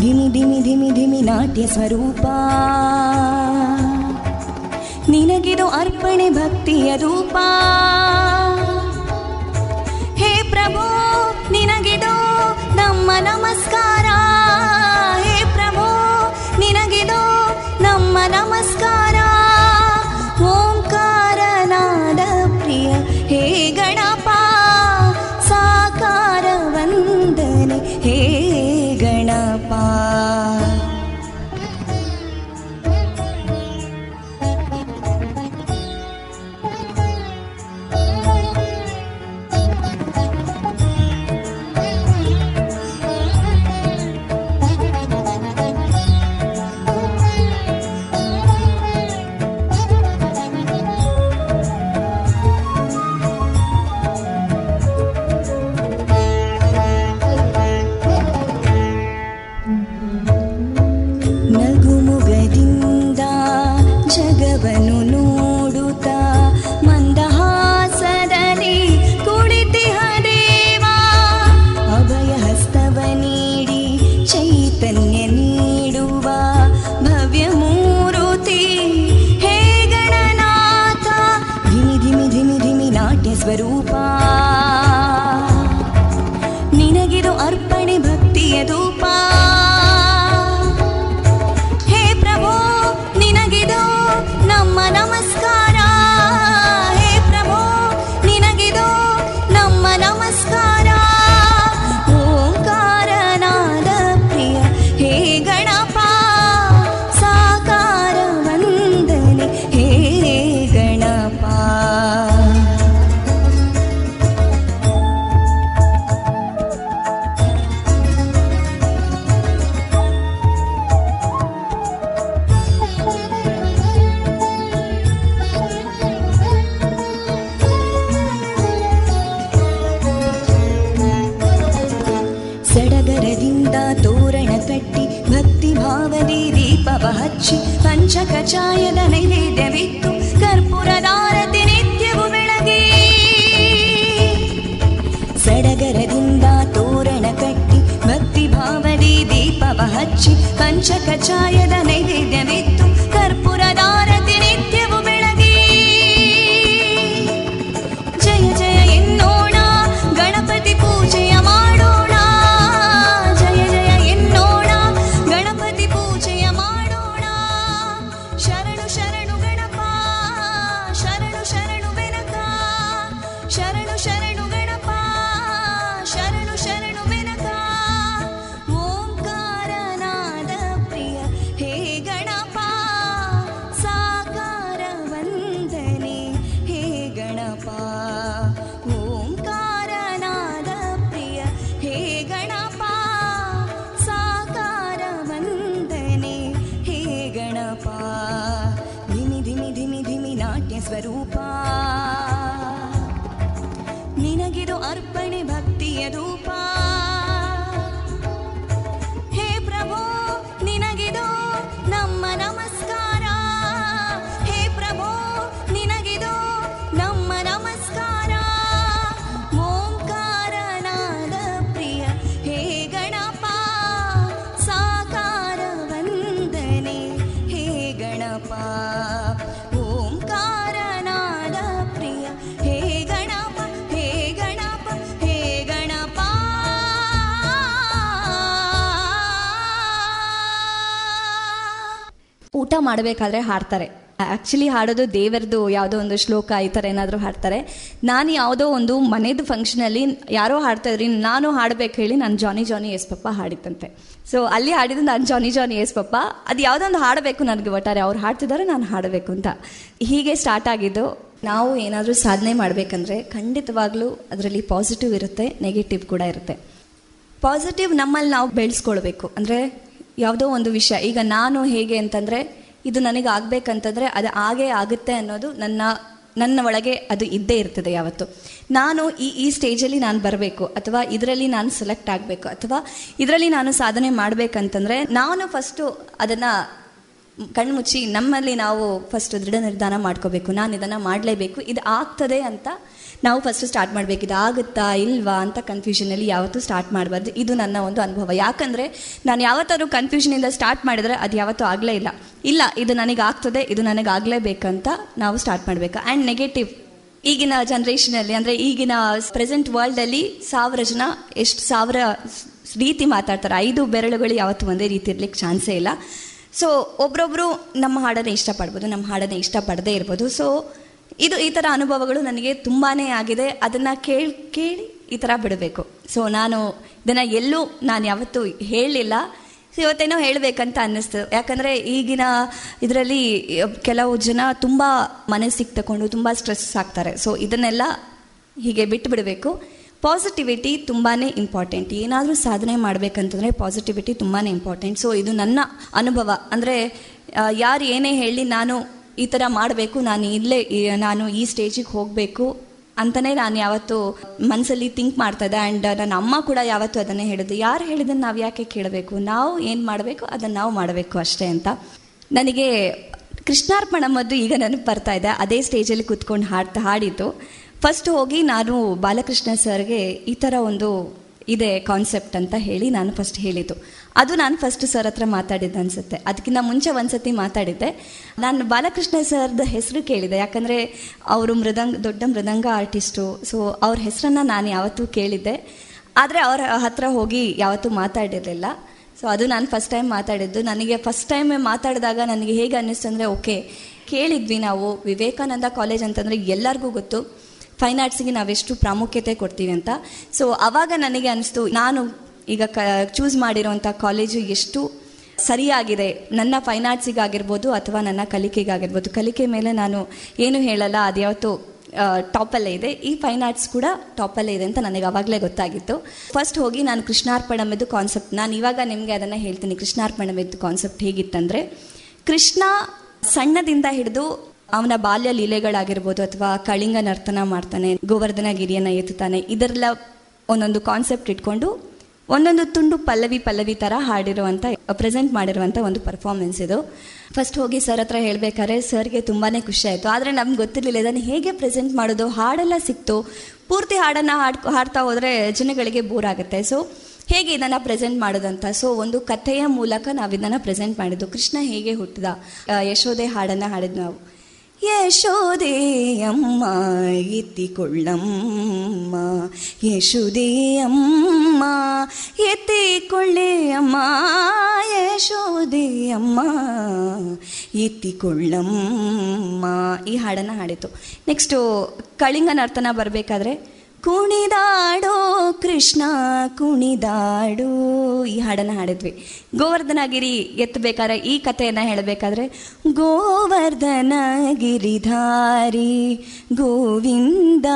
ಧಿಮಿ ಧಿಮಿ ಧಿಮಿ ಧಿಮಿ ನಾಟ್ಯ ಸ್ವರೂಪ. ನಿನಗಿದು ಅರ್ಪಣೆ ಭಕ್ತಿಯ ರೂಪ. ಹೇ ಪ್ರಭು, ನಿನಗಿದು ನಮ್ಮ ನಮಸ್ಕಾರ. ಹೇ ಪ್ರಭು, ನಿನಗಿದು ನಮ್ಮ ನಮಸ್ಕಾರ. ಊಟ ಮಾಡಬೇಕಾದ್ರೆ ಹಾಡ್ತಾರೆ. ಆ್ಯಕ್ಚುಲಿ ಹಾಡೋದು ದೇವರದು ಯಾವುದೋ ಒಂದು ಶ್ಲೋಕ ಈ ಥರ ಏನಾದರೂ ಹಾಡ್ತಾರೆ. ನಾನು ಯಾವುದೋ ಒಂದು ಮನೆದು ಫಂಕ್ಷನಲ್ಲಿ ಯಾರೋ ಹಾಡ್ತಾ ಇದ್ರಿ ನಾನು ಹಾಡಬೇಕು ಹೇಳಿ ನಾನು ಜಾನಿ ಜಾನಿ ಎಸ್ ಪಪ್ಪ ಹಾಡಿತ್ತಂತೆ ಸೊ ಅಲ್ಲಿ ಹಾಡಿದ್ದು ನಾನು ಜಾನಿ ಜಾನಿ ಎಸ್ ಪಪ್ಪ. ಅದು ಯಾವುದೋ ಒಂದು ಹಾಡಬೇಕು ನನಗೆ ಒಟ್ಟಾರೆ, ಅವ್ರು ಹಾಡ್ತಿದ್ದಾರೆ, ನಾನು ಹಾಡಬೇಕು ಅಂತ. ಹೀಗೆ ಸ್ಟಾರ್ಟ್ ಆಗಿದ್ದು ನಾವು ಏನಾದರೂ ಸಾಧನೆ ಮಾಡಬೇಕಂದ್ರೆ ಖಂಡಿತವಾಗ್ಲೂ ಅದರಲ್ಲಿ ಪಾಸಿಟಿವ್ ಇರುತ್ತೆ ನೆಗೆಟಿವ್ ಕೂಡ ಇರುತ್ತೆ. ಪಾಸಿಟಿವ್ ನಮ್ಮಲ್ಲಿ ನಾವು ಬೆಳೆಸ್ಕೊಳ್ಬೇಕು. ಅಂದರೆ ಯಾವುದೋ ಒಂದು ವಿಷಯ, ಈಗ ನಾನು ಹೇಗೆ ಅಂತಂದರೆ ಇದು ನನಗೆ ಆಗಬೇಕಂತಂದರೆ ಅದು ಹಾಗೇ ಆಗುತ್ತೆ ಅನ್ನೋದು ನನ್ನ ನನ್ನ ಒಳಗೆ ಅದು ಇದ್ದೇ ಇರ್ತದೆ ಯಾವತ್ತು. ನಾನು ಈ ಈ ಸ್ಟೇಜಲ್ಲಿ ನಾನು ಬರಬೇಕು ಅಥವಾ ಇದರಲ್ಲಿ ನಾನು ಸೆಲೆಕ್ಟ್ ಆಗಬೇಕು ಅಥವಾ ಇದರಲ್ಲಿ ನಾನು ಸಾಧನೆ ಮಾಡಬೇಕಂತಂದರೆ ನಾನು ಫಸ್ಟು ಅದನ್ನು ಕಣ್ಮುಚ್ಚಿ ನಮ್ಮಲ್ಲಿ ನಾವು ಫಸ್ಟ್ ದೃಢ ನಿರ್ಧಾರ ಮಾಡ್ಕೋಬೇಕು. ನಾನು ಇದನ್ನು ಮಾಡಲೇಬೇಕು. ಇದು ಆಗ್ತದೆ ಅಂತ ನಾವು ಫಸ್ಟ್ ಸ್ಟಾರ್ಟ್ ಮಾಡಬೇಕು ಇಲ್ಲವಾ ಇಲ್ವಾ ಅಂತ ಕನ್ಫ್ಯೂಷನಲ್ಲಿ ಯಾವತ್ತೂ ಸ್ಟಾರ್ಟ್ ಮಾಡಬಾರ್ದು. ಇದು ನನ್ನ ಒಂದು ಅನುಭವ. ಯಾಕಂದರೆ ನಾನು ಯಾವತ್ತಾದ್ರೂ ಕನ್ಫ್ಯೂಷನಿಂದ ಸ್ಟಾರ್ಟ್ ಮಾಡಿದರೆ ಅದು ಯಾವತ್ತೂ ಆಗಲೇ ಇಲ್ಲ. ಇಲ್ಲ, ಇದು ನನಗೆ ಆಗ್ತದೆ ಇದು ನನಗೆ ಆಗಲೇಬೇಕಂತ ನಾವು ಸ್ಟಾರ್ಟ್ ಮಾಡಬೇಕು. ಆ್ಯಂಡ್ ನೆಗೆಟಿವ್ ಈಗಿನ ಜನ್ರೇಷನಲ್ಲಿ ಅಂದರೆ ಈಗಿನ ಪ್ರೆಸೆಂಟ್ ವರ್ಲ್ಡಲ್ಲಿ ಸಾವಿರ ಜನ ಎಷ್ಟು ಸಾವಿರ ರೀತಿ ಮಾತಾಡ್ತಾರೆ. ಐದು ಬೆರಳುಗಳು ಯಾವತ್ತೂ ಒಂದೇ ರೀತಿ ಇರ್ಲಿಕ್ಕೆ ಚಾನ್ಸೇ ಇಲ್ಲ. ಸೊ ಒಬ್ರೊಬ್ರು ನಮ್ಮ ಹಾಡನ್ನು ಇಷ್ಟಪಡ್ಬೋದು, ನಮ್ಮ ಹಾಡನ್ನು ಇಷ್ಟಪಡದೇ ಇರ್ಬೋದು. ಸೊ ಇದು ಈ ಥರ ಅನುಭವಗಳು ನನಗೆ ತುಂಬಾ ಆಗಿದೆ. ಅದನ್ನು ಕೇಳಿ ಕೇಳಿ ಈ ಥರ ಬಿಡಬೇಕು. ಸೊ ನಾನು ಇದನ್ನು ಎಲ್ಲೂ ನಾನು ಯಾವತ್ತೂ ಹೇಳಲಿಲ್ಲ ಇವತ್ತೇನೋ ಹೇಳಬೇಕಂತ ಅನ್ನಿಸ್ತು. ಯಾಕಂದರೆ ಈಗಿನ ಇದರಲ್ಲಿ ಕೆಲವು ಜನ ತುಂಬ ಮನಸ್ಸಿಗೆ ತಗೊಂಡು ತುಂಬ ಸ್ಟ್ರೆಸ್ ಆಗ್ತಾರೆ. ಸೊ ಇದನ್ನೆಲ್ಲ ಹೀಗೆ ಬಿಟ್ಟು ಬಿಡಬೇಕು ಪಾಸಿಟಿವಿಟಿ ತುಂಬಾ ಇಂಪಾರ್ಟೆಂಟ್ ಏನಾದರೂ ಸಾಧನೆ ಮಾಡಬೇಕಂತಂದರೆ ಪಾಸಿಟಿವಿಟಿ ತುಂಬಾ ಇಂಪಾರ್ಟೆಂಟ್ ಸೊ ಇದು ನನ್ನ ಅನುಭವ. ಅಂದರೆ ಯಾರು ಏನೇ ಹೇಳಿ ನಾನು ಈ ಥರ ಮಾಡಬೇಕು, ನಾನು ಇಲ್ಲೇ ನಾನು ಈ ಸ್ಟೇಜಿಗೆ ಹೋಗಬೇಕು ಅಂತಲೇ ನಾನು ಯಾವತ್ತು ಮನಸ್ಸಲ್ಲಿ ಥಿಂಕ್ ಮಾಡ್ತಾ ಇದ್ದೆ ಆ್ಯಂಡ್ ನನ್ನ ಅಮ್ಮ ಕೂಡ ಯಾವತ್ತು ಅದನ್ನೇ ಹೇಳಿದ್ದು ಯಾರು ಹೇಳಿದ್ದನ್ನು ನಾವು ಯಾಕೆ ಕೇಳಬೇಕು? ನಾವು ಏನು ಮಾಡಬೇಕು? ಅದನ್ನು ನಾವು ಮಾಡಬೇಕು ಅಷ್ಟೇ ಅಂತ. ನನಗೆ ಕೃಷ್ಣಾರ್ಪಣಮದ್ದು ಈಗ ನನಗೆ ಬರ್ತಾ ಇದೆ. ಅದೇ ಸ್ಟೇಜಲ್ಲಿ ಕೂತ್ಕೊಂಡು ಹಾಡ್ತಾ ಹಾಡಿದ್ದು. ಫಸ್ಟ್ ಹೋಗಿ ನಾನು ಬಾಲಕೃಷ್ಣ ಸರ್ಗೆ ಈ ಥರ ಒಂದು ಇದೆ ಕಾನ್ಸೆಪ್ಟ್ ಅಂತ ಹೇಳಿ ನಾನು ಫಸ್ಟ್ ಹೇಳಿದ್ದು. ಅದು ನಾನು ಫಸ್ಟ್ ಸರ್ ಹತ್ರ ಮಾತಾಡಿದ್ದೆ ಅನಿಸುತ್ತೆ. ಅದಕ್ಕಿಂತ ಮುಂಚೆ ಒಂದ್ಸತಿ ಮಾತಾಡಿದ್ದೆ. ನಾನು ಬಾಲಕೃಷ್ಣ ಸರ್ದ ಹೆಸರು ಕೇಳಿದೆ. ಯಾಕಂದರೆ ಅವರು ಮೃದಂಗ, ದೊಡ್ಡ ಮೃದಂಗ ಆರ್ಟಿಸ್ಟು ಸೊ ಅವ್ರ ಹೆಸರನ್ನು ನಾನು ಯಾವತ್ತೂ ಕೇಳಿದ್ದೆ. ಆದರೆ ಅವ್ರ ಹತ್ರ ಹೋಗಿ ಯಾವತ್ತೂ ಮಾತಾಡಿರಲಿಲ್ಲ. ಸೊ ಅದು ನಾನು ಫಸ್ಟ್ ಟೈಮ್ ಮಾತಾಡಿದ್ದು. ನನಗೆ ಫಸ್ಟ್ ಟೈಮ್ ಮಾತಾಡಿದಾಗ ನನಗೆ ಹೇಗೆ ಅನ್ನಿಸ್ತು ಅಂದರೆ, ಓಕೆ, ಕೇಳಿದ್ವಿ ನಾವು. ವಿವೇಕಾನಂದ ಕಾಲೇಜ್ ಅಂತಂದರೆ ಎಲ್ಲರಿಗೂ ಗೊತ್ತು. ಫೈನ್ ಆರ್ಟ್ಸಿಗೆ ನಾವೆಷ್ಟು ಪ್ರಾಮುಖ್ಯತೆ ಕೊಡ್ತೀವಿ ಅಂತ. ಸೊ ಆವಾಗ ನನಗೆ ಅನಿಸ್ತು ನಾನು ಈಗ ಕ ಚೂಸ್ ಮಾಡಿರೋಂಥ ಕಾಲೇಜು ಎಷ್ಟು ಸರಿಯಾಗಿದೆ? ನನ್ನ ಫೈನ್ ಆರ್ಟ್ಸಿಗಾಗಿರ್ಬೋದು ಅಥವಾ ನನ್ನ ಕಲಿಕೆಗಾಗಿರ್ಬೋದು? ಕಲಿಕೆ ಮೇಲೆ ನಾನು ಏನು ಹೇಳಲ್ಲ, ಅದು ಯಾವತ್ತು ಟಾಪಲ್ಲೇ ಇದೆ. ಈ ಫೈನ್ ಆರ್ಟ್ಸ್ ಕೂಡ ಟಾಪಲ್ಲೇ ಇದೆ ಅಂತ ನನಗೆ ಅವಾಗಲೇ ಗೊತ್ತಾಗಿತ್ತು. ಫಸ್ಟ್ ಹೋಗಿ ನಾನು ಕೃಷ್ಣಾರ್ಪಣಮೆದ್ದು ಕಾನ್ಸೆಪ್ಟ್ ನಾನು ಇವಾಗ ನಿಮಗೆ ಅದನ್ನು ಹೇಳ್ತೀನಿ. ಕೃಷ್ಣಾರ್ಪಣಮೆದ್ದು ಕಾನ್ಸೆಪ್ಟ್ ಹೇಗಿತ್ತಂದರೆ, ಕೃಷ್ಣ ಸಣ್ಣದಿಂದ ಹಿಡಿದು ಅವನ ಬಾಲ್ಯ ಲೀಲೆಗಳಾಗಿರ್ಬೋದು ಅಥವಾ ಕಳಿಂಗ ನರ್ತನ ಮಾಡ್ತಾನೆ ಗೋವರ್ಧನ ಗಿರಿಯನ್ನು ಎತ್ತುತ್ತಾನೆ ಇದರೆಲ್ಲ ಒಂದೊಂದು ಕಾನ್ಸೆಪ್ಟ್ ಇಟ್ಕೊಂಡು ಒಂದೊಂದು ತುಂಡು ಪಲ್ಲವಿ ಪಲ್ಲವಿ ಥರ ಹಾಡಿರುವಂಥ ಪ್ರೆಸೆಂಟ್ ಮಾಡಿರುವಂಥ ಒಂದು ಪರ್ಫಾರ್ಮೆನ್ಸ್ ಇದು. ಫಸ್ಟ್ ಹೋಗಿ ಸರ್ ಹತ್ರ ಹೇಳ್ಬೇಕಾದ್ರೆ, ಸರ್ಗೆ ತುಂಬಾ ಖುಷಿ ಆಯಿತು. ಆದರೆ ನಮ್ಗೆ ಗೊತ್ತಿರಲಿಲ್ಲ ಇದನ್ನು ಹೇಗೆ ಪ್ರೆಸೆಂಟ್ ಮಾಡೋದು, ಹಾಡೆಲ್ಲ ಸಿಕ್ತು. ಪೂರ್ತಿ ಹಾಡನ್ನು ಹಾಡ್, ಹಾಡ್ತಾ ಹೋದರೆ ಜನಗಳಿಗೆ ಬೋರ್ ಆಗುತ್ತೆ. ಸೊ ಹೇಗೆ ಇದನ್ನು ಪ್ರೆಸೆಂಟ್ ಮಾಡೋದಂತ? ಸೊ ಒಂದು ಕಥೆಯ ಮೂಲಕ ನಾವು ಇದನ್ನು ಪ್ರೆಸೆಂಟ್ ಮಾಡಿದ್ದು. ಕೃಷ್ಣ ಹೇಗೆ ಹುಟ್ಟಿದ? ಯಶೋದೆ ಹಾಡನ್ನು ಹಾಡಿದ್ದು ನಾವು. ಎತ್ತಿಕೊಳ್ಳಮ್ಮ. ಯಶೋದೆ ಅಮ್ಮ ಎತ್ತಿಕೊಳ್ಳೆ ಅಮ್ಮ ಯಶೋದೆ ಅಮ್ಮ ಎತ್ತಿಕೊಳ್ಳಮ್ಮ. ಈ ಹಾಡನ್ನು ಹಾಡಿತು. ನೆಕ್ಸ್ಟು ಕಳಿಂಗ ನರ್ತನ ಬರಬೇಕಾದ್ರೆ ಕುಣಿದಾಡೋ ಕೃಷ್ಣ ಕುಣಿದಾಡು. ಈ ಹಾಡನ್ನು ಹಾಡಿದ್ವಿ. ಗೋವರ್ಧನಗಿರಿ ಎತ್ತಬೇಕಾದ್ರೆ ಈ ಕಥೆಯನ್ನು ಹೇಳಬೇಕಾದ್ರೆ ಗೋವರ್ಧನ ಗಿರಿಧಾರಿ ಗೋವಿಂದ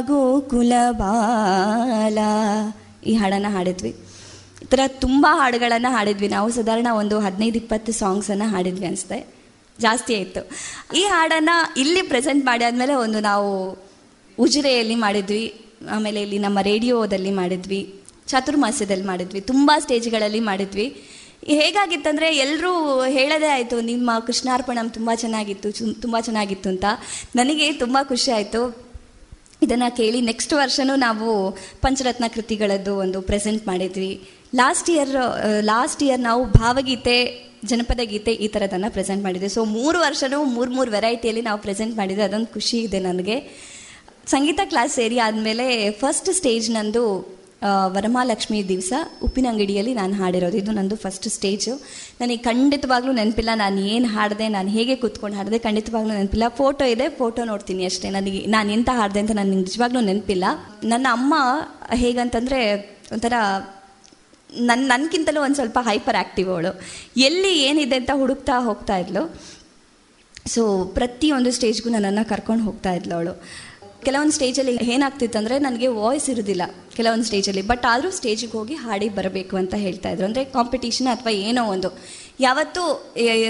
ಗೋಕುಲ ಬಾಲ. ಈ ಹಾಡನ್ನು ಹಾಡಿದ್ವಿ. ಈ ಥರ ತುಂಬ ಹಾಡುಗಳನ್ನು ಹಾಡಿದ್ವಿ ನಾವು. ಸಾಧಾರಣ ಒಂದು ಹದಿನೈದು, ಇಪ್ಪತ್ತು ಸಾಂಗ್ಸನ್ನು ಹಾಡಿದ್ವಿ ಅನಿಸುತ್ತೆ. ಜಾಸ್ತಿ ಆಯಿತು. ಈ ಹಾಡನ್ನು ಇಲ್ಲಿ ಪ್ರೆಸೆಂಟ್ ಮಾಡಿ ಆದಮೇಲೆ ಒಂದು ನಾವು ಉಜಿರೆಯಲ್ಲಿ ಮಾಡಿದ್ವಿ. ಆಮೇಲೆ ಇಲ್ಲಿ ನಮ್ಮ ರೇಡಿಯೋದಲ್ಲಿ ಮಾಡಿದ್ವಿ, ಚಾತುರ್ಮಾಸ್ಯದಲ್ಲಿ ಮಾಡಿದ್ವಿ, ತುಂಬ ಸ್ಟೇಜ್ಗಳಲ್ಲಿ ಮಾಡಿದ್ವಿ. ಹೇಗಾಗಿತ್ತಂದರೆ ಎಲ್ಲರೂ ಹೇಳೋದೇ ಆಯಿತು, ನಿಮ್ಮ ಕೃಷ್ಣಾರ್ಪಣಂ ತುಂಬ ಚೆನ್ನಾಗಿತ್ತು ತುಂಬ ಚೆನ್ನಾಗಿತ್ತು ಅಂತ. ನನಗೆ ತುಂಬ ಖುಷಿ ಆಯಿತು. ಇದನ್ನು ಕೇಳಿ ನೆಕ್ಸ್ಟ್ ವರ್ಷನೂ ನಾವು ಪಂಚರತ್ನ ಕೃತಿಗಳದ್ದು ಒಂದು ಪ್ರೆಸೆಂಟ್ ಮಾಡಿದ್ವಿ. ಲಾಸ್ಟ್ ಇಯರ್ ಲಾಸ್ಟ್ ಇಯರ್ ನಾವು ಭಾವಗೀತೆ, ಜನಪದ ಗೀತೆ ಈ ಥರದನ್ನು ಪ್ರೆಸೆಂಟ್ ಮಾಡಿದ್ವಿ. ಸೊ ಮೂರು ವರ್ಷನೂ ಮೂರು ಮೂರು ವೆರೈಟಿಯಲ್ಲಿ ನಾವು ಪ್ರೆಸೆಂಟ್ ಮಾಡಿದ್ವಿ. ಅದೊಂದು ಖುಷಿ ಇದೆ ನನಗೆ. ಸಂಗೀತ ಕ್ಲಾಸ್ ಸೇರಿ ಆದಮೇಲೆ ಫಸ್ಟ್ ಸ್ಟೇಜ್ ನಂದು ವರಮಹಾಲಕ್ಷ್ಮಿ ದಿವಸ ಉಪ್ಪಿನಂಗಡಿಯಲ್ಲಿ ನಾನು ಹಾಡಿರೋದು. ಇದು ನಂದು ಫಸ್ಟ್ ಸ್ಟೇಜು ನನಗೆ ಖಂಡಿತವಾಗ್ಲೂ ನೆನಪಿಲ್ಲ ನಾನು ಏನು ಹಾಡಿದೆ, ನಾನು ಹೇಗೆ ಕೂತ್ಕೊಂಡು ಹಾಡಿದೆ, ಖಂಡಿತವಾಗ್ಲೂ ನೆನಪಿಲ್ಲ. ಫೋಟೋ ಇದೆ ಫೋಟೋ ನೋಡ್ತೀನಿ ಅಷ್ಟೇ. ನನಗೆ ನಾನು ಎಂತ ಹಾಡಿದೆ ಅಂತ ನನಗೆ ನಿಜವಾಗ್ಲೂ ನೆನಪಿಲ್ಲ. ನನ್ನ ಅಮ್ಮ ಹೇಗಂತಂದರೆ ಒಂಥರ ನನ್ನ ನನಗಿಂತಲೂ ಒಂದು ಸ್ವಲ್ಪ ಹೈಪರ್ ಆ್ಯಕ್ಟಿವ್ ಅವಳು. ಎಲ್ಲಿ ಏನಿದೆ ಅಂತ ಹುಡುಕ್ತಾ ಹೋಗ್ತಾ ಇದ್ಲು. ಸೊ ಪ್ರತಿಯೊಂದು ಸ್ಟೇಜ್ಗೂ ನನ್ನನ್ನು ಕರ್ಕೊಂಡು ಹೋಗ್ತಾ ಇದ್ಲು ಅವಳು. ಕೆಲವೊಂದು ಸ್ಟೇಜಲ್ಲಿ ಏನಾಗ್ತಿತ್ತು ಅಂದರೆ ನನಗೆ ವಾಯ್ಸ್ ಇರೋದಿಲ್ಲ ಕೆಲವೊಂದು ಸ್ಟೇಜಲ್ಲಿ ಬಟ್ ಆದರೂ ಸ್ಟೇಜಿಗೆ ಹೋಗಿ ಹಾಡಿ ಬರಬೇಕು ಅಂತ ಹೇಳ್ತಾ ಇದ್ರು. ಅಂದರೆ ಕಾಂಪಿಟೇಷನ್ ಅಥವಾ ಏನೋ ಒಂದು. ಯಾವತ್ತೂ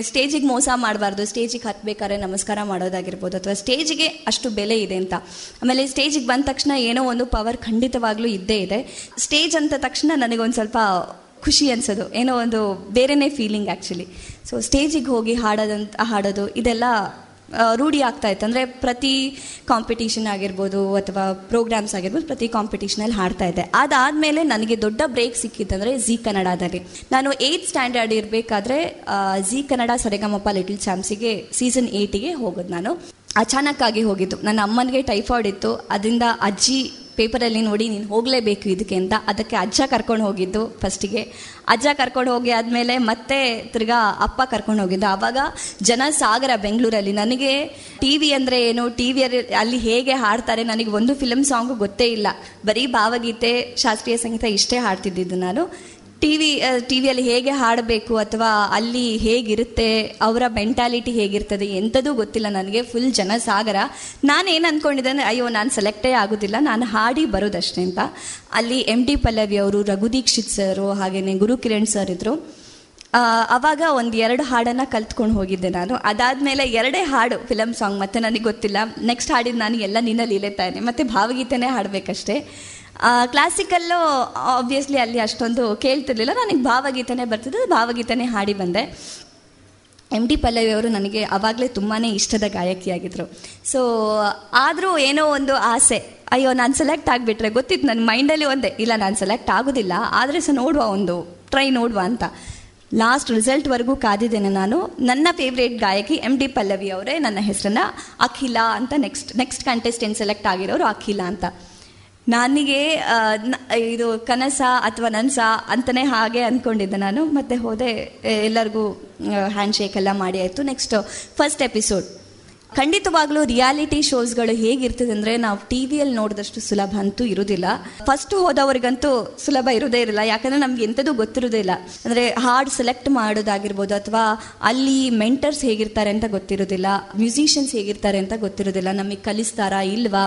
ಸ್ಟೇಜಿಗೆ ಮೋಸ ಮಾಡಬಾರ್ದು, ಸ್ಟೇಜಿಗೆ ಹತ್ಬೇಕಾದ್ರೆ ನಮಸ್ಕಾರ ಮಾಡೋದಾಗಿರ್ಬೋದು, ಅಥವಾ ಸ್ಟೇಜಿಗೆ ಅಷ್ಟು ಬೆಲೆ ಇದೆ ಅಂತ. ಆಮೇಲೆ ಸ್ಟೇಜಿಗೆ ಬಂದ ತಕ್ಷಣ ಏನೋ ಒಂದು ಪವರ್ ಖಂಡಿತವಾಗ್ಲೂ ಇದ್ದೇ ಇದೆ. ಸ್ಟೇಜ್ ಅಂತ ತಕ್ಷಣ ನನಗೊಂದು ಸ್ವಲ್ಪ ಖುಷಿ ಅನ್ಸೋದು, ಏನೋ ಒಂದು ಬೇರೆನೇ ಫೀಲಿಂಗ್ ಆ್ಯಕ್ಚುಲಿ ಸೊ ಸ್ಟೇಜಿಗೆ ಹೋಗಿ ಹಾಡೋದಂತ, ಹಾಡೋದು, ಇದೆಲ್ಲ ರೂಢಿ ಆಗ್ತಾ ಇತ್ತು. ಅಂದರೆ ಪ್ರತಿ ಕಾಂಪಿಟೀಷನ್ ಆಗಿರ್ಬೋದು ಅಥವಾ ಪ್ರೋಗ್ರಾಮ್ಸ್ ಆಗಿರ್ಬೋದು ಪ್ರತಿ ಕಾಂಪಿಟೀಷನಲ್ಲಿ ಹಾಡ್ತಾ ಇದ್ದೆ. ಅದಾದಮೇಲೆ ನನಗೆ ದೊಡ್ಡ ಬ್ರೇಕ್ ಸಿಕ್ಕಿತ್ತಂದರೆ ಜಿ ಕನ್ನಡದಲ್ಲಿ. ನಾನು ಏಯ್ತ್ ಸ್ಟ್ಯಾಂಡರ್ಡ್ ಇರಬೇಕಾದ್ರೆ ಜಿ ಕನ್ನಡ ಸರಿಗಮಪ್ಪ ಲಿಟಲ್ ಚಾಂಪ್ಸಿಗೆ ಸೀಸನ್ ಏಯ್ಟಿಗೆ ಹೋಗೋದು ನಾನು. ಅಚಾನಕ್ಕಾಗಿ ಹೋಗಿದ್ದು. ನನ್ನ ಅಮ್ಮನಿಗೆ ಟೈಫಾಯ್ಡ್ ಇತ್ತು. ಅದರಿಂದ ಅಜ್ಜಿ ಪೇಪರಲ್ಲಿ ನೋಡಿ, ನೀನು ಹೋಗಲೇಬೇಕು ಇದಕ್ಕೆ ಅಂತ. ಅದಕ್ಕೆ ಅಜ್ಜ ಕರ್ಕೊಂಡು ಹೋಗಿದ್ದು ಫಸ್ಟಿಗೆ ಅಜ್ಜ ಕರ್ಕೊಂಡು ಹೋಗಿ ಆದಮೇಲೆ ಮತ್ತೆ ತಿರ್ಗಾ ಅಪ್ಪ ಕರ್ಕೊಂಡು ಹೋಗಿದ್ದು. ಆವಾಗ ಜನ ಸಾಗರ ಬೆಂಗಳೂರಲ್ಲಿ. ನನಗೆ ಟಿ ವಿ ಅಂದರೆ ಏನು? ಟಿ ವಿಯಲ್ಲಿ ಅಲ್ಲಿ ಹೇಗೆ ಹಾಡ್ತಾರೆ ನನಗೆ ಒಂದು ಫಿಲಮ್ ಸಾಂಗು ಗೊತ್ತೇ ಇಲ್ಲ. ಬರೀ ಭಾವಗೀತೆ, ಶಾಸ್ತ್ರೀಯ ಸಂಗೀತ ಇಷ್ಟೇ ಹಾಡ್ತಿದ್ದಿದ್ದು ನಾನು. ಟಿ ವಿ ಟಿ ವಿಯಲ್ಲಿ ಹೇಗೆ ಹಾಡಬೇಕು ಅಥವಾ ಅಲ್ಲಿ ಹೇಗಿರುತ್ತೆ ಅವರ ಮೆಂಟಾಲಿಟಿ ಹೇಗಿರ್ತದೆ ಎಂಥದೂ ಗೊತ್ತಿಲ್ಲ ನನಗೆ ಫುಲ್ ಜನಸಾಗರ. ನಾನು ಏನು ಅಂದ್ಕೊಂಡಿದ್ದೇನೆ ಅಯ್ಯೋ ನಾನು ಸೆಲೆಕ್ಟೇ ಆಗೋದಿಲ್ಲ ನಾನು ಹಾಡಿ ಬರೋದಷ್ಟೇ ಅಂತ. ಅಲ್ಲಿ ಎಂ ಡಿ ಪಲ್ಲವಿ ಅವರು ರಘು ದೀಕ್ಷಿತ್ ಸರು ಹಾಗೆಯೇ ಗುರು ಕಿರಣ್ ಸರ್ ಇದ್ದರು ಆ, ಅವಾಗ ಒಂದು ಎರಡು ಹಾಡನ್ನು ಕಲ್ತ್ಕೊಂಡು ಹೋಗಿದ್ದೆ ನಾನು. ಅದಾದಮೇಲೆ ಎರಡೇ ಹಾಡು ಫಿಲಮ್ ಸಾಂಗ್ ಮತ್ತು ನನಗೆ ಗೊತ್ತಿಲ್ಲ. ನೆಕ್ಸ್ಟ್ ಹಾಡಿದ ನಾನು ಎಲ್ಲ ನಿನ್ನ ಲೀಲೆತಾನೆ ಮತ್ತು ಭಾವಗೀತೆನೇ ಹಾಡಬೇಕಷ್ಟೇ. ಕ್ಲಾಸಿಕಲ್ಲು ಆಬ್ವಿಯಸ್ಲಿ ಅಲ್ಲಿ ಅಷ್ಟೊಂದು ಕೇಳ್ತಿರ್ಲಿಲ್ಲ. ನನಗೆ ಭಾವಗೀತೆ ಬರ್ತಿದ್ದೆ ಭಾವಗೀತೆ ಹಾಡಿ ಬಂದೆ. ಎಂ ಡಿ ಪಲ್ಲವಿ ಅವರು ನನಗೆ ಆವಾಗಲೇ ತುಂಬಾ ಇಷ್ಟದ ಗಾಯಕಿಯಾಗಿದ್ದರು ಸೊ ಆದರೂ ಏನೋ ಒಂದು ಆಸೆ, ಅಯ್ಯೋ, ನಾನು ಸೆಲೆಕ್ಟ್ ಆಗಿಬಿಟ್ರೆ, ಗೊತ್ತಿತ್ತು ನನ್ನ ಮೈಂಡಲ್ಲಿ ಒಂದೇ, ಇಲ್ಲ ನಾನು ಸೆಲೆಕ್ಟ್ ಆಗೋದಿಲ್ಲ, ಆದರೆ ಸಹ ನೋಡುವ ಒಂದು ಟ್ರೈ ನೋಡುವ ಅಂತ. ಲಾಸ್ಟ್ ರಿಸಲ್ಟ್ವರೆಗೂ ಕಾದಿದ್ದೇನೆ ನಾನು. ನನ್ನ ಫೇವ್ರೇಟ್ ಗಾಯಕಿ ಎಂ ಡಿ ಪಲ್ಲವಿ ಅವರೇ, ನನ್ನ ಹೆಸರನ್ನು ಅಖಿಲ ಅಂತ ನೆಕ್ಸ್ಟ್ ನೆಕ್ಸ್ಟ್ ಕಂಟೆಸ್ಟೆಂಟ್ ಸೆಲೆಕ್ಟ್ ಆಗಿರೋರು ಅಖಿಲ ಅಂತ. ನನಗೆ ಇದು ಕನಸ ಅಥವಾ ನನ್ಸ ಅಂತಲೇ ಹಾಗೆ ಅಂದ್ಕೊಂಡಿದ್ದೆ ನಾನು. ಮತ್ತೆ ಹೋದೆ ಎಲ್ಲರಿಗೂ ಹ್ಯಾಂಡ್ ಶೇಕ್ ಎಲ್ಲ ಮಾಡಿ ಆಯಿತು. ನೆಕ್ಸ್ಟ್ ಫಸ್ಟ್ ಎಪಿಸೋಡ್ ಖಂಡಿತವಾಗ್ಲೂ ರಿಯಾಲಿಟಿ ಶೋಸ್ಗಳು ಹೇಗಿರ್ತದೆ ಅಂದರೆ ನಾವು ಟಿ ವಿಯಲ್ಲಿ ನೋಡಿದಷ್ಟು ಸುಲಭ ಅಂತೂ ಇರೋದಿಲ್ಲ. ಫಸ್ಟ್ ಹೋದವರಿಗಂತೂ ಸುಲಭ ಇರೋದೇ ಇರಲ್ಲ. ಯಾಕಂದರೆ ನಮ್ಗೆ ಎಂಥದ್ದು ಗೊತ್ತಿರೋದೇ ಇಲ್ಲ. ಅಂದರೆ ಹಾಡ್ ಸೆಲೆಕ್ಟ್ ಮಾಡೋದಾಗಿರ್ಬೋದು ಅಥವಾ ಅಲ್ಲಿ ಮೆಂಟರ್ಸ್ ಹೇಗಿರ್ತಾರೆ ಅಂತ ಗೊತ್ತಿರೋದಿಲ್ಲ. ಮ್ಯೂಸಿಷಿಯನ್ಸ್ ಹೇಗಿರ್ತಾರೆ ಅಂತ ಗೊತ್ತಿರೋದಿಲ್ಲ. ನಮಗೆ ಕಲಿಸ್ತಾರಾ ಇಲ್ವಾ?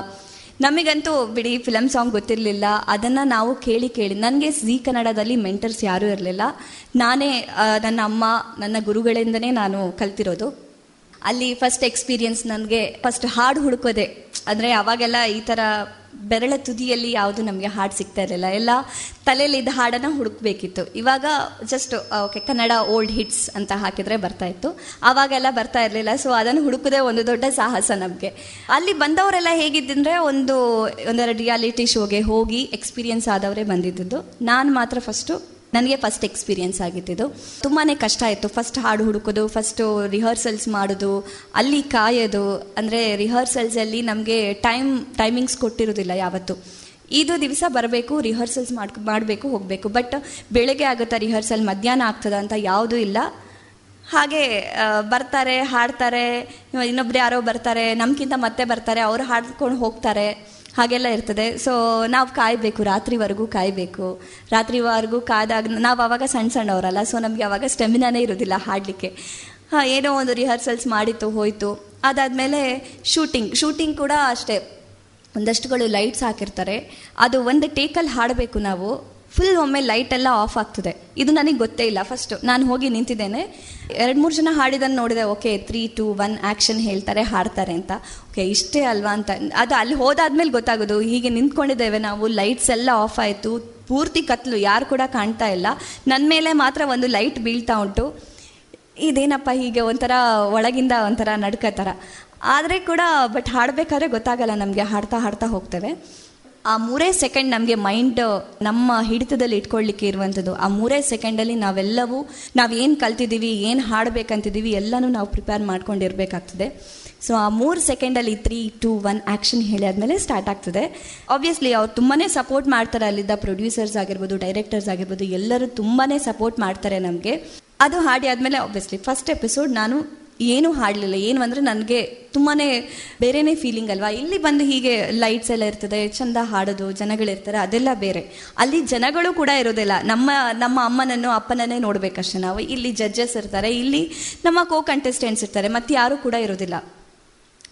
ನಮಗಂತೂ ಬಿಡಿ ಫಿಲಮ್ ಸಾಂಗ್ ಗೊತ್ತಿರಲಿಲ್ಲ. ಅದನ್ನು ನಾವು ಕೇಳಿ ಕೇಳಿ. ನನಗೆ ಝೀ ಕನ್ನಡದಲ್ಲಿ ಮೆಂಟರ್ಸ್ ಯಾರೂ ಇರಲಿಲ್ಲ. ನಾನೇ ನನ್ನ ಅಮ್ಮ, ನನ್ನ ಗುರುಗಳಿಂದನೇ ನಾನು ಕಲ್ತಿರೋದು. ಅಲ್ಲಿ ಫಸ್ಟ್ ಎಕ್ಸ್ಪೀರಿಯನ್ಸ್ ನನಗೆ ಫಸ್ಟ್ ಹಾಡು ಹುಡುಕೋದೆ. ಅಂದರೆ ಅವಾಗೆಲ್ಲ ಈ ಥರ ಬೆರಳ ತುದಿಯಲ್ಲಿ ಯಾವುದು ನಮಗೆ ಹಾಡು ಸಿಗ್ತಾ ಇರಲಿಲ್ಲ. ಎಲ್ಲ ತಲೆಯಲ್ಲಿದ್ದ ಹಾಡನ್ನು ಹುಡುಕ್ಬೇಕಿತ್ತು. ಇವಾಗ just okay Kannada old hits ಅಂತ ಹಾಕಿದರೆ ಬರ್ತಾ ಇತ್ತು. ಆವಾಗೆಲ್ಲ ಬರ್ತಾ ಇರಲಿಲ್ಲ. ಸೊ ಅದನ್ನು ಹುಡುಕೋದೇ ಒಂದು ದೊಡ್ಡ ಸಾಹಸ ನಮಗೆ. ಅಲ್ಲಿ ಬಂದವರೆಲ್ಲ ಹೇಗಿದ್ದಂದ್ರೆ ಒಂದು, ಒಂದೆರಡು ರಿಯಾಲಿಟಿ ಶೋಗೆ ಹೋಗಿ ಎಕ್ಸ್ಪೀರಿಯನ್ಸ್ ಆದವರೇ ಬಂದಿದ್ದದ್ದು. ನಾನು ಮಾತ್ರ ಫಸ್ಟು ನನಗೆ ಫಸ್ಟ್ ಎಕ್ಸ್ಪೀರಿಯನ್ಸ್ ಆಗಿದ್ದಿದ್ದು ತುಂಬಾ ಕಷ್ಟ ಆಯಿತು. ಫಸ್ಟ್ ಹಾಡು ಹುಡುಕೋದು ಫಸ್ಟು ರಿಹರ್ಸಲ್ಸ್ ಮಾಡೋದು, ಅಲ್ಲಿ ಕಾಯೋದು. ಅಂದರೆ ರಿಹರ್ಸಲ್ಸಲ್ಲಿ ನಮಗೆ ಟೈಮ್ ಟೈಮಿಂಗ್ಸ್ ಕೊಟ್ಟಿರೋದಿಲ್ಲ ಯಾವತ್ತು. ಇದು ದಿವಸ ಬರಬೇಕು ರಿಹರ್ಸಲ್ಸ್ ಮಾಡ್ ಮಾಡಬೇಕು, ಹೋಗಬೇಕು. ಬಟ್ ಬೆಳಗ್ಗೆ ಆಗುತ್ತಾ ರಿಹರ್ಸಲ್ ಮಧ್ಯಾಹ್ನ ಆಗ್ತದ ಅಂತ ಯಾವುದೂ ಇಲ್ಲ. ಹಾಗೆ ಬರ್ತಾರೆ, ಹಾಡ್ತಾರೆ. ಇನ್ನೊಬ್ರು ಯಾರೋ ಬರ್ತಾರೆ ನಮ್ಗಿಂತ ಮತ್ತೆ ಬರ್ತಾರೆ, ಅವ್ರು ಹಾಡ್ಕೊಂಡು ಹೋಗ್ತಾರೆ. ಹಾಗೆಲ್ಲ ಇರ್ತದೆ. ಸೊ ನಾವು ಕಾಯಬೇಕು, ರಾತ್ರಿವರೆಗೂ ಕಾಯಬೇಕು. ರಾತ್ರಿವರೆಗೂ ಕಾದಾಗ ನಾವು ಅವಾಗ ಸಣ್ಣ ಸಣ್ಣವರಲ್ಲ ಸೊ ನಮಗೆ ಅವಾಗ ಸ್ಟೆಮಿನಾನೇ ಇರೋದಿಲ್ಲ ಹಾಡಲಿಕ್ಕೆ. ಹಾಂ, ಏನೋ ಒಂದು ರಿಹರ್ಸಲ್ಸ್ ಮಾಡಿತ್ತು, ಹೋಯಿತು. ಅದಾದಮೇಲೆ ಶೂಟಿಂಗ್ ಶೂಟಿಂಗ್ ಕೂಡ ಅಷ್ಟೇ. ಒಂದಷ್ಟುಗಳು ಲೈಟ್ಸ್ ಹಾಕಿರ್ತಾರೆ. ಅದು ಒಂದು ಟೇಕಲ್ಲಿ ಹಾಡಬೇಕು ನಾವು. ಫುಲ್ ಒಮ್ಮೆ ಲೈಟ್ ಎಲ್ಲ ಆಫ್ ಆಗ್ತದೆ. ಇದು ನನಗೆ ಗೊತ್ತೇ ಇಲ್ಲ. ಫಸ್ಟು ನಾನು ಹೋಗಿ ನಿಂತಿದ್ದೇನೆ. ಎರಡು ಮೂರು ಜನ ಹಾಡಿದನ್ನು ನೋಡಿದೆ okay three two one action ಹೇಳ್ತಾರೆ, ಹಾಡ್ತಾರೆ ಅಂತ. ಓಕೆ ಇಷ್ಟೇ ಅಲ್ವಾ ಅಂತ. ಅದು ಅಲ್ಲಿ ಹೋದಾದ್ಮೇಲೆ ಗೊತ್ತಾಗೋದು. ಹೀಗೆ ನಿಂತ್ಕೊಂಡಿದ್ದೇವೆ ನಾವು ಲೈಟ್ಸ್ ಎಲ್ಲ ಆಫ್ ಆಯಿತು. ಪೂರ್ತಿ ಕತ್ಲು, ಯಾರು ಕೂಡ ಕಾಣ್ತಾ ಇಲ್ಲ. ನನ್ನ ಮೇಲೆ ಮಾತ್ರ ಒಂದು ಲೈಟ್ ಬೀಳ್ತಾ ಉಂಟು. ಇದೇನಪ್ಪ ಹೀಗೆ ಒಂಥರ ಒಳಗಿಂದ ಒಂಥರ ನಡ್ಕೋತಾರ ಆದರೆ ಕೂಡ ಬಟ್ ಹಾಡಬೇಕಾದ್ರೆ ಗೊತ್ತಾಗಲ್ಲ ನಮಗೆ. ಹಾಡ್ತಾ ಹಾಡ್ತಾ ಹೋಗ್ತೇವೆ. ಆ ಮೂರೇ ಸೆಕೆಂಡ್ ನಮಗೆ ಮೈಂಡ್ ನಮ್ಮ ಹಿಡಿತದಲ್ಲಿ ಇಟ್ಕೊಳ್ಳಿಕ್ಕೆ ಇರುವಂಥದ್ದು. ಆ ಮೂರೇ ಸೆಕೆಂಡಲ್ಲಿ ನಾವೆಲ್ಲವೂ ನಾವು ಏನು ಕಲ್ತಿದ್ದೀವಿ ಏನು ಹಾಡಬೇಕಂತಿದ್ದೀವಿ ಎಲ್ಲನೂ ನಾವು ಪ್ರಿಪೇರ್ ಮಾಡ್ಕೊಂಡಿರಬೇಕಾಗ್ತದೆ. ಸೊ ಆ ಮೂರು ಸೆಕೆಂಡಲ್ಲಿ ತ್ರೀ ಟು ಒನ್ ಆ್ಯಕ್ಷನ್ ಹೇಳಿ ಆದಮೇಲೆ ಸ್ಟಾರ್ಟ್ ಆಗ್ತದೆ. ಆಬ್ವಿಯಸ್ಲಿ ಅವ್ರು ತುಂಬಾ ಸಪೋರ್ಟ್ ಮಾಡ್ತಾರೆ ಅಲ್ಲಿದ್ದ ಪ್ರೊಡ್ಯೂಸರ್ಸ್ ಆಗಿರ್ಬೋದು ಡೈರೆಕ್ಟರ್ಸ್ ಆಗಿರ್ಬೋದು, ಎಲ್ಲರೂ ತುಂಬಾ ಸಪೋರ್ಟ್ ಮಾಡ್ತಾರೆ ನಮಗೆ. ಅದು ಹಾಡಿ ಆದಮೇಲೆ ಆಬ್ವಿಯಸ್ಲಿ ಫಸ್ಟ್ ಎಪಿಸೋಡ್ ನಾನು ಏನು ಹಾಡಲಿಲ್ಲ, ಏನು ಅಂದರೆ ನನಗೆ ತುಂಬಾ ಬೇರೆನೇ ಫೀಲಿಂಗ್ ಅಲ್ವಾ? ಇಲ್ಲಿ ಬಂದು ಹೀಗೆ ಲೈಟ್ಸ್ ಎಲ್ಲ ಇರ್ತದೆ, ಚಂದ ಹಾಡೋದು, ಜನಗಳಿರ್ತಾರೆ, ಅದೆಲ್ಲ ಬೇರೆ. ಅಲ್ಲಿ ಜನಗಳು ಕೂಡ ಇರೋದಿಲ್ಲ. ನಮ್ಮ ನಮ್ಮ ಅಮ್ಮನನ್ನು, ಅಪ್ಪನನ್ನೇ ನೋಡಬೇಕಷ್ಟೇ ನಾವು. ಇಲ್ಲಿ ಜಡ್ಜಸ್ ಇರ್ತಾರೆ, ಇಲ್ಲಿ ನಮ್ಮ ಕೋ ಕಂಟೆಸ್ಟೆಂಟ್ಸ್ ಇರ್ತಾರೆ, ಮತ್ತು ಯಾರೂ ಕೂಡ ಇರೋದಿಲ್ಲ.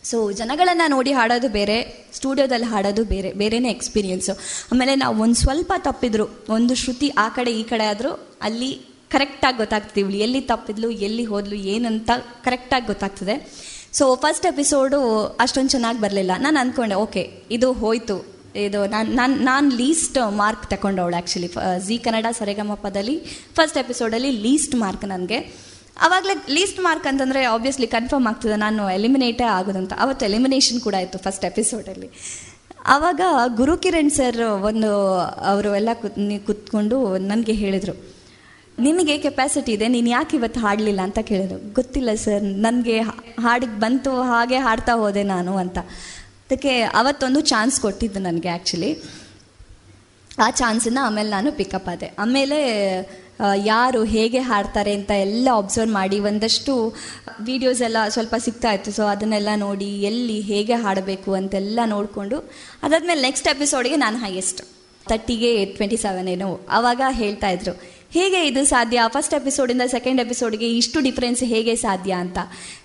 ಸೊ ಜನಗಳನ್ನು ನೋಡಿ ಹಾಡೋದು ಬೇರೆ ಸ್ಟುಡಿಯೋದಲ್ಲಿ ಹಾಡೋದು ಬೇರೆ, ಬೇರೆನೇ ಎಕ್ಸ್ಪೀರಿಯನ್ಸು ಆಮೇಲೆ ನಾವು ಒಂದು ಸ್ವಲ್ಪ ತಪ್ಪಿದ್ರು, ಒಂದು ಶ್ರುತಿ ಆ ಕಡೆ ಈ ಕಡೆ ಆದರೂ, ಅಲ್ಲಿ ಕರೆಕ್ಟಾಗಿ ಗೊತ್ತಾಗ್ತದೆ ಇವಳು ಎಲ್ಲಿ ತಪ್ಪಿದ್ಲು, ಎಲ್ಲಿ ಹೋದ್ಲು, ಏನಂತ ಕರೆಕ್ಟಾಗಿ ಗೊತ್ತಾಗ್ತದೆ. ಸೊ ಫಸ್ಟ್ ಎಪಿಸೋಡು ಅಷ್ಟೊಂದು ಚೆನ್ನಾಗಿ ಬರಲಿಲ್ಲ. ನಾನು ಅಂದ್ಕೊಂಡೆ ಓಕೆ ಇದು ಹೋಯ್ತು. ಇದು ನಾನು ನಾನು ನಾನು ಲೀಸ್ಟ್ ಮಾರ್ಕ್ ತಗೊಂಡವಳು ಆ್ಯಕ್ಚುಲಿ ಜಿ ಕನ್ನಡ ಸರೆಗಮಪದಲ್ಲಿ ಫಸ್ಟ್ ಎಪಿಸೋಡಲ್ಲಿ ಲೀಸ್ಟ್ ಮಾರ್ಕ್ ನನಗೆ. ಆವಾಗಲೇ ಲೀಸ್ಟ್ ಮಾರ್ಕ್ ಅಂತಂದರೆ ಆಬ್ವಿಯಸ್ಲಿ ಕನ್ಫರ್ಮ್ ಆಗ್ತದೆ, ನಾನು ಎಲಿಮಿನೇಟೇ ಆಗೋದಂತ. ಅವತ್ತು ಎಲಿಮಿನೇಷನ್ ಕೂಡ ಇತ್ತು ಫಸ್ಟ್ ಎಪಿಸೋಡಲ್ಲಿ ಆವಾಗ ಗುರುಕಿರಣ್ ಸರ್ ಒಂದು, ಅವರು ಎಲ್ಲ ಕುತ್, ಕುತ್ಕೊಂಡು ನನಗೆ ಹೇಳಿದರು ನಿನಗೆ ಕೆಪಾಸಿಟಿ ಇದೆ, ನೀನು ಯಾಕೆ ಇವತ್ತು ಹಾಡಲಿಲ್ಲ ಅಂತ ಕೇಳಿದ್ರು. ಗೊತ್ತಿಲ್ಲ ಸರ್ ನನಗೆ ಹಾಡಿಗೆ ಬಂತು, ಹಾಗೆ ಹಾಡ್ತಾ ಹೋದೆ ನಾನು ಅಂತ. ಅದಕ್ಕೆ ಅವತ್ತೊಂದು ಚಾನ್ಸ್ ಕೊಟ್ಟಿದ್ದು ನನಗೆ ಆ್ಯಕ್ಚುಲಿ ಆ ಚಾನ್ಸನ್ನು ಆಮೇಲೆ ನಾನು ಪಿಕಪ್ ಆದೆ. ಆಮೇಲೆ ಯಾರು ಹೇಗೆ ಹಾಡ್ತಾರೆ ಅಂತ ಎಲ್ಲ ಅಬ್ಸರ್ವ್ ಮಾಡಿ, ಒಂದಷ್ಟು ವೀಡಿಯೋಸ್ ಎಲ್ಲ ಸ್ವಲ್ಪ ಸಿಗ್ತಾ ಇತ್ತು. ಸೊ ಅದನ್ನೆಲ್ಲ ನೋಡಿ, ಎಲ್ಲಿ ಹೇಗೆ ಹಾಡಬೇಕು ಅಂತೆಲ್ಲ ನೋಡಿಕೊಂಡು, ಅದಾದಮೇಲೆ ನೆಕ್ಸ್ಟ್ ಎಪಿಸೋಡ್ಗೆ ನಾನು ಹೈಯೆಸ್ಟ್ ತರ್ಟಿಗೆ ಟ್ವೆಂಟಿ ಸೆವೆನ್ ಏನೋ ಆವಾಗ ಹೇಳ್ತಾ ಇದ್ರು. ಹೇಗೆ ಇದು ಸಾಧ್ಯ? ಫಸ್ಟ್ ಎಪಿಸೋಡಿಂದ ಸೆಕೆಂಡ್ ಎಪಿಸೋಡ್ಗೆ ಇಷ್ಟು ಡಿಫ್ರೆನ್ಸ್ ಹೇಗೆ ಸಾಧ್ಯ ಅಂತ.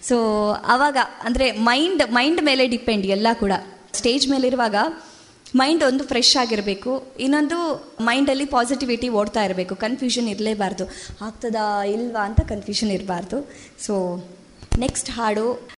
ಸೊ ಅವಾಗ ಅಂದರೆ ಮೈಂಡ್ ಮೈಂಡ್ ಮೇಲೆ ಡಿಪೆಂಡ್ ಎಲ್ಲ ಕೂಡ. ಸ್ಟೇಜ್ ಮೇಲಿರುವಾಗ ಮೈಂಡ್ ಒಂದು ಫ್ರೆಶ್ ಆಗಿರಬೇಕು. ಇನ್ನೊಂದು ಮೈಂಡಲ್ಲಿ ಪಾಸಿಟಿವಿಟಿ ಓಡ್ತಾ ಇರಬೇಕು. ಕನ್ಫ್ಯೂಷನ್ ಇರಲೇಬಾರ್ದು. ಆಗ್ತದಾ ಇಲ್ವಾ ಅಂತ ಕನ್ಫ್ಯೂಷನ್ ಇರಬಾರ್ದು. ಸೊ ನೆಕ್ಸ್ಟ್ ಹಾಡು.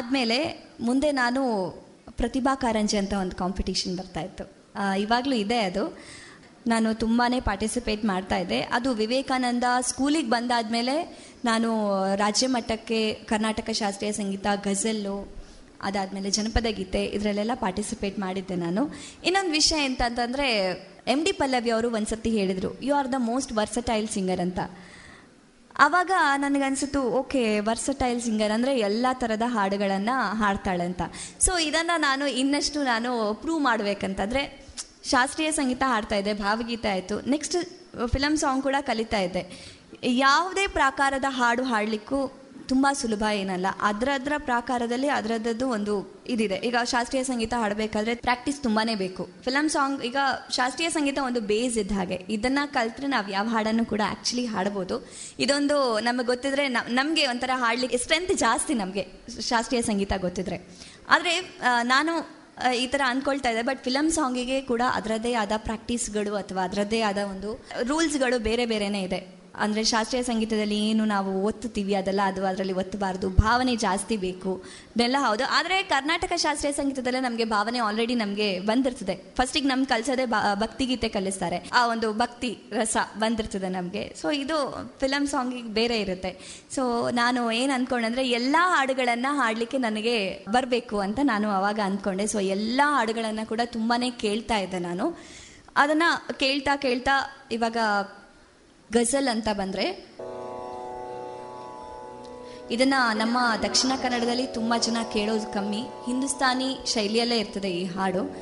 ಆದಮೇಲೆ ಮುಂದೆ ನಾನು ಪ್ರತಿಭಾ ಕಾರಂಜಿ ಅಂತ ಒಂದು ಕಾಂಪಿಟೇಷನ್ ಬರ್ತಾ ಇತ್ತು. ಇವಾಗಲೂ ಇದೆ ಅದು. ನಾನು ತುಂಬಾ ಪಾರ್ಟಿಸಿಪೇಟ್ ಮಾಡ್ತಾ ಇದ್ದೆ. ಅದು ವಿವೇಕಾನಂದ ಸ್ಕೂಲಿಗೆ ಬಂದಾದಮೇಲೆ ನಾನು ರಾಜ್ಯ ಮಟ್ಟಕ್ಕೆ ಕರ್ನಾಟಕ ಶಾಸ್ತ್ರೀಯ ಸಂಗೀತ ಗಜಲ್ಲು ಅದಾದಮೇಲೆ ಜನಪದ ಗೀತೆ ಇದರಲ್ಲೆಲ್ಲ ಪಾರ್ಟಿಸಿಪೇಟ್ ಮಾಡಿದ್ದೆ ನಾನು. ಇನ್ನೊಂದು ವಿಷಯ ಎಂತ ಅಂತಂದರೆ ಎಂ ಡಿ ಪಲ್ಲವಿ ಅವರು ಒಂದ್ಸತಿ ಹೇಳಿದರು you are the most versatile singer ಅಂತ. ಆವಾಗ ನನಗನ್ಸಿತು ಓಕೆ ವರ್ಸಟೈಲ್ ಸಿಂಗರ್ ಅಂದರೆ ಎಲ್ಲ ಥರದ ಹಾಡುಗಳನ್ನು ಹಾಡ್ತಾಳೆ ಅಂತ. ಸೊ ಇದನ್ನು ನಾನು ಇನ್ನಷ್ಟು ನಾನು ಪ್ರೂವ್ ಮಾಡಬೇಕಂತಂದರೆ, ಶಾಸ್ತ್ರೀಯ ಸಂಗೀತ ಹಾಡ್ತಾ ಇದ್ದೆ, ಭಾವಗೀತೆ ಆಯಿತು. ನೆಕ್ಸ್ಟ್ ಫಿಲಮ್ ಸಾಂಗ್ ಕೂಡ ಕಲಿತಾ ಇದ್ದೆ. ಯಾವುದೇ ಪ್ರಕಾರದ ಹಾಡು ಹಾಡಲಿಕ್ಕೂ ತುಂಬ ಸುಲಭ ಏನಲ್ಲ. ಅದರದ್ರ ಪ್ರಾಕಾರದಲ್ಲಿ ಅದರದ್ದು ಒಂದು ಇದಿದೆ. ಈಗ ಶಾಸ್ತ್ರೀಯ ಸಂಗೀತ ಹಾಡಬೇಕಾದ್ರೆ ಪ್ರಾಕ್ಟೀಸ್ ತುಂಬಾನೇ ಬೇಕು. ಫಿಲಮ್ ಸಾಂಗ್, ಈಗ ಶಾಸ್ತ್ರೀಯ ಸಂಗೀತ ಒಂದು ಬೇಸ್ ಇದ್ದ ಹಾಗೆ. ಇದನ್ನ ಕಲ್ತ್ರೆ ನಾವು ಯಾವ ಹಾಡನ್ನು ಕೂಡ ಆಕ್ಚುಲಿ ಹಾಡ್ಬೋದು. ಇದೊಂದು ನಮಗೆ ಗೊತ್ತಿದ್ರೆ ನಮಗೆ ಒಂಥರ ಹಾಡ್ಲಿಕ್ಕೆ ಸ್ಟ್ರೆಂತ್ ಜಾಸ್ತಿ ನಮಗೆ ಶಾಸ್ತ್ರೀಯ ಸಂಗೀತ ಗೊತ್ತಿದ್ರೆ. ಆದರೆ ನಾನು ಈ ಥರ ಅಂದ್ಕೊಳ್ತಾ ಇದೆ ಬಟ್ ಫಿಲಮ್ ಸಾಂಗಿಗೆ ಕೂಡ ಅದರದ್ದೇ ಆದ ಪ್ರಾಕ್ಟೀಸ್ಗಳು ಅಥವಾ ಅದರದ್ದೇ ಆದ ಒಂದು ರೂಲ್ಸ್ಗಳು ಬೇರೆ ಬೇರೆನೇ ಇದೆ. ಅಂದರೆ ಶಾಸ್ತ್ರೀಯ ಸಂಗೀತದಲ್ಲಿ ಏನು ನಾವು ಒತ್ತುತ್ತೀವಿ ಅದೆಲ್ಲ ಅದು ಅದರಲ್ಲಿ ಒತ್ತಬಾರ್ದು. ಭಾವನೆ ಜಾಸ್ತಿ ಬೇಕು. ಇದೆಲ್ಲ ಹೌದು. ಆದರೆ ಕರ್ನಾಟಕ ಶಾಸ್ತ್ರೀಯ ಸಂಗೀತದಲ್ಲೇ ನಮಗೆ ಭಾವನೆ ಆಲ್ರೆಡಿ ನಮಗೆ ಬಂದಿರ್ತದೆ. ಫಸ್ಟಿಗೆ ನಮ್ಗೆ ಕಲಿಸೋದೇ ಭಕ್ತಿಗೀತೆ ಕಲಿಸ್ತಾರೆ. ಆ ಒಂದು ಭಕ್ತಿ ರಸ ಬಂದಿರ್ತದೆ ನಮಗೆ. ಸೊ ಇದು ಫಿಲಮ್ ಸಾಂಗಿಗೆ ಬೇರೆ ಇರುತ್ತೆ. ಸೊ ನಾನು ಏನು ಅಂದ್ಕೊಂಡಂದ್ರೆ ಎಲ್ಲ ಹಾಡುಗಳನ್ನು ಹಾಡಲಿಕ್ಕೆ ನನಗೆ ಬರಬೇಕು ಅಂತ ನಾನು ಅವಾಗ ಅಂದ್ಕೊಂಡೆ ಸೊ ಎಲ್ಲ ಹಾಡುಗಳನ್ನು ಕೂಡ ತುಂಬಾ ಕೇಳ್ತಾ ಇದ್ದೆ ನಾನು. ಅದನ್ನು ಕೇಳ್ತಾ ಕೇಳ್ತಾ ಇವಾಗ ಗಜಲ್ ಅಂತ ಬಂದರೆ ಇದನ್ನು ನಮ್ಮ ದಕ್ಷಿಣ ಕನ್ನಡದಲ್ಲಿ ತುಂಬ ಜನ ಕೇಳೋದು ಕಮ್ಮಿ. ಹಿಂದೂಸ್ತಾನಿ ಶೈಲಿಯಲ್ಲೇ ಇರ್ತದೆ ಈ ಹಾಡು.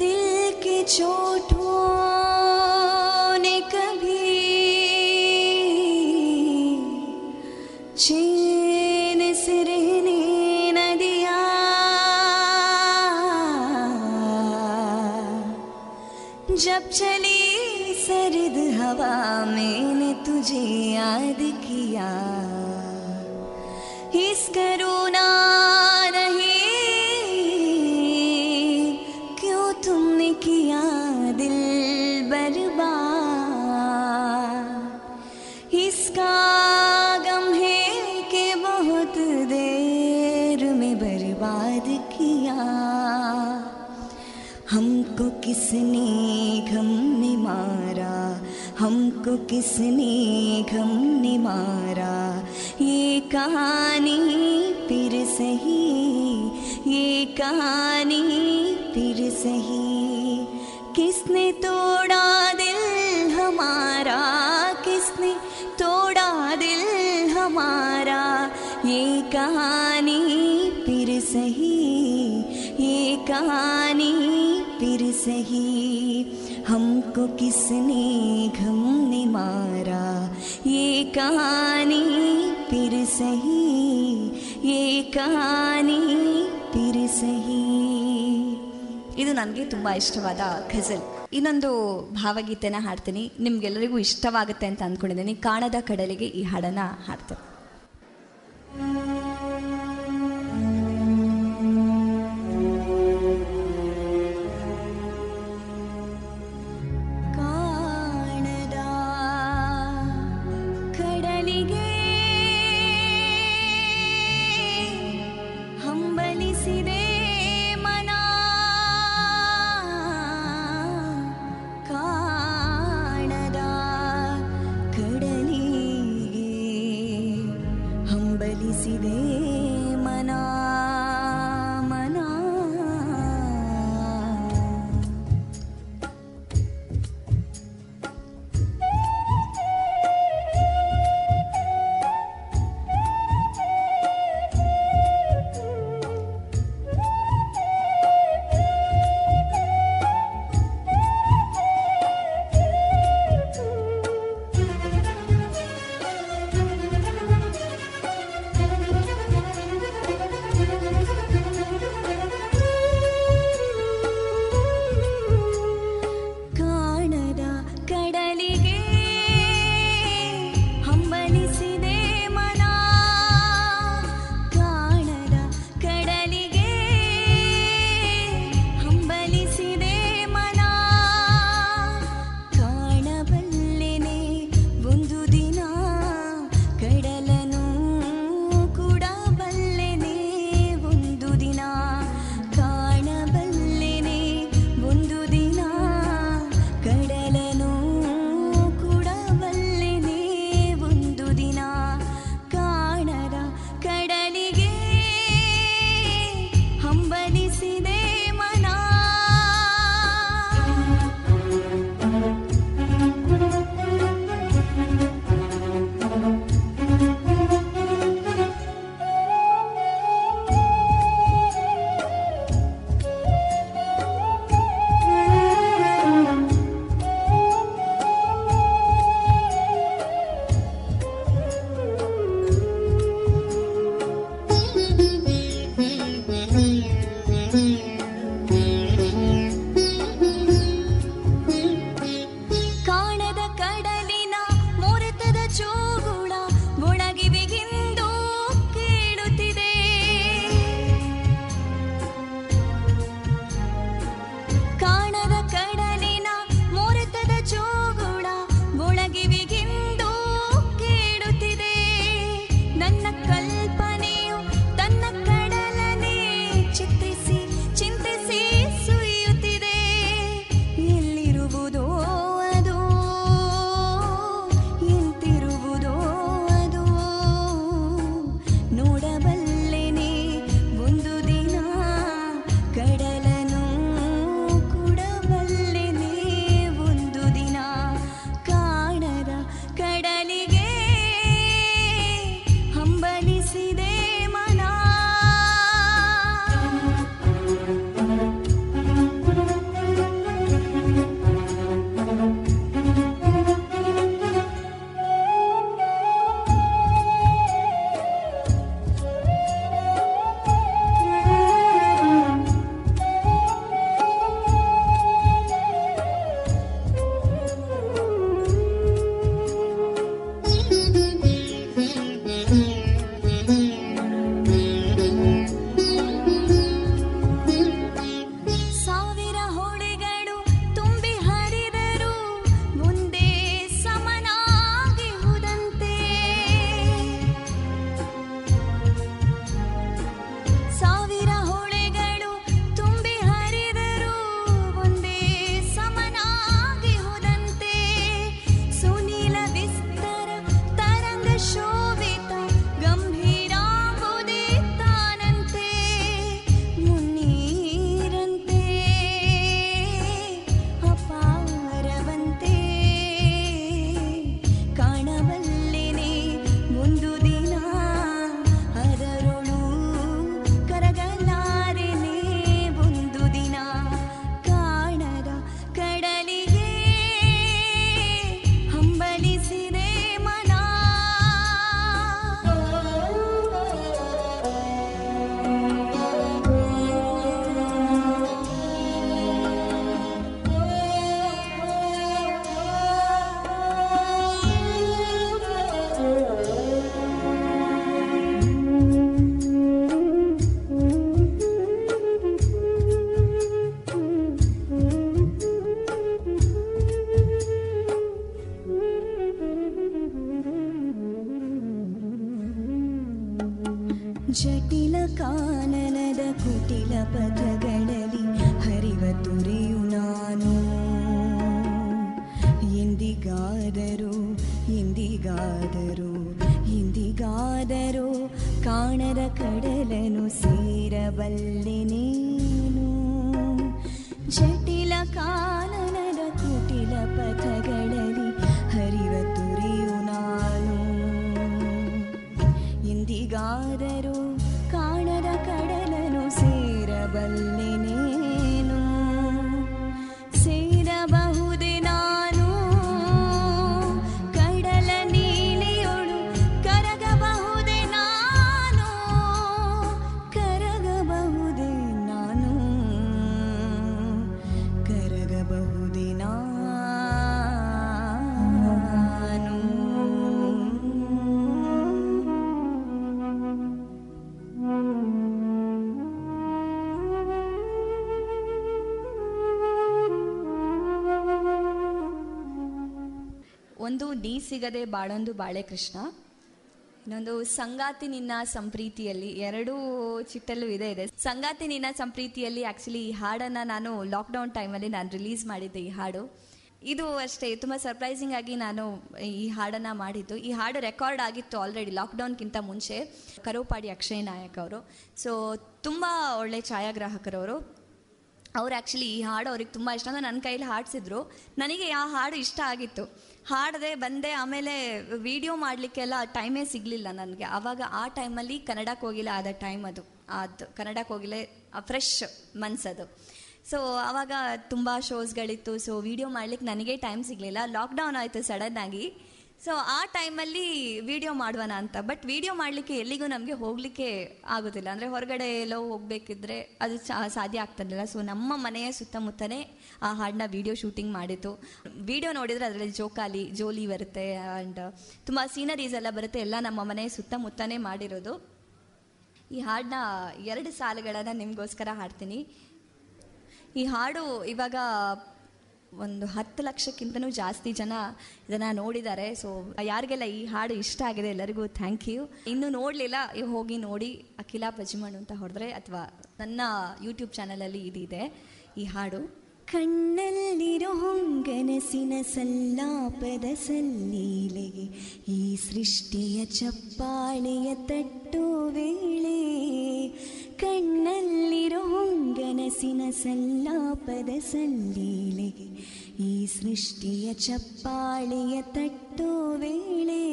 ದಿಲ್ ಕಿ ನೆ ಕಭಿ. जब चली सरद हवा मैंने तुझे याद किया। इस करुणा नहीं किसने गम ने मारा? हमको किसने गम ने मारा? ये कहानी फिर सही, ये कहानी फिर सही। किसने तोड़ा दिल हमारा? किसने तोड़ा दिल हमारा? ये कहानी फिर सही, ये कहानी सही हमको किसने गम ने मारा ये कहानी फिर सही ये कहानी फिर सही ಇದು ನನಗೆ ತುಂಬ ಇಷ್ಟವಾದ ಘಜಲ್ ಇನ್ನೊಂದು ಭಾವಗೀತೆನ ಹಾಡ್ತೀನಿ ನಿಮ್ಗೆಲ್ಲರಿಗೂ ಇಷ್ಟವಾಗುತ್ತೆ ಅಂತ ಅಂದ್ಕೊಂಡಿದ್ದೀನಿ ಕಾಣದ ಕಡಲಿಗೆ ಈ ಹಾಡನ್ನ ಹಾಡ್ತೇನೆ ಜಟಿಲ ಕಾನನದ ಕುಟಿಲ ಪಥಗಳಲ್ಲಿ ಹರಿವ ತುರಿಯು ನಾನು. ಎಂದಿಗಾದರೂ ಎಂದಿಗಾದರೂ ಎಂದಿಗಾದರೂ ಕಾಣದ ಕಡಲನು ಸೇರಬಲ್ಲೆ ನೀನು. ಜಟಿಲ ಕಾನನದ ಸಿಗದೆ ಬಾಳೊಂದು ಬಾಳೆ ಕೃಷ್ಣ ಇನ್ನೊಂದು ಸಂಗಾತಿ ನಿನ್ನ ಸಂಪ್ರೀತಿಯಲ್ಲಿ ಎರಡೂ ಚಿಟ್ಟಲ್ಲೂ ಇದೆ ಇದೆ. ಸಂಗಾತಿ ನಿನ್ನ ಸಂಪ್ರೀತಿಯಲ್ಲಿ ಆ್ಯಕ್ಚುಲಿ ಈ ಹಾಡನ್ನು ನಾನು ಲಾಕ್ಡೌನ್ ಟೈಮಲ್ಲಿ ನಾನು ರಿಲೀಸ್ ಮಾಡಿದ್ದೆ ಈ ಹಾಡು. ಇದು ಅಷ್ಟೇ, ತುಂಬ ಸರ್ಪ್ರೈಸಿಂಗ್ ಆಗಿ ನಾನು ಈ ಹಾಡನ್ನು ಮಾಡಿದ್ದು. ಈ ಹಾಡು ರೆಕಾರ್ಡ್ ಆಗಿತ್ತು ಆಲ್ರೆಡಿ ಲಾಕ್ಡೌನ್ಗಿಂತ ಮುಂಚೆ, ಕರುಪಾಡಿ ಅಕ್ಷಯ್ ನಾಯಕ್ ಅವರು. ಸೊ ತುಂಬ ಒಳ್ಳೆ ಛಾಯಾಗ್ರಾಹಕರವರು. ಅವ್ರು ಆ್ಯಕ್ಚುಲಿ ಈ ಹಾಡು ಅವ್ರಿಗೆ ತುಂಬ ಇಷ್ಟ. ಅಂದರೆ ನನ್ನ ಕೈಯಲ್ಲಿ ಹಾಡಿಸಿದ್ರು. ನನಗೆ ಆ ಹಾಡು ಇಷ್ಟ ಆಗಿತ್ತು. ಹಾಡದೆ ಬಂದೆ, ಆಮೇಲೆ ವಿಡಿಯೋ ಮಾಡಲಿಕ್ಕೆಲ್ಲ ಟೈಮೇ ಸಿಗಲಿಲ್ಲ ನನಗೆ. ಆವಾಗ ಆ ಟೈಮಲ್ಲಿ ಕನ್ನಡಕ್ಕೆ ಹೋಗಿಲ್ಲ, ಆದ ಟೈಮ್ ಅದು. ಅದು ಕನ್ನಡಕ್ಕೆ ಹೋಗಿಲ್ಲ ಫ್ರೆಶ್ ಮನ್ಸದು. ಸೊ ಆವಾಗ ತುಂಬ ಶೋಸ್ಗಳಿತ್ತು ಸೊ ವಿಡಿಯೋ ಮಾಡ್ಲಿಕ್ಕೆ ನನಗೆ ಟೈಮ್ ಸಿಗಲಿಲ್ಲ. ಲಾಕ್ಡೌನ್ ಆಯಿತು ಸಡನ್ ಆಗಿ. ಸೊ ಆ ಟೈಮಲ್ಲಿ ವಿಡಿಯೋ ಮಾಡುವನ ಅಂತ. ಬಟ್ ವಿಡಿಯೋ ಮಾಡಲಿಕ್ಕೆ ಎಲ್ಲಿಗೂ ನಮಗೆ ಹೋಗಲಿಕ್ಕೆ ಆಗೋದಿಲ್ಲ. ಅಂದರೆ ಹೊರಗಡೆ ಎಲ್ಲೋ ಹೋಗಬೇಕಿದ್ರೆ ಅದು ಸಾಧ್ಯ ಆಗ್ತಿರಲಿಲ್ಲ ಸೊ ನಮ್ಮ ಮನೆಯ ಸುತ್ತಮುತ್ತನೇ ಆ ಹಾಡನ್ನ ವಿಡಿಯೋ ಶೂಟಿಂಗ್ ಮಾಡಿತ್ತು ವಿಡಿಯೋ ನೋಡಿದರೆ ಅದರಲ್ಲಿ ಜೋಕಾಲಿ, ಜೋಲಿ ಬರುತ್ತೆ ಆ್ಯಂಡ್ ತುಂಬ ಸೀನರೀಸ್ ಎಲ್ಲ ಬರುತ್ತೆ. ಎಲ್ಲ ನಮ್ಮ ಮನೆ ಸುತ್ತಮುತ್ತನೇ ಮಾಡಿರೋದು. ಈ ಹಾಡನ್ನ ಎರಡು ಸಾಲುಗಳನ್ನು ನಿಮಗೋಸ್ಕರ ಹಾಡ್ತೀನಿ. ಈ ಹಾಡು ಇವಾಗ ಒಂದು ಹತ್ತು ಲಕ್ಷಕ್ಕಿಂತನೂ ಜಾಸ್ತಿ ಜನ ಇದನ್ನು ನೋಡಿದ್ದಾರೆ. ಸೊ ಯಾರಿಗೆಲ್ಲ ಈ ಹಾಡು ಇಷ್ಟ ಆಗಿದೆ ಎಲ್ಲರಿಗೂ ಥ್ಯಾಂಕ್ ಯು ಇನ್ನೂ ನೋಡಲಿಲ್ಲ, ಹೋಗಿ ನೋಡಿ ಅಖಿಲ ಪಜ್ಮಣ್ ಅಂತ ಹೊಡೆದ್ರೆ ಅಥವಾ ನನ್ನ ಯೂಟ್ಯೂಬ್ ಚಾನಲಲ್ಲಿ ಇದಿದೆ ಈ ಹಾಡು. ಕಣ್ಣಲ್ಲಿರೋ ಸಲ್ಲಾಪದ ಸಲ್ಲೀಲೆಗೆ ಈ ಸೃಷ್ಟಿಯ ಚಪ್ಪಾಳೆಯ ತಟ್ಟೋ ವೇಳೆ ಕಣ್ಣಲ್ಲಿರೋ ಹೊಂಗನಸಿನ ಸಲ್ಲಾಪದ ಸಲ್ಲೀಲೆಗೆ ಈ ಸೃಷ್ಟಿಯ ಚಪ್ಪಾಳೆಯ ತಟ್ಟೋ ವೇಳೆ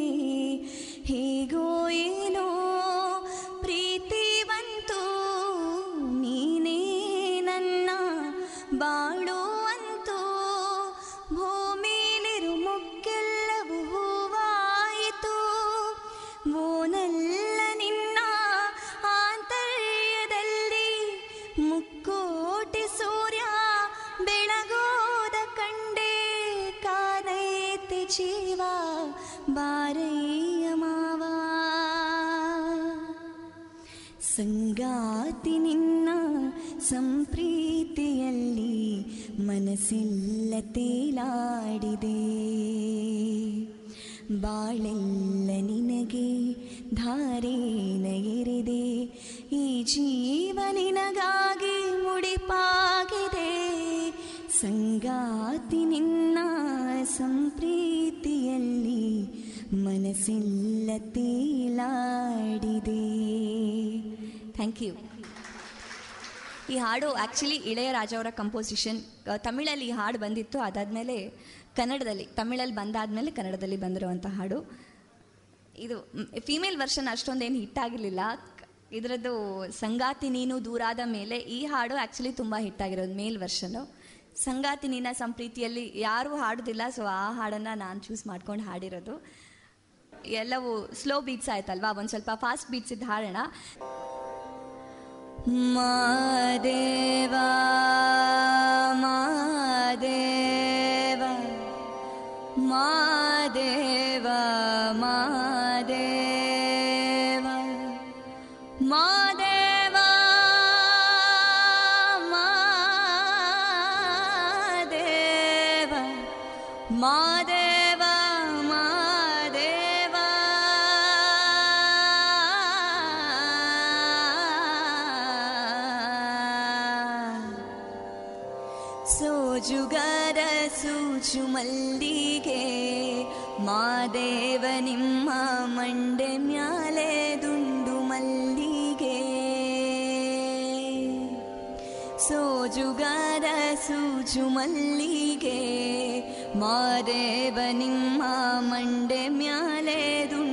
ಹೇಗೋ ಏನೋ ಪ್ರೀತಿ ಬಂತು, ನೀನೇ ನನ್ನ ಬಾಳುವಂತೂ ಭೂಮಿಲಿರು ಮುಕ್ಕೆಲ್ಲವೂ ಹೂವಾಯಿತು. ಓನಲ್ಲ ನಿನ್ನ ಆಂತರ್ಯದಲ್ಲಿ ಮುಕ್ಕೋಟಿ ಸೂರ್ಯ ಬೆಳಗೋದ ಕಂಡೆ ಕಾದೈತಿ ಜೀವ ಬಾರಯ್ಯ ಮಾವ. ಸಂಗಾತಿ ನಿನ್ನ ಸಂಪ್ರೀತಿಯಲ್ಲಿ ಮನಸ್ಸೆಲ್ಲ ತೇಲಾಡಿದೆ. ಬಾಳೆಲ್ಲ ನಿನಗೆ, ಧಾರೇನ ಎರೆದೆ. ಈ ಜೀವ ನಿನಗಾಗಿ ಮುಡಿಪಾಗಿದೆ. ಸಂಗಾತಿ ನಿನ್ನ ಸಂಪ್ರೀತಿಯಲ್ಲಿ ಮನಸ್ಸೆಲ್ಲ ತೇಲಾಡಿದೆ. ಥ್ಯಾಂಕ್ ಯು ಈ ಹಾಡು ಆ್ಯಕ್ಚುಲಿ ಇಳೆಯರಾಜ ಅವರ ಕಂಪೋಸಿಷನ್ ತಮಿಳಲ್ಲಿ ಈ ಹಾಡು ಬಂದಿತ್ತು. ಅದಾದಮೇಲೆ ಕನ್ನಡದಲ್ಲಿ, ತಮಿಳಲ್ಲಿ ಬಂದಾದಮೇಲೆ ಕನ್ನಡದಲ್ಲಿ ಬಂದಿರುವಂಥ ಹಾಡು. ಇದು ಫೀಮೇಲ್ ವರ್ಷನ್ ಅಷ್ಟೊಂದೇನು ಹಿಟ್ ಆಗಿರಲಿಲ್ಲ. ಇದರದ್ದು ಸಂಗಾತಿ ನೀನು ದೂರಾದ ಮೇಲೆ ಈ ಹಾಡು ಆ್ಯಕ್ಚುಲಿ ತುಂಬ ಹಿಟ್ ಆಗಿರೋದು ಮೇಲ್ ವರ್ಷನು ಸಂಗಾತಿ ನೀನ ಸಂಪ್ರೀತಿಯಲ್ಲಿ ಯಾರೂ ಹಾಡೋದಿಲ್ಲ ಸೊ ಆ ಹಾಡನ್ನು ನಾನು ಚೂಸ್ ಮಾಡ್ಕೊಂಡು ಹಾಡಿರೋದು. ಎಲ್ಲವೂ ಸ್ಲೋ ಬೀಟ್ಸ್ ಆಯ್ತಲ್ವಾ? ಒಂದು ಸ್ವಲ್ಪ ಫಾಸ್ಟ್ ಬೀಟ್ಸ್ ಇದ್ದು ಹಾಡೋಣ देवा मदेवा मेवा मा ಮಲ್ಲಿಗೆ ಮಾದೇವ ನಿಮ್ಮ ಮಂಡೆ ಮ್ಯಾಲೆ ದುಂಡು ಮಲ್ಲಿಗೆ. ಸೋಜುಗಾರ ಸೂಜು ಮಲ್ಲಿಗೆ ಮಾದೇವ ನಿಮ್ಮ ಮಂಡೆ ಮ್ಯಾಲೆ ದುಂಡು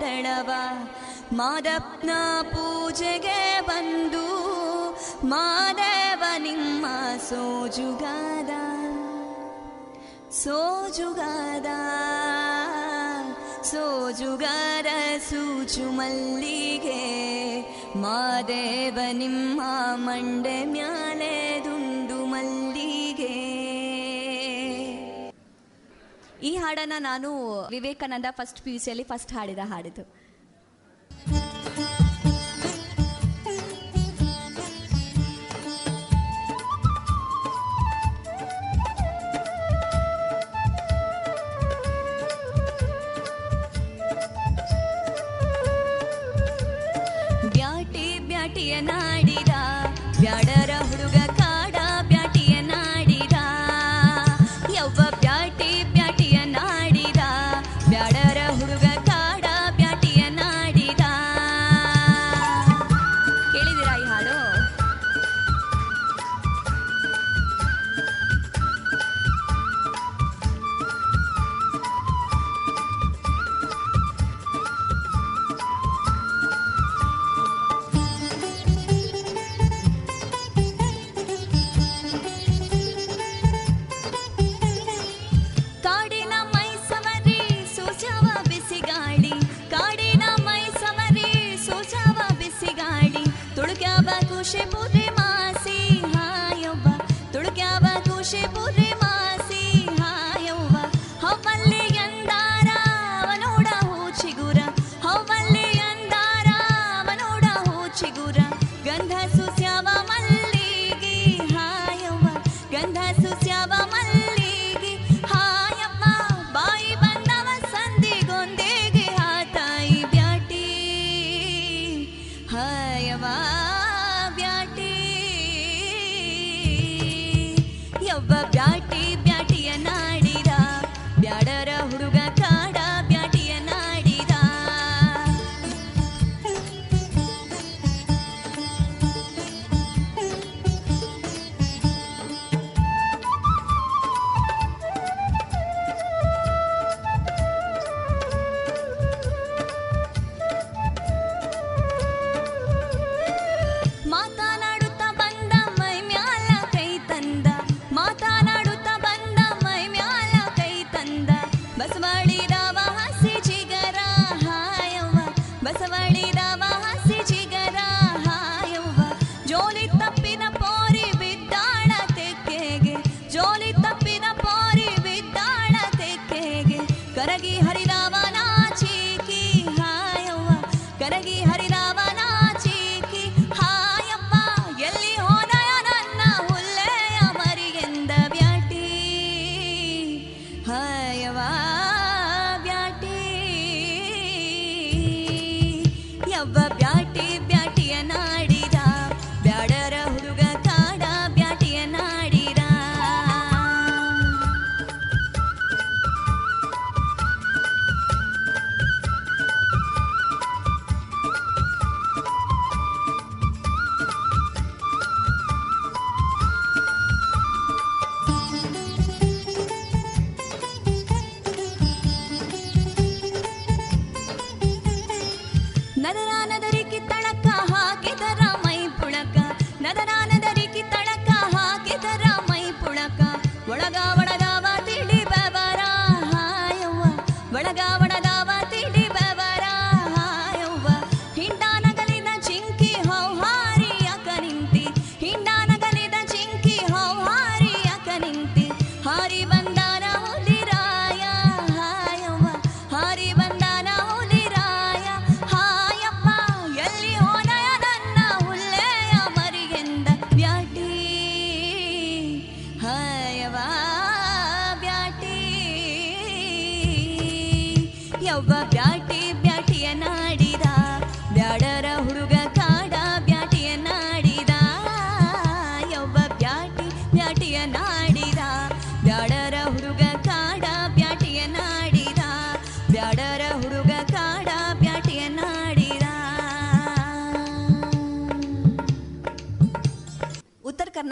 ದಳವ ಮಾದಪ್ನ ಪೂಜೆಗೆ ಬಂದು ಮಾದೇವ ನಿಮ್ಮ ಸೋಜುಗಾದ. ಸೋಜುಗಾದ. ಸೋಜುಗಾರ ಸೂಚು ಮಲ್ಲಿಗೆ. ಮಾದೇವ ನಿಮ್ಮ ಮಂಡೆ ಮ್ಯಾಲೆ ಈ ಹಾಡನ್ನ ನಾನು ವಿವೇಕಾನಂದ ಫಸ್ಟ್ ಪಿ ಯು ಸಿಯಲ್ಲಿ ಫಸ್ಟ್ ಹಾಡಿದ ಹಾಡಿದ್ದು.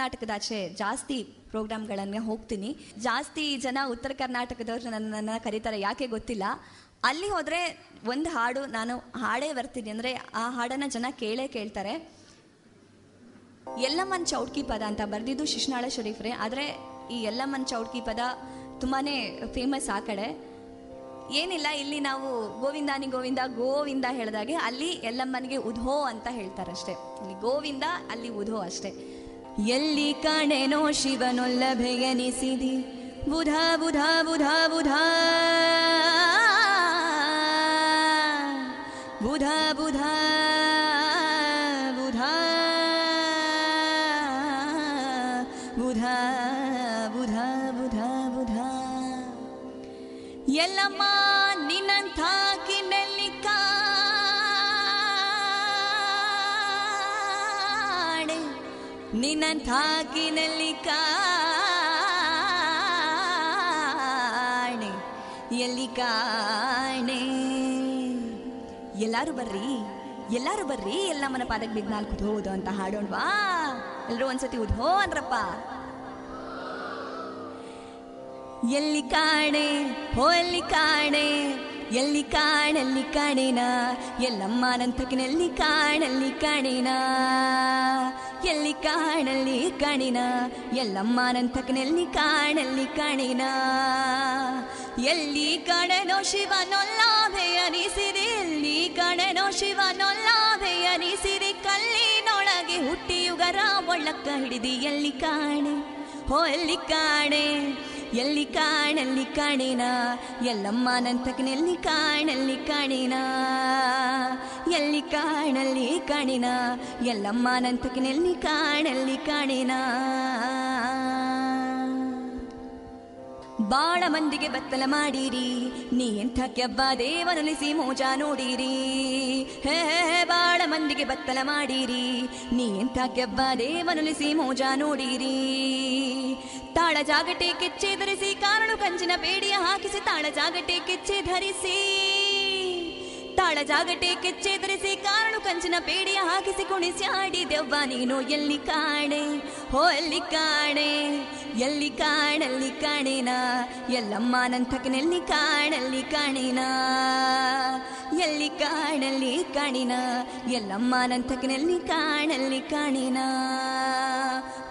ಕರ್ನಾಟಕದಾಚೆ ಜಾಸ್ತಿ ಪ್ರೋಗ್ರಾಮ್ಗಳನ್ನೇ ಹೋಗ್ತೀನಿ. ಜಾಸ್ತಿ ಜನ ಉತ್ತರ ಕರ್ನಾಟಕದವ್ರು ನನ್ನನ್ನು ಕರೀತಾರೆ, ಯಾಕೆ ಗೊತ್ತಿಲ್ಲ. ಅಲ್ಲಿ ಹೋದರೆ ಒಂದು ಹಾಡು ನಾನು ಹಾಡೇ ಬರ್ತೀನಿ. ಅಂದರೆ ಆ ಹಾಡನ್ನು ಜನ ಕೇಳೇ ಕೇಳ್ತಾರೆ. ಎಲ್ಲಮ್ಮನ್ ಚೌಟ್ಕಿ ಪದ ಅಂತ ಬರೆದಿದ್ದು ಶಿಶುನಾಳ ಶರೀಫ್ರೆ. ಆದರೆ ಈ ಎಲ್ಲಮ್ಮನ್ ಚೌಟ್ಕಿ ಪದ ತುಂಬಾ ಫೇಮಸ್ ಆ ಕಡೆ. ಏನಿಲ್ಲ, ಇಲ್ಲಿ ನಾವು ಗೋವಿಂದಾನಿ ಗೋವಿಂದ ಗೋವಿಂದ ಹೇಳಿದಾಗೆ ಅಲ್ಲಿ ಎಲ್ಲಮ್ಮನಿಗೆ ಉಧೋ ಅಂತ ಹೇಳ್ತಾರಷ್ಟೇ. ಇಲ್ಲಿ ಗೋವಿಂದ, ಅಲ್ಲಿ ಉಧೋ ಅಷ್ಟೇ. ಎಲ್ಲಿ ಕಾಣೆನೋ ಶಿವನೊಲ್ಲಭೆಯನಿಸಿದಿ? ಬುಧ ಬುಧ ಬುಧ ಬುಧ. ಬುಧ ಬುಧ. ಕಿನಲ್ಲಿ ಕಾಣೆ, ಎಲ್ಲಿ ಕಾಣೆ? ಎಲ್ಲಾರು ಬರ್ರಿ ಎಲ್ಲಾರು ಬರ್ರಿ ಎಲ್ಲಮ್ಮನ ಪಾದಕ್ಕೆ ಬಿದ್ದು ನಾಲ್ಕು ಹೋದು ಅಂತ ಹಾಡೋಣ್ವಾ? ಎಲ್ಲರೂ ಒಂದ್ಸತಿ ಉಧೋ ಅಂದ್ರಪ್ಪ. ಎಲ್ಲಿ ಕಾಣೆ, ಹೋ, ಎಲ್ಲಿ ಕಾಣೆ? ಎಲ್ಲಿ ಕಾಣಲ್ಲಿ ಕಾಣಿನ? ಎಲ್ಲಮ್ಮ ನಂತಕಿನಲ್ಲಿ ಕಾಣಲ್ಲಿ ಕಾಣೆನ? ಎಲ್ಲಿ ಕಾಣಲ್ಲಿ ಕಾಣಿನ? ಎಲ್ಲಮ್ಮ ನಂತಕಿನಲ್ಲಿ ಕಾಣಲ್ಲಿ ಕಣಿನ? ಎಲ್ಲಿ ಕಾಣೆನೋ ಶಿವನೊಲ್ಲಾಭೆಯನಿಸಿದೆ ಎಲ್ಲಿ ಕಾಣೆನೋ ಶಿವನೊಲ್ಲಾಭೆಯನಿಸಿದೆ ಕಲ್ಲಿನೊಳಗೆ ಹುಟ್ಟಿಯುಗರ ಒಳ್ಳಕ್ಕ ಹಿಡಿದಿ ಎಲ್ಲಿ ಕಾಣೆ? ಎಲ್ಲಿ ಕಾಣೆ? ಎಲ್ಲಿ ಕಾಣಲ್ಲಿ ಕಾಣಿನ? ಎಲ್ಲಮ್ಮ ನಂತಕನಲ್ಲಿ ಕಾಣಲ್ಲಿ ಕಾಣಿನ? ಎಲ್ಲಿ ಕಾಣಲ್ಲಿ ಕಾಣಿನ? ಎಲ್ಲಮ್ಮ ನಂತಕನಲ್ಲಿ ಕಾಣಲ್ಲಿ ಕಾಣಿನ? ಬಾಳ ಮಂದಿಗೆ ಬತ್ತಲ ಮಾಡಿರಿ. ನೀ ಎಂಥ ಕೆಬ್ಬ ದೇವನೊಲಿಸಿ ಮೋಜ ನೋಡಿರಿ. ಹೇ ಬಾಳ ಮಂದಿಗೆ ಬತ್ತಲ ಮಾಡಿರಿ. ನೀ ಎಂಥ ಕೆಬ್ಬ ದೇವನೊಲಿಸಿ ಮೋಜ ನೋಡಿರಿ. ತಾಳ ಜಾಗಟೆ ಕೆಚ್ಚೆ ಧರಿಸಿ, ಕಾರಣ ಕಂಚಿನ ಬೇಡಿಯ ಹಾಕಿಸಿ, ತಾಳ ಜಾಗಟೆ ಕೆಚ್ಚೆ ಧರಿಸಿ. ತಾಳ ಜಾಗಟೆ ಕೆಚ್ಚೆ ಧರಿಸಿ ಕಾರಣ ಕಂಚಿನ ಪೇಡಿಯ ಹಾಕಿಸಿ ಕುಣಿಸಿ ಆಡಿದೆವ್ವ ನೀನು ಎಲ್ಲಿ ಕಾಣೆ ಹೋ ಎಲ್ಲಿ ಕಾಣೆ ಎಲ್ಲಿ ಕಾಣಲ್ಲಿ ಕಾಣಿನ ಎಲ್ಲಮ್ಮ ನಂತಕನಲ್ಲಿ ಕಾಣಲ್ಲಿ ಕಾಣಿನ ಎಲ್ಲಿ ಕಾಣಲ್ಲಿ ಕಾಣಿನ ಎಲ್ಲಮ್ಮ ನಂತಕನಲ್ಲಿ ಕಾಣಲ್ಲಿ ಕಾಣಿನ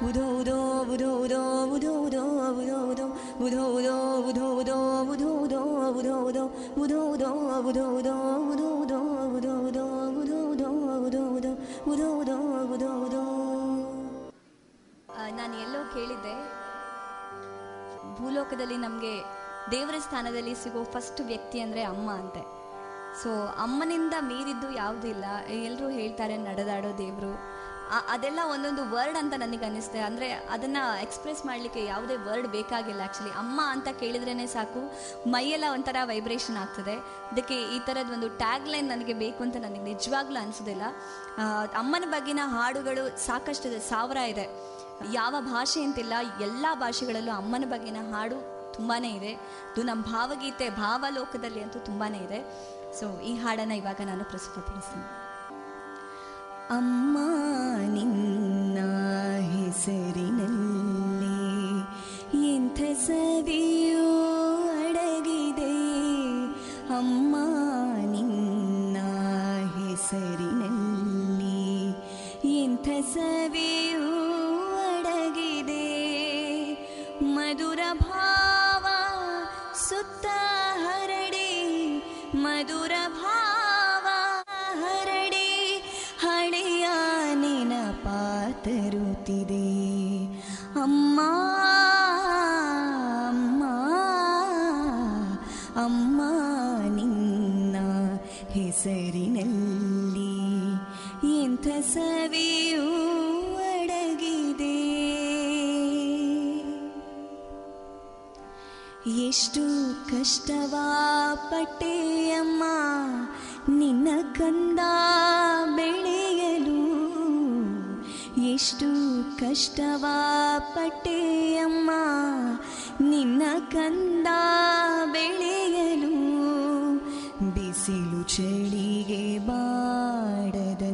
ಉದೋದೋ ಉದೋದೋ ಉದೋದೋ ಉದೋದೋ ಉದೋದೋ ಉದೋದೋ ಉದೋದೋ ಉದೋದೋ ಉದೋದೋ ಉದೋ ನಾನು ಎಲ್ಲೋ ಕೇಳಿದ್ದೆ, ಭೂಲೋಕದಲ್ಲಿ ನಮಗೆ ದೇವರ ಸ್ಥಾನದಲ್ಲಿ ಸಿಗೋ ಫಸ್ಟ್ ವ್ಯಕ್ತಿ ಅಂದರೆ ಅಮ್ಮ ಅಂತೆ. ಸೊ ಅಮ್ಮನಿಂದ ಮೀರಿದ್ದು ಯಾವುದಿಲ್ಲ ಎಲ್ಲರೂ ಹೇಳ್ತಾರೆ, ನಡೆದಾಡೋ ದೇವರು. ಅದೆಲ್ಲ ಒಂದೊಂದು ವರ್ಡ್ ಅಂತ ನನಗೆ ಅನ್ನಿಸ್ತೆ ಅಂದರೆ ಅದನ್ನು ಎಕ್ಸ್ಪ್ರೆಸ್ ಮಾಡಲಿಕ್ಕೆ ಯಾವುದೇ ವರ್ಡ್ ಬೇಕಾಗಿಲ್ಲ ಆ್ಯಕ್ಚುಲಿ ಅಮ್ಮ ಅಂತ ಕೇಳಿದ್ರೇ ಸಾಕು, ಮೈಯೆಲ್ಲ ಒಂಥರ ವೈಬ್ರೇಷನ್ ಆಗ್ತದೆ. ಅದಕ್ಕೆ ಈ ಥರದ ಒಂದು ಟ್ಯಾಗ್ ಲೈನ್ ನನಗೆ ಬೇಕು ಅಂತ ನನಗೆ ನಿಜವಾಗ್ಲೂ ಅನಿಸೋದಿಲ್ಲ. ಅಮ್ಮನ ಬಗ್ಗಿನ ಹಾಡುಗಳು ಸಾಕಷ್ಟಿದೆ ಸಾವಿರ ಇದೆ. ಯಾವ ಭಾಷೆ ಅಂತಿಲ್ಲ, ಎಲ್ಲ ಭಾಷೆಗಳಲ್ಲೂ ಅಮ್ಮನ ಬಗ್ಗಿನ ಹಾಡು ತುಂಬಾ ಇದೆ. ಅದು ನಮ್ಮ ಭಾವಗೀತೆ, ಭಾವಲೋಕದಲ್ಲಿ ಅಂತೂ ತುಂಬಾ ಇದೆ. ಸೊ ಈ ಹಾಡನ್ನು ಇವಾಗ ನಾನು ಪ್ರಸ್ತುತಪಡಿಸ್ತೀನಿ. ಅಮ್ಮ ನಿನ್ನ ಹೆಸರಿನಲ್ಲಿ ಎಂಥ ಸವಿಯೋ ಅಡಗಿದೆ? ಅಮ್ಮ ನಿನ್ನ ಹೆಸರಿನಲ್ಲಿ ಎಷ್ಟು ಕಷ್ಟವಾ ಪಟ್ಟೆಯಮ್ಮ, ನಿನ್ನ ಕಂದ ಬೆಳೆಯಲು. ಎಷ್ಟು ಕಷ್ಟವಾ ಪಟ್ಟೆಯಮ್ಮ, ನಿನ್ನ ಕಂದ ಬೆಳೆಯಲು. ಬಿಸಿಲು ಚಳಿಗೆ ಬಾಡದಂತೆ,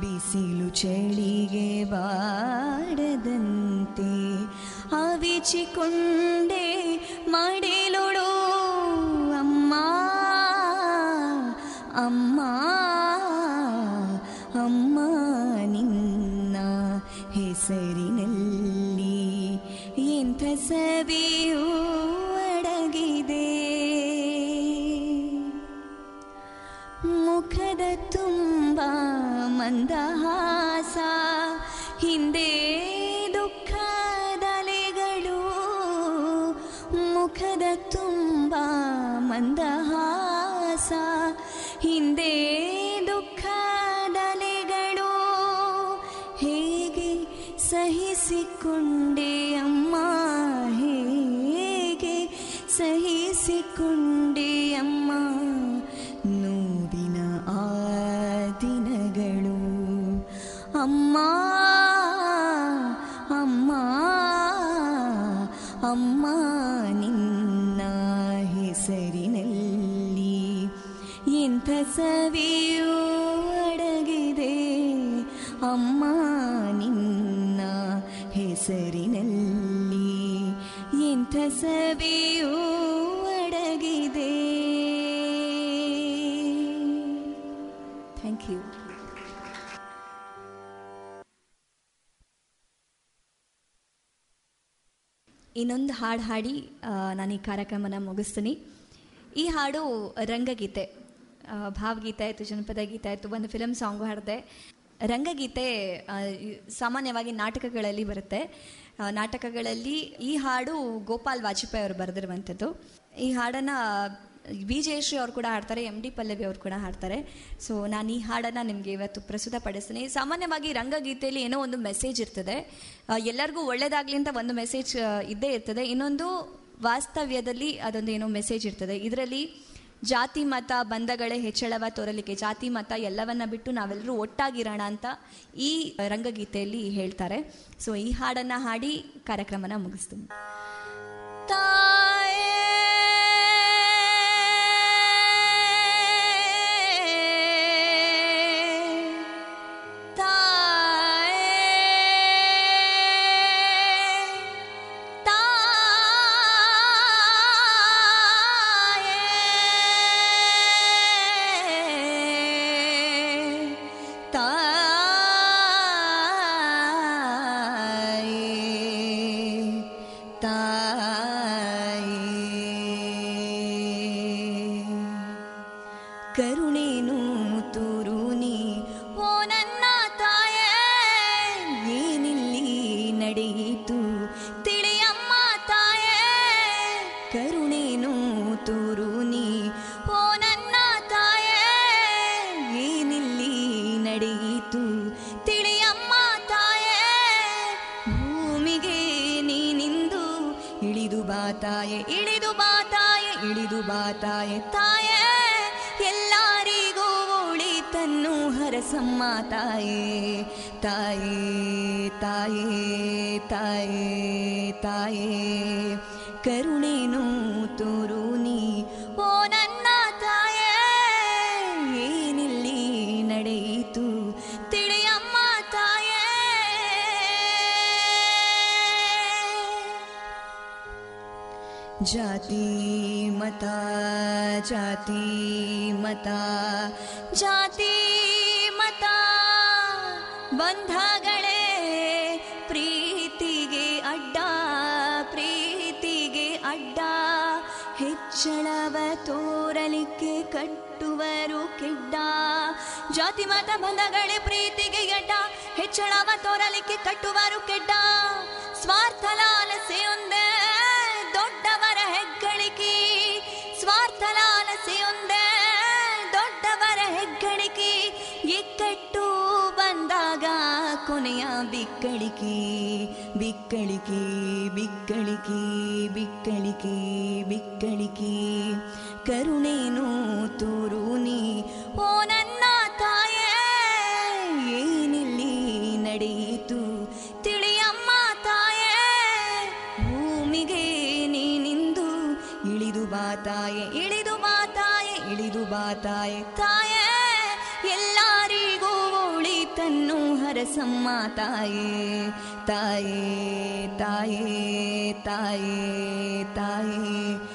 ಬಿಸಿಲು ಚಳಿಗೆ ಬಾಡದಂತೆ. ಆವಿಚಿಕೊಂಡೆ ಮಾಡಿಲುಳು ಅಮ್ಮ ಅಮ್ಮ ಅಮ್ಮ ನಿನ್ನ ಹೆಸರಿನಲ್ಲಿ ಎಂಥ ಸವಿಯೂ ಅಡಗಿದೆ. ಮುಖದ ತುಂಬ ಮಂದಹಾಸ ಮಂದಹಾಸ ಹಿಂದೆ ದುಃಖದಲೆಗಳು ಹೇಗೆ ಸಹಿಸಿಕೊಂಡೆ ಅಮ್ಮ ಹೇಗೆ ಸಹಿಸಿಕೊಂಡೆ ಅಮ್ಮ. ನೋವಿನ ಆ ದಿನಗಳು ಅಮ್ಮ. ಸವಿಯೂ ಅಡಗಿದೆ. ಅಮ್ಮ ನಿನ್ನ ಹೆಸರಿನಲ್ಲಿ ಎಂಥ ಸವಿಯೂ ಅಡಗಿದೆ. ಥ್ಯಾಂಕ್ ಯು ಇನ್ನೊಂದು ಹಾಡು ಹಾಡಿ ನಾನು ಈ ಕಾರ್ಯಕ್ರಮನ ಮುಗಿಸ್ತೀನಿ. ಈ ಹಾಡು ರಂಗಗೀತೆ. ಭಾವಗೀತೆ ಆಯಿತು, ಜನಪದ ಗೀತೆ ಆಯಿತು, ಒಂದು ಫಿಲಮ್ ಸಾಂಗ್ ಹಾಡಿದೆ. ರಂಗಗೀತೆ ಸಾಮಾನ್ಯವಾಗಿ ನಾಟಕಗಳಲ್ಲಿ ಬರುತ್ತೆ. ನಾಟಕಗಳಲ್ಲಿ ಈ ಹಾಡು ಗೋಪಾಲ್ ವಾಜಪೇಯಿ ಅವರು ಬರೆದಿರುವಂಥದ್ದು. ಈ ಹಾಡನ್ನು ಬಿ ಜಯಶ್ರೀ ಅವರು ಕೂಡ ಹಾಡ್ತಾರೆ ಎಂ ಡಿ ಪಲ್ಲವಿ ಅವರು ಕೂಡ ಹಾಡ್ತಾರೆ. ಸೊ ನಾನು ಈ ಹಾಡನ್ನು ನಿಮಗೆ ಇವತ್ತು ಪ್ರಸ್ತುತ ಪಡಿಸ್ತೀನಿ. ಸಾಮಾನ್ಯವಾಗಿ ರಂಗಗೀತೆಯಲ್ಲಿ ಏನೋ ಒಂದು ಮೆಸೇಜ್ ಇರ್ತದೆ. ಎಲ್ಲರಿಗೂ ಒಳ್ಳೆಯದಾಗಲಿ ಅಂತ ಒಂದು ಮೆಸೇಜ್ ಇದ್ದೇ ಇರ್ತದೆ. ಇನ್ನೊಂದು ವಾಸ್ತವ್ಯದಲ್ಲಿ ಅದೊಂದು ಏನೋ ಮೆಸೇಜ್ ಇರ್ತದೆ. ಇದರಲ್ಲಿ ಜಾತಿ ಮತ ಬಂಧಗಳೇ ಹೆಚ್ಚಳವ ತೋರಲಿಕ್ಕೆ, ಜಾತಿ ಮತ ಎಲ್ಲವನ್ನ ಬಿಟ್ಟು ನಾವೆಲ್ಲರೂ ಒಟ್ಟಾಗಿರೋಣ ಅಂತ ಈ ರಂಗಗೀತೆಯಲ್ಲಿ ಹೇಳ್ತಾರೆ. ಸೊ ಈ ಹಾಡನ್ನ ಹಾಡಿ ಕಾರ್ಯಕ್ರಮನ ಮುಗಿಸ್ತೀನಿ. ಕರುಣೇನು ತಾಯೇ, ತಾಯಿ ತಾಯಿ ತಾಯಿ ತಾಯಿ ಕರುಣೇನು ತೋರು ನೀ. ಓ ನನ್ನ ತಾಯೇ, ಏನಿಲ್ಲಿ ನಡೆಯಿತು ತಿಳಿಯಮ್ಮ ತಾಯೇ. ಜಾತಿ ಮತ ಜಾತಿ ಮತ, ಜಾತಿ ಹೆಚ್ಚಳವ ತೋರಲಿಕ್ಕೆ ಕಟ್ಟುವರು ಕೆಡ್ಡ. ಜಾತಿ, ಮತ, ಬಂಧಗಳೇ ಪ್ರೀತಿಗೆ ಎಡ್ಡ ಹೆಚ್ಚಳವ ತೋರಲಿಕ್ಕೆ ಕಟ್ಟುವರು ಕೆಡ್ಡ. ಸ್ವಾರ್ಥ ಲಾಲಸೆಯೊಂದೇ ಬಿಕ್ಕಳಿಕೆ ಬಿಕ್ಕಳಿಕೆ ಬಿಕ್ಕಳಿಕೆ ಬಿಕ್ಕಳಿಕೆ. ಕರುಣೇನು ತೋರು ನೀ, ಓ ನನ್ನ ತಾಯೇ, ಏನಿಲ್ಲಿ ನಡೆಯಿತು ತಿಳಿಯಮ್ಮ ತಾಯೇ. ಭೂಮಿಗೆ ನೀನಿಂದು ಇಳಿದು ಬಾ ತಾಯೆ, ಇಳಿದು ಬಾ ತಾಯೆ, ಇಳಿದು ಬಾ ತಾಯೆ. नरसम्मा ताई ताई ताई ताई ताई।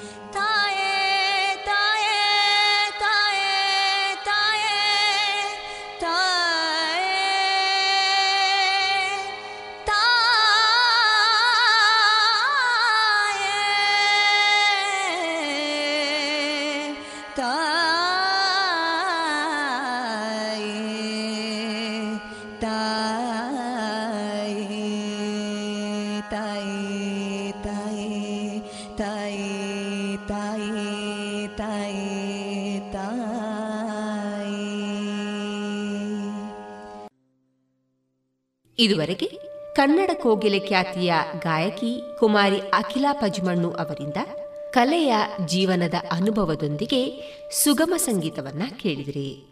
ಇದುವರೆಗೆ ಕನ್ನಡ ಕೋಗಿಲೆ ಖ್ಯಾತಿಯ ಗಾಯಕಿ ಕುಮಾರಿ ಅಖಿಲಾ ಪಜ್ಮಣ್ಣು ಅವರಿಂದ ಕಲೆಯ ಜೀವನದ ಅನುಭವದೊಂದಿಗೆ ಸುಗಮ ಸಂಗೀತವನ್ನ ಕೇಳಿದಿರಿ.